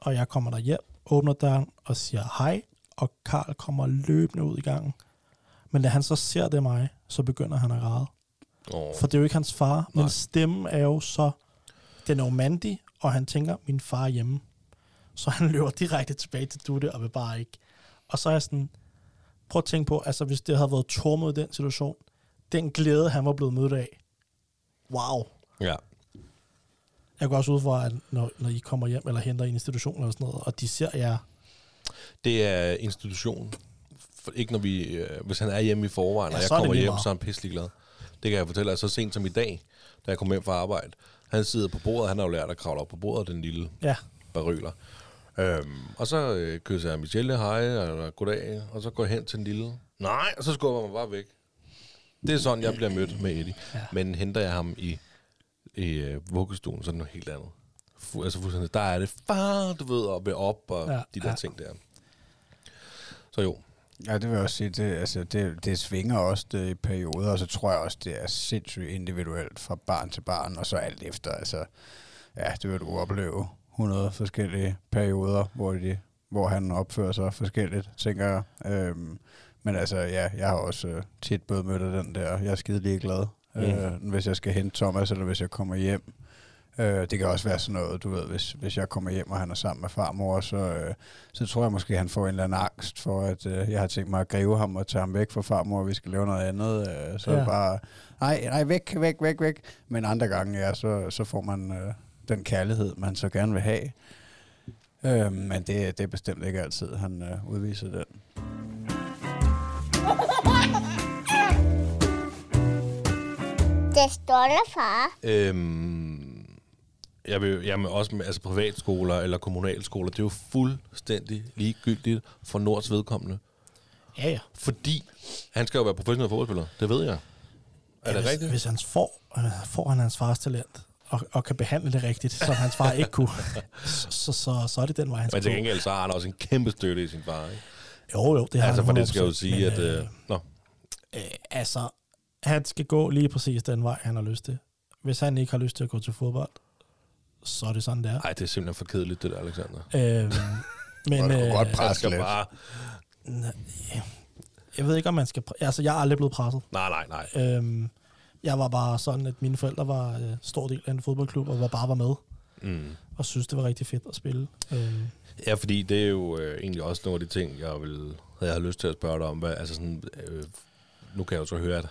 Og jeg kommer der hjem, åbner døren og siger hej, og Karl kommer løbende ud i gangen. Men da han så ser det mig, så begynder han at græde. Oh. For det er jo ikke hans far, men Nej. stemmen er jo så, den er jo mandig, og han tænker, min far er hjemme. Så han løber direkte tilbage til Dutte og vil bare ikke. Og så er jeg sådan, prøv at tænke på, altså hvis det havde været Tormod i den situation, den glæde, han var blevet mødt af. Wow. Ja. Jeg går også ud fra, at når, når I kommer hjem eller henter i en institution eller sådan noget, og de ser jer, Det er institution. For ikke når vi, øh, hvis han er hjemme i forvejen, Ja, og jeg er kommer hjem, meget. så er han pisselig glad. Det kan jeg fortælle, altså så sent som i dag, da jeg kom hjem fra arbejde. Han sidder på bordet, han har jo lært at kravle op på bordet, den lille ja, barøler. Øhm, og så øh, kysser jeg Michelle hej, eller goddag, og så går jeg hen til den lille. Nej, og så skubber man bare væk. Det er sådan, jeg bliver mødt med Eddie. Ja. Men henter jeg ham i, i øh, vuggestuen, så er det noget helt andet. Fu- altså fuldstændig, der er det far, du ved, og op, og Ja, de der ja. ja. ting der. Så jo, Ja, det vil jeg også sige. Det, altså, det, det svinger også det i perioder, og så tror jeg også, det er sindssygt individuelt fra barn til barn, og så alt efter. Altså, ja, det vil du opleve 100 forskellige perioder, hvor, de, hvor han opfører sig forskelligt, tænker jeg. Øhm, men altså, ja, jeg har også øh, tit både mødt den der, jeg er skide ligeglad, mm. øh, hvis jeg skal hente Thomas, eller hvis jeg kommer hjem. Øh, det kan også være sådan noget, du ved, hvis, hvis jeg kommer hjem, og han er sammen med farmor, så, øh, så tror jeg måske, han får en eller anden angst for, at øh, jeg har tænkt mig at gribe ham og tage ham væk fra farmor, og vi skal lave noget andet. Øh, så ja. bare, nej, nej, væk, væk, væk, væk. Men andre gange, ja, så, så får man øh, den kærlighed, man så gerne vil have. Øh, men det, det er bestemt ikke altid, han øh, udviser den. Det stolte far. Øhm, jeg vil, jamen også med altså privatskoler eller kommunalskoler, det er jo fuldstændig ligegyldigt for Nords vedkommende. Ja, ja. Fordi han skal jo være professionel fodboldspiller, det ved jeg. Er ja, det hvis, rigtigt? Hvis han får, øh, får han hans fars talent, og, og kan behandle det rigtigt, som hans far ikke kunne, så, så, så, så er det den vej, han Men skal til gå. gengæld, så har han også en kæmpe støtte i sin far, ikke? Jo, jo, det har Altså, han for det skal jo 100%, sige, men, at... Øh, nå, øh, altså, han skal gå lige præcis den vej, han har lyst til. Hvis han ikke har lyst til at gå til fodbold, så er det sådan, det er. ej, det er simpelthen for kedeligt, det der, Alexander. Øhm, men, kan øh, godt presse lidt. bare... jeg ved ikke, om man skal... Pre- altså, jeg er aldrig blevet presset. Nej, nej, nej. Øhm, jeg var bare sådan, at mine forældre var øh, stor del af en fodboldklub, og var bare var med, Mm. og synes det var rigtig fedt at spille. Øhm, Ja, fordi det er jo øh, egentlig også nogle af de ting, jeg vil, jeg har lyst til at spørge dig om. Hvad, altså sådan, øh, nu kan jeg jo så høre, at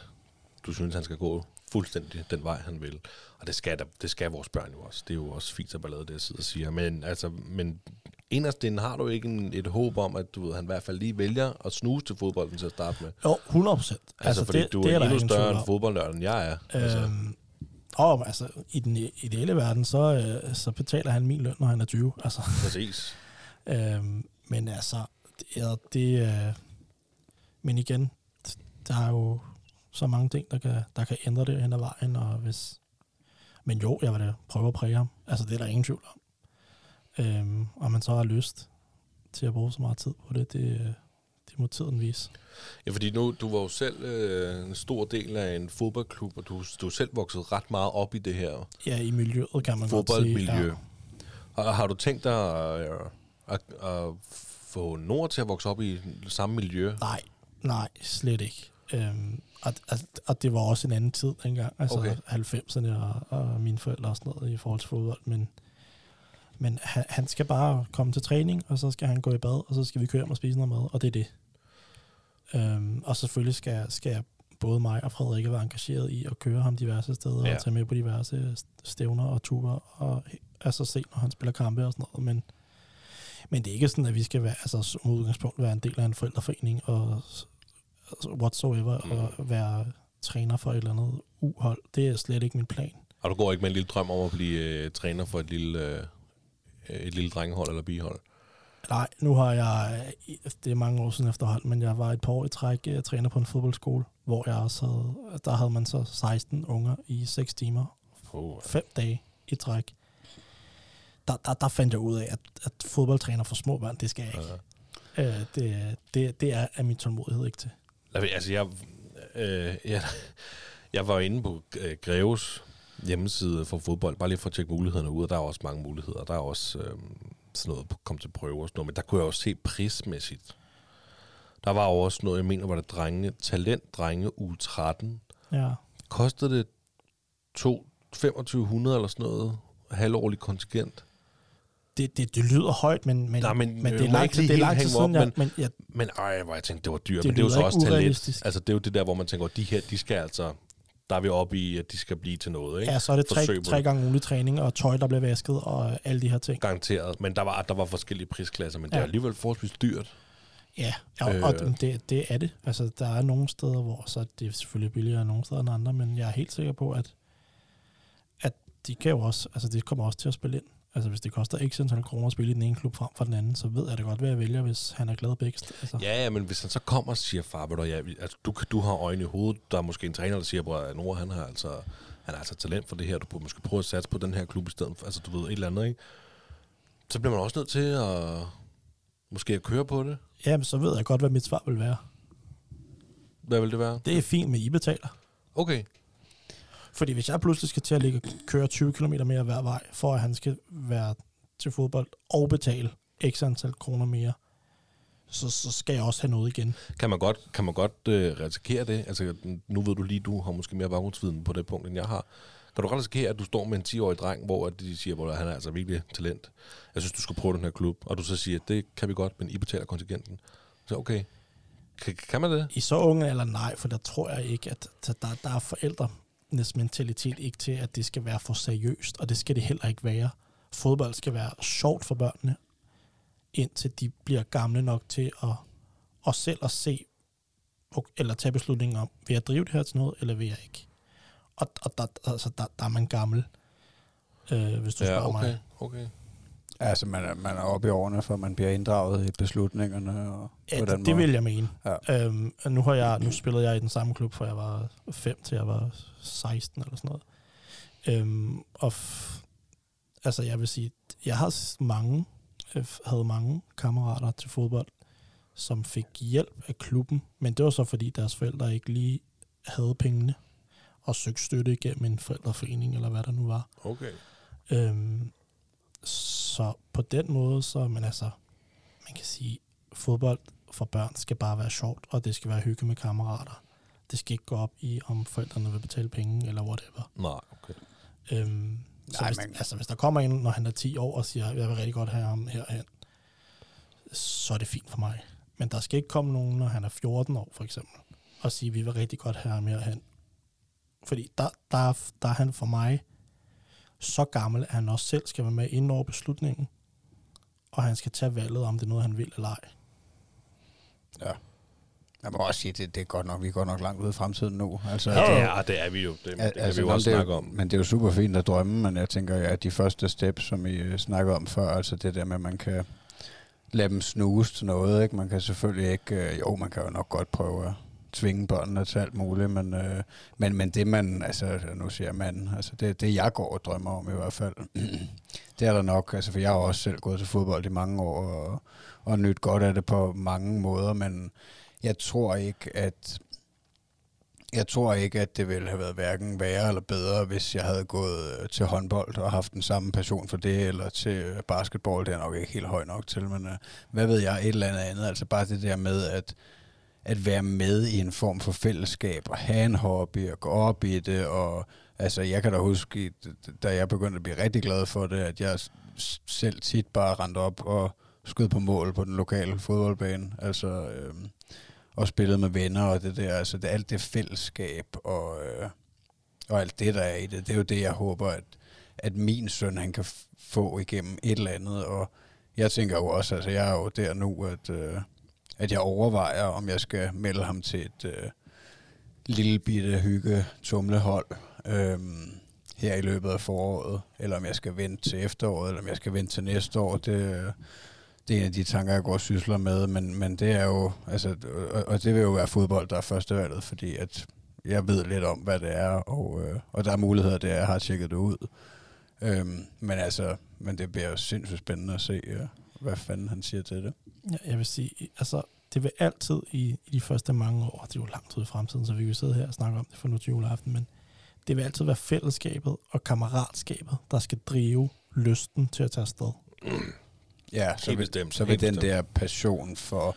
du synes, han skal gå fuldstændig den vej, han vil. Og det skal, der, det skal vores børn jo også. Det er jo også fint at ballade, det jeg sidder og siger. Men, altså, men inderst inden har du ikke en, et håb om, at du ved, han i hvert fald lige vælger at snuse til fodbolden til at starte med. jo, 100 procent. Altså, altså fordi det, du er, der er endnu større tvivl en om. fodboldnørd, end jeg er. Altså, Øhm, og altså, i den ideelle verden, så, øh, så betaler han min løn, når han er 20. Altså, præcis. øhm, men altså, det, er- det øh, men igen, der er jo så mange ting, der kan, der kan ændre det hen ad vejen, og hvis, men jo, jeg vil da prøve at præge ham. Altså, det er der ingen tvivl om. Øhm, og man så har lyst til at bruge så meget tid på det, det, det må tiden vise. Ja, fordi nu, du var jo selv øh, en stor del af en fodboldklub, og du, du selv vokset ret meget op i det her Ja, i miljøet kan man godt sige. fodboldmiljø. Ja. Har, har du tænkt dig at, at, at få Nord til at vokse op i samme miljø? Nej, nej, slet ikke. Øhm, og, og, det var også en anden tid dengang, altså okay. 90'erne og, og mine forældre og sådan noget i forhold til fodbold, men, men han, han skal bare komme til træning, og så skal han gå i bad, og så skal vi køre hjem og spise noget mad, og det er det. Øhm, og selvfølgelig skal, skal både mig og Frederikke være engageret i at køre ham diverse steder, Ja. og tage med på diverse stævner og ture, og altså se, når han spiller kampe og sådan noget, men men det er ikke sådan, at vi skal være, altså som udgangspunkt være en del af en forældreforening og altså, whatsoever, mm. og være træner for et eller andet uhold. Det er slet ikke min plan. Og du går ikke med en lille drøm om at blive øh, træner for et lille, øh, et lille drengehold eller bihold? Nej, nu har jeg, det er mange år siden efterhånden, men jeg var et par år i træk uh, træner på en fodboldskole, hvor jeg også havde, der havde man så 16 unger i 6 timer, Oh. 5 dage i træk. Der, der, der fandt jeg ud af, at, at fodboldtræner for små børn, det skal jeg ikke. Ja. Uh, det, det, det er, er min tålmodighed ikke til. Altså, jeg, øh, jeg, jeg var inde på øh, Greves hjemmeside for fodbold, bare lige for at tjekke mulighederne ud, og der er også mange muligheder. Der er også øh, sådan noget, kom til prøve og sådan noget, men der kunne jeg også se prismæssigt. Der var jo også noget, jeg mener, var det drenge, talent drenge u 13. Ja. Kostede det to, 2500 eller sådan noget, halvårlig kontingent? det, det, det lyder højt, men, men, Nej, men, men øh, det er må lang ikke tid, lige det er lang helt tid hænge mig siden, op, jeg, men jeg, Men ej, hvor jeg tænkte, det var dyrt. Det men det er jo så også talent. Altså, det er jo det der, hvor man tænker, de her, de skal altså... Der er vi oppe i, at de skal blive til noget, ikke? ja, så er det tre, tre det. gange ugenlig træning, og tøj, der bliver vasket, og alle de her ting. Garanteret. Men der var, der var forskellige prisklasser, men det Ja. er alligevel forholdsvis dyrt. Ja, og, øh. og det, det er det. Altså, der er nogle steder, hvor så er det selvfølgelig billigere nogle steder end andre, men jeg er helt sikker på, at, at de kan jo også, altså det kommer også til at spille ind. Altså hvis det koster x antal kroner at spille i den ene klub frem for den anden, så ved jeg da godt, hvad jeg vælger, hvis han er glad steder. Altså. Ja, ja, men hvis han så kommer og siger, far, du, ja, altså, du, du har øjne i hovedet, der er måske en træner, der siger, at Nora, han har altså, han har altså talent for det her, du burde måske prøve at satse på den her klub i stedet for, altså du ved, et eller andet, ikke? Så bliver man også nødt til at, måske at køre på det. Jamen, så ved jeg godt, hvad mit svar vil være. Hvad vil det være? Det er fint med I betaler. Okay. Fordi hvis jeg pludselig skal til at ligge, køre 20 km mere hver vej, for at han skal være til fodbold og betale x antal kroner mere, så, så skal jeg også have noget igen. Kan man godt, kan man godt øh, risikere det? Altså, nu ved du lige, du har måske mere baggrundsviden på det punkt, end jeg har. Kan du godt risikere, at du står med en 10-årig dreng, hvor at de siger, at han er altså virkelig talent. Jeg synes, du skal prøve den her klub. Og du så siger, at det kan vi godt, men I betaler kontingenten. Så okay. Kan, kan man det? I så unge eller nej, for der tror jeg ikke, at der, der er forældrenes mentalitet ikke til, at det skal være for seriøst, og det skal det heller ikke være. Fodbold skal være sjovt for børnene, indtil de bliver gamle nok til at, at selv at se, eller tage beslutningen om, vil jeg drive det her til noget, eller vil jeg ikke? Og, og der, altså, der, der er man gammel, øh, hvis du Ja, spørger okay. mig. okay. Altså, man er, man er oppe i årene, for man bliver inddraget i beslutningerne. Og Ja, på den det, det måde. vil jeg mene. Ja. Øhm, og nu, har jeg, nu spillede jeg i den samme klub, fra jeg var 5 til jeg var 16 eller sådan noget. Øhm, og f- altså jeg vil sige, jeg har mange, øh, havde mange kammerater til fodbold, som fik hjælp af klubben, men det var så fordi deres forældre ikke lige havde pengene og søgte støtte igennem en forældreforening eller hvad der nu var. Okay. Øhm, så på den måde, så men altså, man kan sige, fodbold for børn skal bare være sjovt, og det skal være hygge med kammerater. Det skal ikke gå op i, om forældrene vil betale penge, eller whatever. Nej, okay. Øhm, så Nej, hvis, men- altså, hvis der kommer en, når han er 10 år, og siger, jeg vil rigtig godt have ham herhen, så er det fint for mig. Men der skal ikke komme nogen, når han er 14 år, for eksempel, og sige, vi vil rigtig godt have ham herhen. Fordi der, der, er- der er han for mig så gammel, at han også selv skal være med ind over beslutningen, og han skal tage valget, om det er noget, han vil eller ej. Ja. Jeg må også sige, det, det er godt nok, vi er godt nok langt ude i fremtiden nu. Altså, Ja, det er vi jo. Det, det Al- kan vi jo nå, også det er snakke om. Men det er jo super fint at drømme, men jeg tænker, at de første steps, som I øh, snakkede om før, altså det der med, at man kan lade dem snuse til noget, ikke? Man kan selvfølgelig ikke, øh, jo, man kan jo nok godt prøve at tvinge børnene til alt muligt, men, øh, men, men det man, altså nu siger man, altså det, det jeg går og drømmer om i hvert fald, det er der nok, altså for jeg har også selv gået til fodbold i mange år, og, og nyt godt af det på mange måder, men jeg tror ikke, at jeg tror ikke, at det ville have været hverken værre eller bedre, hvis jeg havde gået øh, til håndbold og haft den samme passion for det, eller til øh, basketball. Det er nok ikke helt høj nok til, men uh, hvad ved jeg, et eller andet andet. Altså bare det der med at, at være med i en form for fællesskab, og have en hobby, og gå op i det, og altså jeg kan da huske, da jeg begyndte at blive rigtig glad for det, at jeg selv tit bare rendte op og skød på mål på den lokale fodboldbane. Altså, Øh, og spillet med venner og det der, altså det, alt det fællesskab og, øh, og alt det, der er i det, det er jo det, jeg håber, at, at min søn, han kan få igennem et eller andet, og jeg tænker jo også, altså jeg er jo der nu, at, øh, at jeg overvejer, om jeg skal melde ham til et øh, lille bitte hygge tumlehold øh, her i løbet af foråret, eller om jeg skal vente til efteråret, eller om jeg skal vente til næste år, det, øh, det er en af de tanker, jeg går og sysler med, men, men det er jo, altså, og, og det vil jo være fodbold, der er førstevalget, fordi at jeg ved lidt om, hvad det er, og, øh, og der er muligheder der, jeg har tjekket det ud. Øhm, men altså, men det bliver jo sindssygt spændende at se, øh, hvad fanden han siger til det. Ja, jeg vil sige, altså, det vil altid i, i de første mange år, det er jo langt ud i fremtiden, så vi kan sidde her og snakke om det for nu til juleaften, men det vil altid være fællesskabet og kammeratskabet, der skal drive lysten til at tage afsted. Ja, så vil, bestemt, så vil den bestemt. der passion for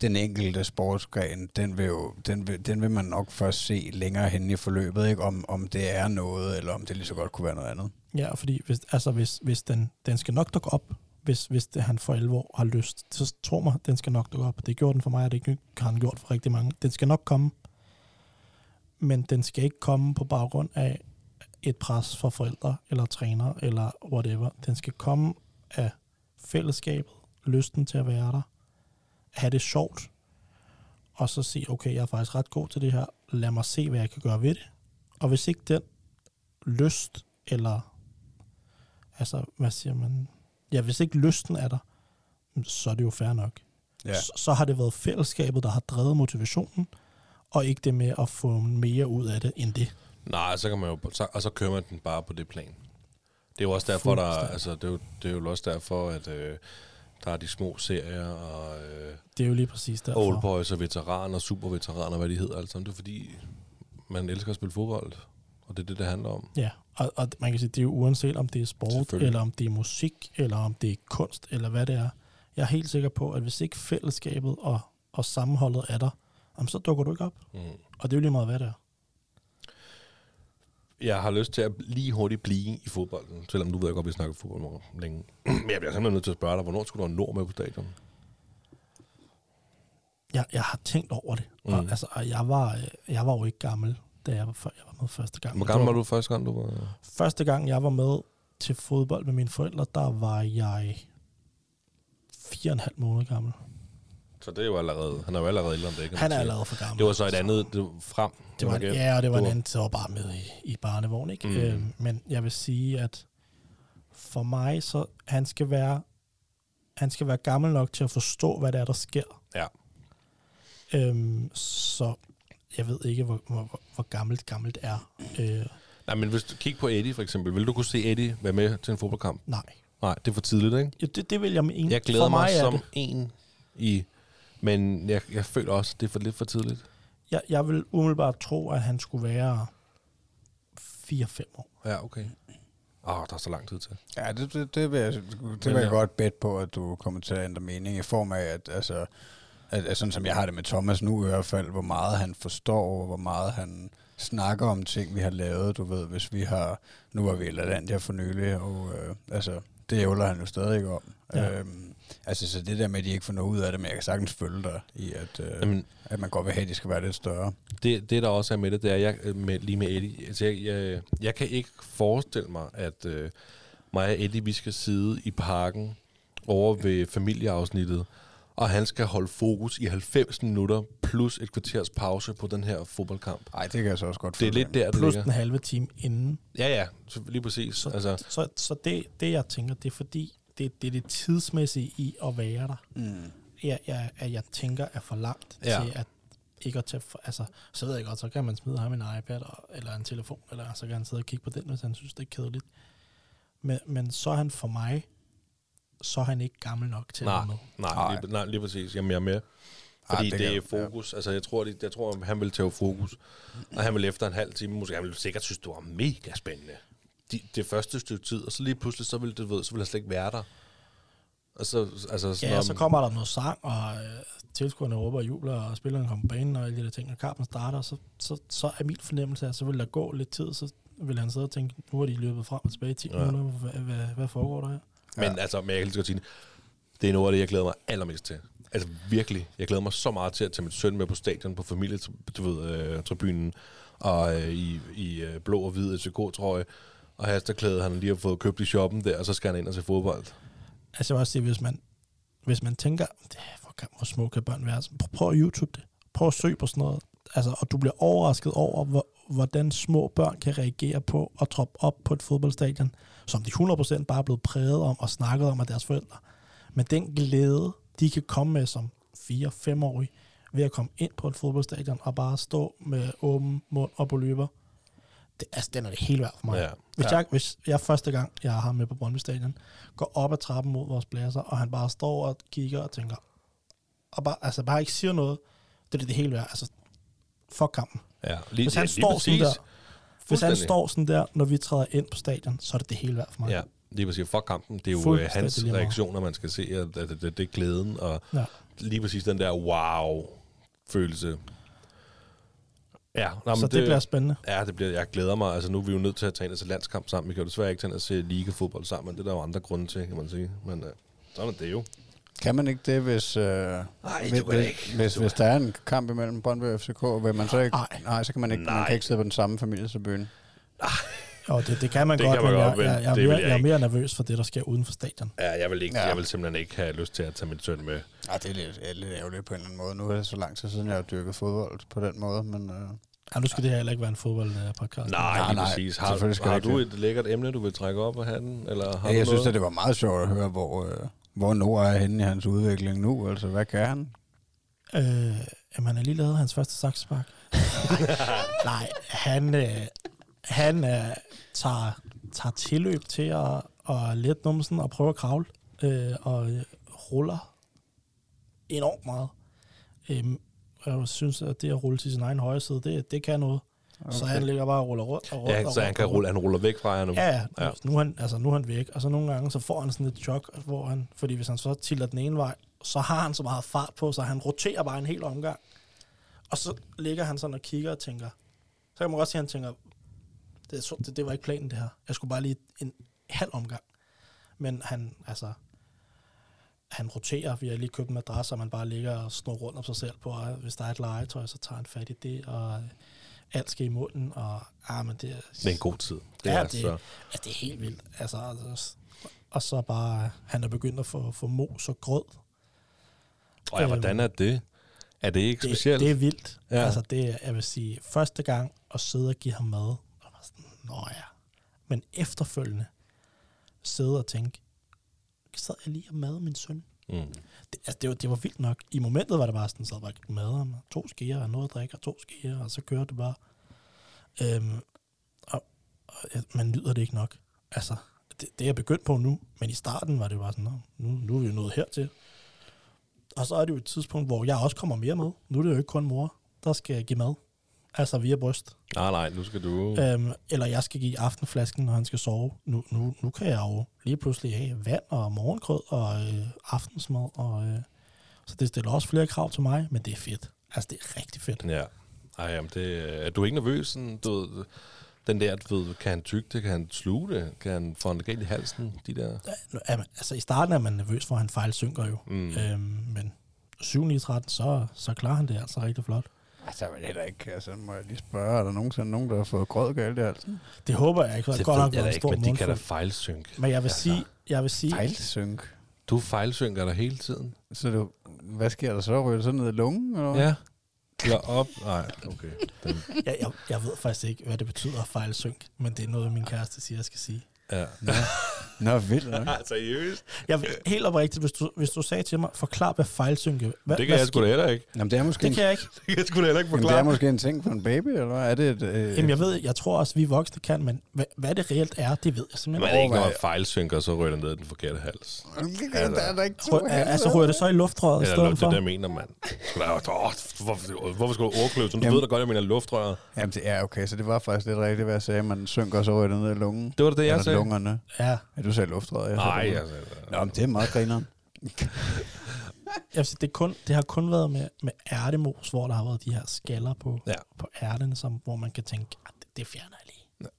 den enkelte sportsgren, den vil, jo, den, vil, den vil man nok først se længere hen i forløbet, ikke? Om, om det er noget, eller om det lige så godt kunne være noget andet. Ja, fordi hvis, altså hvis, hvis den, den skal nok dukke op, hvis, hvis det, han for alvor har lyst, så tro mig, den skal nok dukke op. Det gjorde den for mig, og det har han gjort for rigtig mange. Den skal nok komme, men den skal ikke komme på baggrund af et pres fra forældre, eller træner, eller whatever. Den skal komme af fællesskabet, lysten til at være der, have det sjovt, og så sige, okay, jeg er faktisk ret god til det her, lad mig se, hvad jeg kan gøre ved det. Og hvis ikke den lyst, eller altså, hvad siger man? Ja, hvis ikke lysten er der, så er det jo fair nok. Ja. Så, så har det været fællesskabet, der har drevet motivationen, og ikke det med at få mere ud af det, end det. Nej, så kan man jo, så, og så kører man den bare på det plan. Det er jo også derfor, der, altså, det er jo, det er jo også derfor, at øh, der er de små serier, og øh, Det er jo lige præcis derfor. old boys og veteraner, superveteraner, hvad de hedder, altså. Det er fordi, man elsker at spille fodbold, og det er det, det handler om. Ja, og, og man kan sige, det er jo uanset om det er sport, eller om det er musik, eller om det er kunst, eller hvad det er. Jeg er helt sikker på, at hvis ikke fællesskabet og, og sammenholdet er der, jamen, så dukker du ikke op. Mm. Og det er jo lige meget, hvad det er. Jeg har lyst til at lige hurtigt blive i fodbolden, selvom du ved jeg godt, vi snakker fodbold længe. Men jeg bliver simpelthen nødt til at spørge dig, hvornår skulle du have nord med på stadion? Jeg, jeg har tænkt over det. Mm. Og, altså, jeg, var, øh, jeg var jo ikke gammel, da jeg var, før jeg var med første gang. Hvor gammel var du første gang, du var... Første gang, jeg var med til fodbold med mine forældre, der var jeg fire og en halv måned gammel. Så det er jo allerede... Han er jo allerede ældre end det, man Han er allerede for gammel. Det var så et andet det var frem. Det var, ja, og det var Du en anden, var bare med i, i barnevogn, ikke? Mm. Øh, men jeg vil sige, at for mig, så han skal være han skal være gammel nok til at forstå, hvad det er, der sker. Ja. Øhm, så jeg ved ikke, hvor, hvor, hvor- gammelt gammelt er. Øh, Nej, men hvis du kigger på Eddie for eksempel, vil du kunne se Eddie være med til en fodboldkamp? nej. Nej, det er for tidligt, ikke? Ja, det, det vil jeg mene. Jeg glæder for mig, mig som det. en i... Men jeg, jeg føler også, det er for lidt for tidligt. Jeg, jeg vil umiddelbart tro, at han skulle være 4-5 år. Ja, okay. Åh, oh, der er så lang tid til. Ja, det, det, det vil jeg, det vil ja. jeg godt bet på, at du kommer til at ændre mening i form af, at, altså, at, at sådan som jeg har det med Thomas nu i hvert fald, hvor meget han forstår, hvor meget han snakker om ting, vi har lavet. Du ved, hvis vi har... Nu var vi i LaLandia for nylig, og øh, altså, det ævler han jo stadig om. Ja. Ja. Øhm, altså, så det der med, at de ikke får noget ud af det, men jeg kan sagtens følge dig i, at, øh, Jamen, at man godt vil have, at de skal være lidt større. det, det, der også er med det, det er, jeg, øh, med, lige med Eddie, altså jeg, jeg, jeg kan ikke forestille mig, at øh, mig og Eddie, vi skal sidde i parken over ved familieafsnittet, og han skal holde fokus i 90 minutter, plus et kvarters pause på den her fodboldkamp. Nej, det kan jeg så også godt Det er lidt der, det Plus ligger. den halve time inden. Ja, ja, så lige præcis. Så, Altså, så, så det, det, jeg tænker, det er fordi, det, det er det tidsmæssige i at være der. Mm. Jeg, jeg, at jeg tænker er for langt Ja. ja. til at ikke at tage for, altså, så ved jeg godt, så kan man smide ham en iPad og, eller en telefon, eller så kan han sidde og kigge på den, hvis han synes, det er kedeligt. Men, men så er han for mig, så er han ikke gammel nok til nej, at være med. nej, Nej. lige, nej, lige præcis. Jamen, jeg er med. Fordi Ah, det, det det er fokus. Altså, jeg tror, de, jeg tror, han vil tage fokus. Og han vil efter en halv time, måske, han vil sikkert synes, det var mega spændende. De, det første stykke tid, og så lige pludselig, så vil det ved, så vil han slet ikke være der. Og så, altså, sådan Ja, om- så kommer der noget sang, og øh, tilskuerne råber og jubler, og spillerne kommer på banen, og alle de der ting, og kampen starter, så, så, så er min fornemmelse, at så vil der gå lidt tid, så vil han sidde og tænke, nu har de løbet frem og tilbage i 10 Ja. ja. minutter, hvad, hvad, hvad foregår der her? Men altså, men jeg kan lige godt sige, det, er noget af det, jeg glæder mig allermest til. Altså virkelig. Jeg glæder mig så meget til at tage min søn med på stadion, på familie, du ved, øh, tribunen, og øh, i, i øh, blå og hvid FCK-trøje, og hasterklæde, han lige har fået købt i shoppen der, og så skal han ind og se fodbold. Altså jeg vil også sige, hvis man, hvis man tænker, "Det- hvor, kan, hvor små kan børn være, altså, så prøv at YouTube det. Prøv at søge på sådan noget. Altså, og du bliver overrasket over, hvor, hvordan små børn kan reagere på at troppe op på et fodboldstadion, som de 100% bare er blevet præget om og snakket om af deres forældre. Men den glæde, de kan komme med som 4-5-årige, ved at komme ind på et fodboldstadion og bare stå med åben mund og på løber, det, altså, den er det helt værd for mig. Ja. Hvis, Ja. jeg, hvis jeg første gang, jeg har ham med på Brøndby Stadion, går op ad trappen mod vores pladser, og han bare står og kigger og tænker, og bare, altså bare ikke siger noget, det er det, det hele værd. Altså, fuck kampen. Ja, lige, Hvis han ja, står sådan der, hvis han står sådan der, når vi træder ind på stadion, så er det det hele værd for mig. Ja, lige præcis. Fuck kampen. Det er jo øh, Fuldstændig hans lige reaktioner, man skal se, at, at, at det, det er glæden, og Ja. lige præcis den der wow-følelse. Ja, nå, så men det, det bliver spændende. Ja, det bliver, jeg glæder mig. Altså, nu er vi jo nødt til at tage ind til landskamp sammen. Vi kan jo desværre ikke tage ind og se ligefodbold sammen, men det er der jo andre grunde til, kan man sige. Men uh, sådan er det jo. Kan man ikke det, hvis, øh, Nej, hvis, ikke. hvis, hvis der er en kamp imellem Brøndby og FCK, vil man så ikke... Nej. Nej, så kan man ikke, man Nej. kan ikke sidde på den samme familietribune. Og det, det kan man Det godt, kan man men godt, jeg, jeg, jeg, er det mere, jeg jeg er mere nervøs for det, der sker uden for stadion. Ja, jeg vil, ikke, Ja. jeg vil simpelthen ikke have lyst til at tage min søn med. Ja, det er lidt, er lidt ærgerligt på en eller anden måde. Nu er det så lang tid siden, jeg har dyrket fodbold på den måde, men... Øh, Ja, nu skal det her heller ikke være en fodboldpodcast. Nej, Nej, nej. præcis. Har, Selvfølgelig skal har det du et lækkert emne, du vil trække op af hatten? Eller har ja, jeg synes, at det var meget sjovt at høre, hvor, øh, hvor Nord er henne i hans udvikling nu. Altså, hvad kan han? Øh, jamen, han har lige lavet hans første saksespark. Nej, han, øh, han øh, tager, tager tilløb til at, at lette numsen og prøve at kravle, øh, og øh, ruller enormt meget. Øhm, jeg synes, at det at rulle til sin egen højre side, det, det kan noget. Okay. Så han ligger bare og ruller rundt og rundt. Ja, og så han kan rulle, han ruller væk fra jer nu. Ja, ja. Ja. Nu, han, nu, han, altså, nu er han væk, og så nogle gange så får han sådan et chok, hvor han, fordi hvis han så tilter den ene vej, så har han så meget fart på, så han roterer bare en hel omgang. Og så ligger han sådan og kigger og tænker, så kan man godt sige, at han tænker, det, det, det var ikke planen det her. Jeg skulle bare lige en halv omgang. Men han, altså, han roterer. Vi har lige købt en madras, og man bare ligger og snor rundt om sig selv på, og hvis der er et legetøj, så tager han fat i det, og alt skal i munden, og ah, men det er... Det er en god tid. Det Ja, er det- så. Ja, det er helt vildt. Altså, altså, og så bare, han er begyndt at få, få mos og grød. Og ja, hvordan er det? Er det ikke Det, specielt? det er vildt. Ja. Altså, det er, jeg vil sige, første gang at sidde og give ham mad, nå ja. Men efterfølgende sidde og tænke, sad jeg lige og mad min søn? Mm. Det, altså, det, var, det var vildt nok. I momentet var det bare sådan, så bare mad ham, to skeer og noget at drikke, og to skeer, og så kørte det bare. Øhm, og, og man nyder det ikke nok. Altså, det, det er jeg begyndt på nu, men i starten var det bare sådan, "Nå, nu, nu er vi jo nået hertil. Og så er det jo et tidspunkt, hvor jeg også kommer mere med. Nu er det jo ikke kun mor, der skal give mad. Altså via bryst. Nej, nej, nu skal du... Øhm, eller jeg skal give aftenflasken, når han skal sove. Nu, nu, nu kan jeg jo lige pludselig have vand og morgengrød og øh, aftensmad. Og, øh, så det stiller også flere krav til mig, men det er fedt. Altså, det er rigtig fedt. Ja. Ej, jamen det, er du ikke nervøs? Sådan, du ved, den der, du ved, kan han tygge det? Kan han sluge det? Kan han få en galt i halsen? De der... Er man, altså, i starten er man nervøs for, at han fejlsynker jo. Mm. Øhm, men 7 9 13, så, så klarer han det altså rigtig flot. Altså, men heller ikke. Altså, må jeg lige spørge, er der nogensinde nogen, der har fået grød galt i halsen? Det håber jeg ikke, for det Det er godt nok jeg en ikke, stor men de kan da fejlsynke. Men jeg vil Altså, sige, jeg vil sige, Fejlsynk. Du fejlsynker dig hele tiden. Så du, hvad sker der så? Ryger du så ned i lungen? Eller? Ja. Eller op. Nej, okay. Den, jeg, jeg, jeg ved faktisk ikke, hvad det betyder at fejlsynk, men det er noget, min kæreste siger, jeg skal sige. Ja. Nå, Nå vildt nok. Seriøst? Jeg, vil- helt oprigtigt, hvis du, hvis du sagde til mig, forklar, hvad fejlsynke hvad, Det kan jeg sgu da heller ikke. Jamen, det er måske, Det en, kan jeg ikke. Det kan jeg sgu da heller ikke jamen, det er måske en ting for en baby, eller hvad? Er det et... Øh, Jamen, jeg ved, jeg tror også, vi voksne kan, men hvad, hvad det reelt er, det ved jeg Men simpelthen er det ikke, når man fejlsynker, så ryger den ned i den forkerte hals? der er der ikke to Rø- altså, rører det så i luftrøret i stedet luft, for? det der mener man. Sgu da- Åh, hvorfor, hvorfor skal du overkløve? Du Jamen- ved da godt, jeg mener luftrøret. Jamen, det er okay, så det var faktisk lidt rigtigt, hvad jeg sagde. Man synker, og så ryger det ned i lungen. Det var det, jeg sagde. Lungerne. Ja, Ja, du sagde luftrøret. jeg sagde Nej, lungerne. altså. Nå, men det er meget grineren. jeg sige, det, er kun, det har kun været med, med ærtemos, hvor der har været de her skaller på, Ja. på ærterne, som, hvor man kan tænke, at det, det fjerner jeg lige.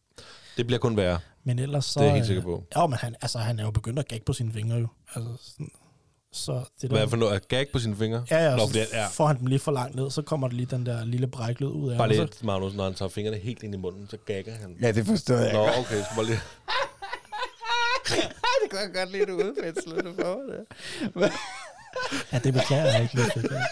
Det bliver kun værre. Men ellers så... Det er jeg helt øh, sikker på. Ja, men han, altså, han er jo begyndt at gagge på sine fingre jo. Altså, sådan, så det Hvad der, er for noget? Gag på sine fingre? Ja, ja, Nå, så ja. får han dem lige for langt ned, så kommer der lige den der lille bræklyd ud af Bare ham, lige, og så, Magnus, når han tager fingrene helt ind i munden, så gagger han. Ja, det forstår jeg Nå, okay, så bare lige... det kunne jeg godt lide, du udfændslede det for det. Ja, det beklager jeg ikke. lidt.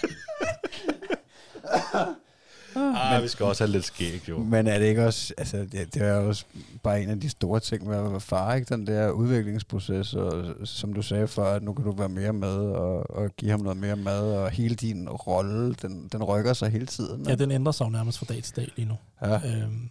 Ah, vi skal også have lidt skæg, jo. Men er det ikke også, altså det, det er også bare en af de store ting med at være far, ikke? Den der udviklingsproces, og som du sagde før, at nu kan du være mere med og, og give ham noget mere mad, og hele din rolle, den, den rykker sig hele tiden. Ja, den ændrer sig jo nærmest fra dag til dag lige nu. ja. Øhm,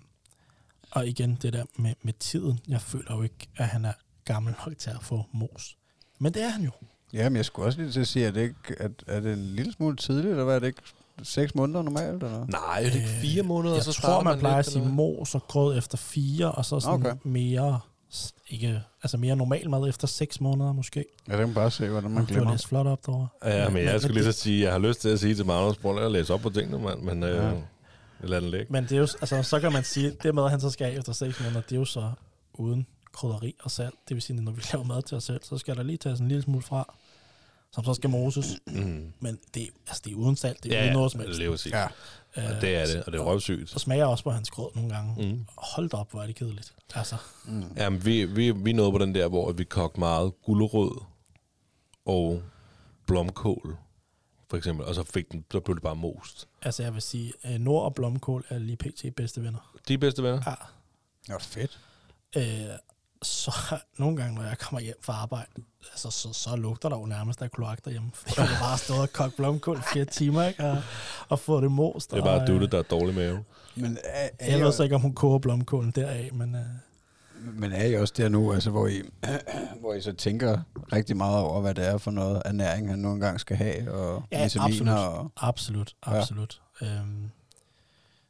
og igen, det der med, med tiden. Jeg føler jo ikke, at han er gammel nok til at få mos. Men det er han jo. ja, men jeg skulle også lige til at sige, at det ikke, at, er det en lille smule tidligt, eller hvad er det ikke? Seks måneder normalt, eller? Nej, er det ikke fire måneder, Jeg så tror, starter man plejer at sige mos og grød efter fire, og så sådan Okay. mere, ikke, altså mere normal mad efter seks måneder måske. Ja, det kan man bare se, hvordan man Man glemmer. læst flot op derovre. Ja, men jeg Men- skulle men lige så sige, at jeg har lyst til at sige til Magnus, prøv at læse op på tingene, mand. Men øh, Ja. jeg lader den ligge. Men det er jo, altså, så kan man sige, det med, at han så skal af efter 6 måneder, det er jo så uden krydderi og salt. Det vil sige, at når vi laver mad til os selv, så skal der lige tages en lille smule fra, som så skal moses. Mm. Men det, altså, det er uden salt, det er Ja, uden noget som helst. det er. Ja, Og det er det, og det er røvsygt. Så smager også på hans grød nogle gange. Mm. Hold da op, hvor er det kedeligt. Altså, mm. Jamen, vi, vi, vi nåede på den der, hvor vi kogte meget gulerod og blomkål, for eksempel, og så, fik den, så blev det bare most. altså jeg vil sige, øh, Nord og Blomkål er lige pt. bedste venner. De er bedste venner? Ja. Det var fedt. Øh, så nogle gange, når jeg kommer hjem fra arbejde, altså, så, så lugter der jo nærmest af kloak derhjemme. Fordi jeg har bare stået og kogt blomkål i fire timer, ikke? Og, og fået det most. Det er bare dutte, der er dårlig mave. Men er, er, Jeg ved så ikke, om hun koger blomkålen deraf, men øh, men er I også der nu, altså, hvor, I, hvor I så tænker rigtig meget over, hvad det er for noget ernæring, han nogle gange skal have, og Ja, vitaminer? absolut. Og, absolut, absolut. Ja. Øhm,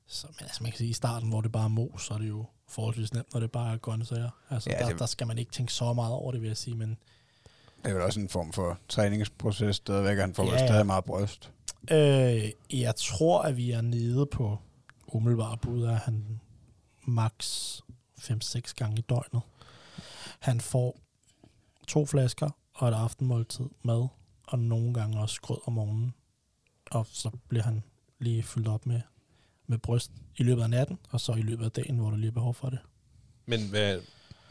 Så, men altså, man kan sige, i starten, hvor det bare er mos, så er det jo forholdsvis nemt, når det bare er grøntsager. Altså, Ja, der, det- der, skal man ikke tænke så meget over det, vil jeg sige, men Det er vel også en form for træningsproces stadigvæk, han får Ja, stadig meget bryst. Øh, jeg tror, at vi er nede på umiddelbart bud af han max 5-6 gange i døgnet. Han får to flasker og et aftenmåltid mad, og nogle gange også grød om morgenen. Og så bliver han lige fyldt op med, med bryst i løbet af natten, og så i løbet af dagen, hvor der lige er behov for det. Men hvad,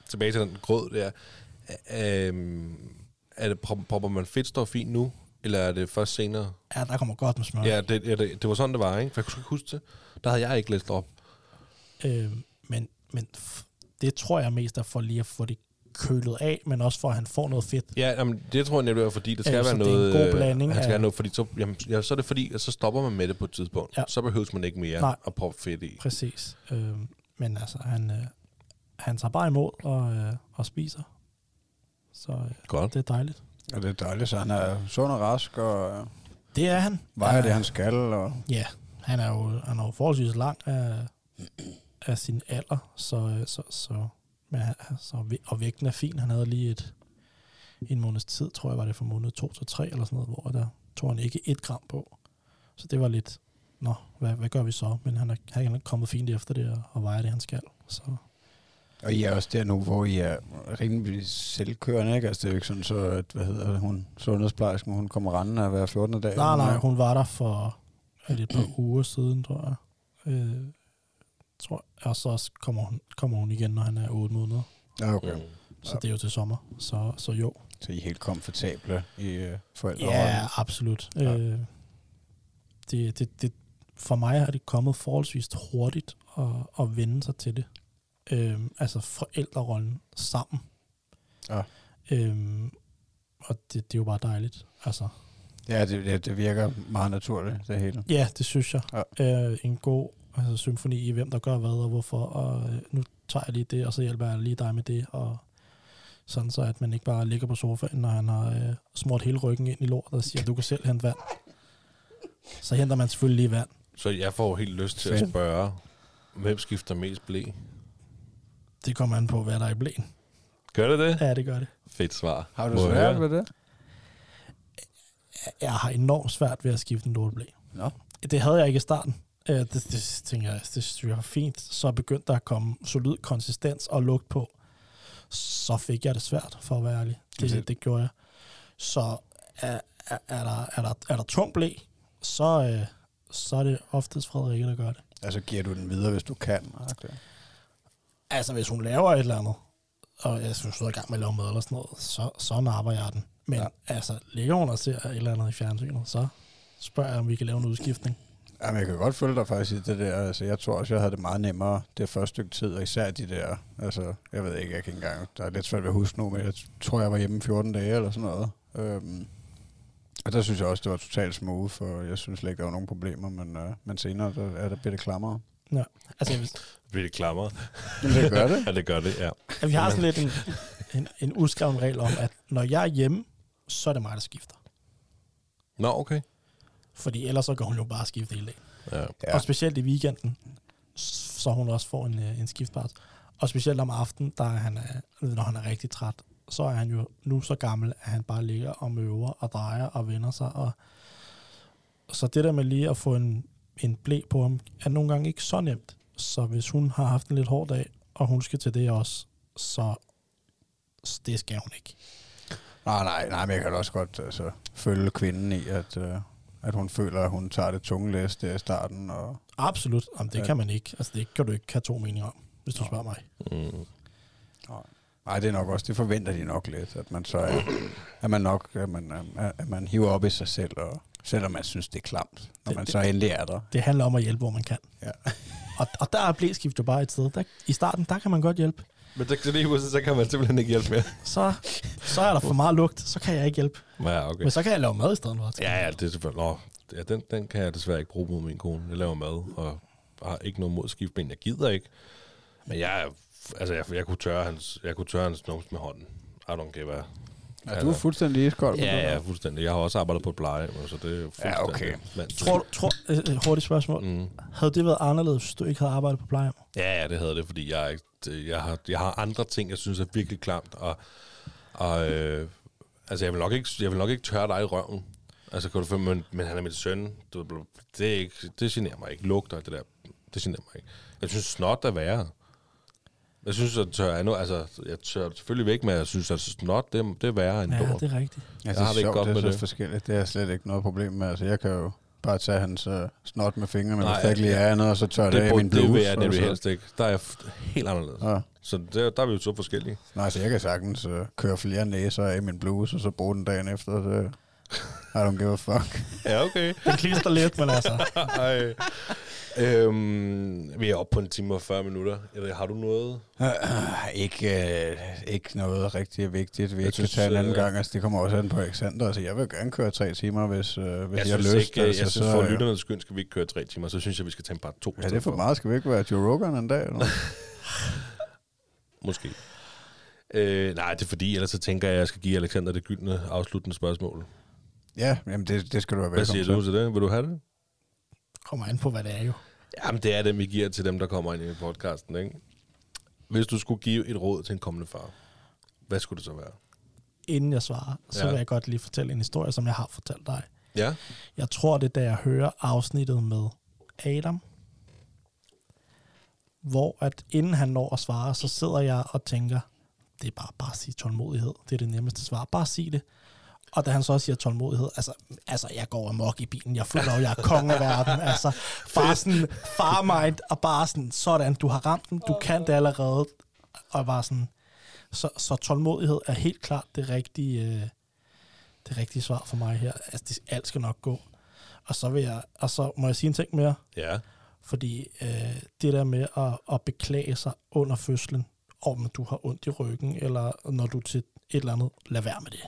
tilbage til den grød der. Øhm, er det, prop- propper man fedtstof i nu, eller er det først senere? Ja, der kommer godt med smør. Ja, det, ja, det, det var sådan, det var, ikke? For jeg kunne huske det. Der havde jeg ikke læst op. Øh, men, men det tror jeg mest er for lige at få det kølet af, men også for, at han får noget fedt. Ja, jamen, det tror jeg nemlig er, fordi det skal Ja, være så det er en noget... god øh, blanding Han skal af- have noget, fordi så, jamen, ja, så er det fordi, at så stopper man med det på et tidspunkt. Ja. Så behøves man ikke mere Nej. at proppe fedt i. Præcis. Øh, men altså, han, øh, han tager bare imod og, øh, og spiser. Så øh, Godt. det er dejligt. Og det er dejligt, så han er sund og rask, og øh, Det er han. vejer Ja, det, han skal. Og, Ja, han er jo, han er jo forholdsvis lang af, af sin alder, så, øh, så, så, men, han- så, væ- og vægten er fin. Han havde lige et, en måneds tid, tror jeg, var det fra måned 2 til 3 eller sådan noget, hvor der tog han ikke et gram på. Så det var lidt, nå, hvad, hvad gør vi så? Men han er, han er kommet fint efter det og, og vejer det, han skal. Så og I er også der nu, hvor I er rimelig selvkørende, ikke? Altså, det er jo ikke sådan, så, at, hvad hedder det, hun, sundhedsplejersken, hun kommer rendende hver 14. dag. Nej, nej, Hun var der for et par uger siden, tror jeg. Øh, tror jeg. Og så også kommer hun, kommer hun igen, når han er 8 måneder. Ja, okay. Mm. Så det er jo til sommer. Så, så jo. Så I er helt komfortable i øh, forældre. Ja, absolut. Ja. Øh, det, det, det, for mig har det kommet forholdsvis hurtigt at, at vende sig til det. Øh, altså forældrerollen sammen. Ja. Øh, og det, det er jo bare dejligt. Altså, Ja, det, det, det virker meget naturligt, det hele. Ja, det synes jeg. Ja. Øh, en god altså, symfoni i, hvem der gør hvad og hvorfor, og øh, nu tager jeg lige det, og så hjælper jeg lige dig med det, og sådan så, at man ikke bare ligger på sofaen, når han har øh, smurt hele ryggen ind i lort, og siger, du kan selv hente vand. Så henter man selvfølgelig lige vand. Så jeg får helt lyst til at spørge, hvem skifter mest blæ? Det kommer an på, hvad der er i blæen. Gør det det? Ja, det gør det. Fedt svar. Har du Må svært høre? ved det? Jeg har enormt svært ved at skifte en lorteblæ. Nå. Det havde jeg ikke i starten. Øh, det, det tænker jeg, det synes jeg var fint. Så begyndte der at komme solid konsistens og lugt på. Så fik jeg det svært, for at være ærlig. Det- Det, det gjorde jeg. Så er, er, er, der, er, der, er der tung blæ, så, øh, så er det oftest Frederikke, der gør det. Altså giver du den videre, hvis du kan? Okay. Altså, hvis hun laver et eller andet, og jeg synes, hun er i gang med at lave mad eller sådan noget, så, så napper jeg den. Men ja. altså, ligger hun og ser et eller andet i fjernsynet, så spørger jeg, om vi kan lave en udskiftning. Jamen, jeg kan godt følge dig faktisk i det der. Altså, jeg tror også, jeg havde det meget nemmere det første stykke tid, og især de der, altså, jeg ved ikke, jeg kan ikke engang, der er lidt svært ved at huske nu, men jeg tror, jeg var hjemme 14 dage eller sådan noget. Øhm, og der synes jeg også, det var totalt smooth, for jeg synes slet ikke, der var nogen problemer, men, øh, men senere der er der bliver det klammere. Altså, hvis, Bliver det klammer? Men det gør det. Ja, det gør det, ja. Ja, vi har sådan lidt en, en, en uskreven regel om, at når jeg er hjemme, så er det mig, der skifter. Nå, okay. Fordi ellers så går hun jo bare skifte hele dagen. Ja. Ja. Og specielt i weekenden, så hun også får en, øh, en skiftpart. Og specielt om aftenen, der er han, øh, når han er rigtig træt, så er han jo nu så gammel, at han bare ligger og møver og drejer og vender sig. Og så det der med lige at få en, en blæ på ham, er nogle gange ikke så nemt. Så hvis hun har haft en lidt hård dag, og hun skal til det også, så det skal hun ikke. Nej, nej, nej, men jeg kan også godt altså, følge kvinden i, at, øh, at hun føler, at hun tager det tunge læs der i starten. Og, Absolut. Jamen, det Ja. kan man ikke. Altså, det kan du ikke have to meninger om, hvis du Nå. spørger mig. Mm. Nej, det er nok også, det forventer de nok lidt, at man så er, at man nok, at man, at- at man hiver op i sig selv, og selvom man synes, det er klamt, når Det- man det- så endelig er der. Det handler om at hjælpe, hvor man kan. Ja. Og, og der er blæskift jo bare et sted. Der, I starten, der kan man godt hjælpe. Men det, det, lige så kan man simpelthen ikke hjælpe mere. Så, så er der for meget lugt, så kan jeg ikke hjælpe. Ja, okay. Men så kan jeg lave mad i stedet for. Ja, ja, det er selvfølgelig... Nå, ja, den, den kan jeg desværre ikke bruge mod min kone. Jeg laver mad, og har ikke noget mod skiftben. Jeg gider ikke. Men jeg, altså, jeg, jeg, kunne tørre hans, jeg kunne tørre hans numse med hånden. I don't give a... Ja, du er fuldstændig iskold. Ja, ja, fuldstændig. Jeg har også arbejdet på et plejehjem, så det er fuldstændig... Ja, okay. Men, Tror, tror, øh, øh, hurtigt spørgsmål. Mm. Havde det været anderledes, hvis du ikke havde arbejdet på plejehjem? Ja, ja, det havde det, fordi jeg, er ikke- det- jeg, har, jeg har andre ting, jeg synes er virkelig klamt, og, og øh, altså, jeg vil, nok ikke, jeg vil nok ikke tørre dig i røven. Altså, kan du følge, men, men han er min søn. Du, det, er ikke, det generer mig ikke. Lugter, det der, det generer mig ikke. Jeg synes, snot er værre. Jeg synes, at tør er nu, altså, jeg tør selvfølgelig væk, men jeg synes, at snot, det, det er værre end Ja, lort. det er rigtigt. Ja, Jeg det har er det ikke sjovt, godt det er med så det. forskelligt. Det er slet ikke noget problem med. Altså, jeg kan jo bare tage hans uh, snot med fingrene, Nej, hvis der ikke lige er andet, og så tør det, det, af i det, min det bluse. vil jeg og nemlig så- helst ikke. Der er jeg helt anderledes. Ja. Så der, der er vi jo så forskellige. Nej, så jeg kan sagtens uh, køre flere næser af i min bluse, og så bruge den dagen efter. Det, I don't give a fuck. Ja, okay. Den klister lidt, men altså... Ej. Øhm, vi er oppe på en time og 40 minutter. Eller har du noget? Uh, ikke, uh, ikke noget rigtig vigtigt, vi Jeg ikke kan synes, tage en anden øh, gang. Altså, det kommer også an på Alexander. Altså, jeg vil gerne køre tre timer, hvis, uh, hvis jeg, Jeg har lyst. ikke, altså, jeg synes så, for øh, lytternes skyld skal vi ikke køre tre timer. Så synes jeg, vi skal tage en par to. Ja, det er for meget. Skal vi ikke være Joe Rogan en dag? Eller? Måske. Øh, nej, det er fordi, ellers så tænker jeg, at jeg skal give Alexander det gyldne afsluttende spørgsmål. Ja, jamen det, det skal du være Hvad velkommen siger du til det? Vil du have det? Kommer an på, hvad det er jo. Jamen, det er det, vi giver til dem, der kommer ind i podcasten, ikke? Hvis du skulle give et råd til en kommende far, hvad skulle det så være? Inden jeg svarer, så Ja. vil jeg godt lige fortælle en historie, som jeg har fortalt dig. Ja? Jeg tror, det er, da jeg hører afsnittet med Adam, hvor at inden han når at svare, så sidder jeg og tænker, det er bare, bare at sige tålmodighed. Det er det nemmeste svar. Bare sig det. Og da han så siger tålmodighed, altså, altså jeg går amok i bilen, jeg føler jo, jeg er konge af verden, altså bare sådan farmind, og bare sådan, sådan, du har ramt den, du kan det allerede, og bare sådan, så, så tålmodighed er helt klart det rigtige, øh, det rigtige svar for mig her. Altså, det, alt skal nok gå. Og så vil jeg, og så må jeg sige en ting mere, Ja. fordi øh, det der med at, at beklage sig under fødslen, om du har ondt i ryggen, eller når du er til et eller andet, lad være med det.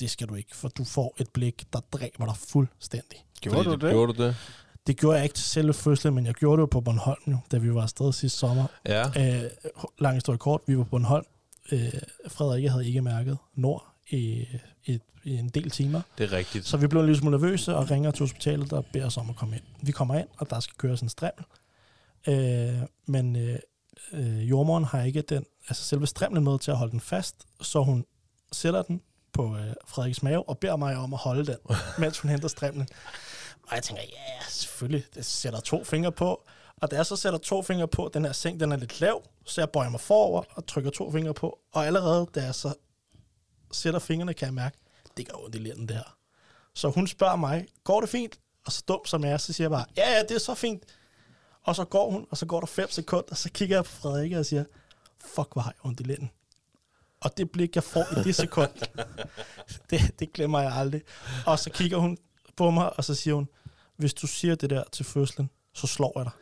Det skal du ikke, for du får et blik, der dræber dig fuldstændig. Gjorde Fordi du det? Gjorde du det? Det gjorde jeg ikke til selve fødslen, men jeg gjorde det jo på Bornholm, jo, da vi var afsted sidste sommer. Ja. Øh, lang historie kort, vi var på Bornholm. Øh, Frederikke havde ikke mærket nord i, i, i en del timer. Det er rigtigt. Så vi blev en lille smule nervøse og ringer til hospitalet og beder os om at komme ind. Vi kommer ind, og der skal køres en strimmel. Øh, men øh, øh, jordmoren har ikke den, altså selve strimlen med til at holde den fast, så hun sætter den på øh, Frederiks mave og beder mig om at holde den, mens hun henter strimlen. Og jeg tænker, ja, ja, selvfølgelig, det sætter to fingre på. Og da jeg så sætter to fingre på, den her seng, den er lidt lav, så jeg bøjer mig forover og trykker to fingre på. Og allerede da jeg så sætter fingrene, kan jeg mærke, det gør ondt i lænden det her. Så hun spørger mig, går det fint? Og så dum som jeg er, så siger jeg bare, ja, ja, det er så fint. Og så går hun, og så går der fem sekunder, og så kigger jeg på Frederikke og siger, fuck, hvor har jeg ondt i lænden. Og det blik, jeg får i det sekund, det, det glemmer jeg aldrig. Og så kigger hun på mig, og så siger hun, hvis du siger det der til fødslen, så slår jeg dig.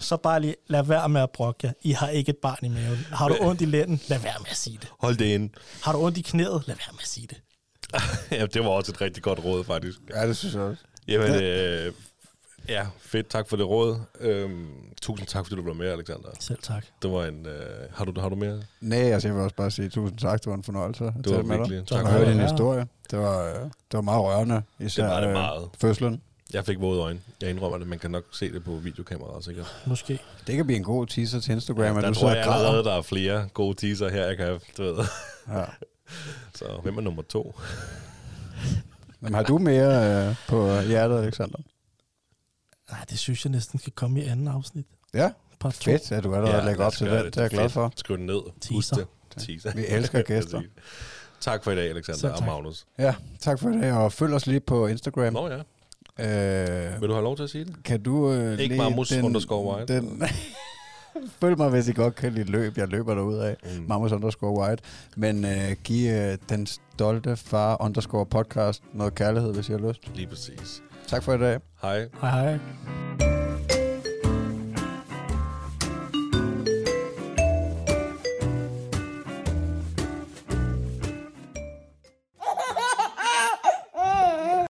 så bare lige, lad være med at brokke jer. I har ikke et barn i maven. Har du ondt i lænden? Lad være med at sige det. Hold det ind. Har du ondt i knæet? Lad være med at sige det. ja, det var også et rigtig godt råd, faktisk. Ja, det synes jeg også. Jamen, øh, ja, fedt. Tak for det råd. Øhm, tusind tak, fordi du var med, Alexander. Selv tak. Det var en... Øh, har, du, har du mere? Nej, altså jeg vil også bare sige tusind tak. Det var en fornøjelse at Det var med dig. virkelig... Tak Tak for din Ja. historie. Det var, øh, det var meget rørende, især Det var det øh, meget. fødslen. Jeg fik våde øjne. Jeg indrømmer det. Man kan nok se det på videokameraet, sikkert. Måske. Det kan blive en god teaser til Instagram, at der du tror jeg allerede, der er flere gode teaser her, jeg kan... Du ved. Ja. Så hvem er nummer to? Men har du mere øh, på hjertet, Alexander? Nej, det synes jeg næsten skal komme i anden afsnit. Ja, Part to. fedt, at du allerede ja, lægger op til den. Det, er jeg glad for. Skriv den ned. Teaser. det. Teaser. Vi elsker gæster. Tak for i dag, Alexander og tak. Magnus. Ja, tak for det, og følg os lige på Instagram. Nå ja. Øh, Vil du have lov til at sige det? kan du øh, Ikke lige Mamus underscore white. Den, følg mig, hvis I godt kan lide løb. Jeg løber derud af. Mm. Mamus underscore white. Men øh, giv øh, den stolte far underscore podcast noget kærlighed, hvis I har lyst. Lige præcis. Tak for i dag. Hej. Hej hej.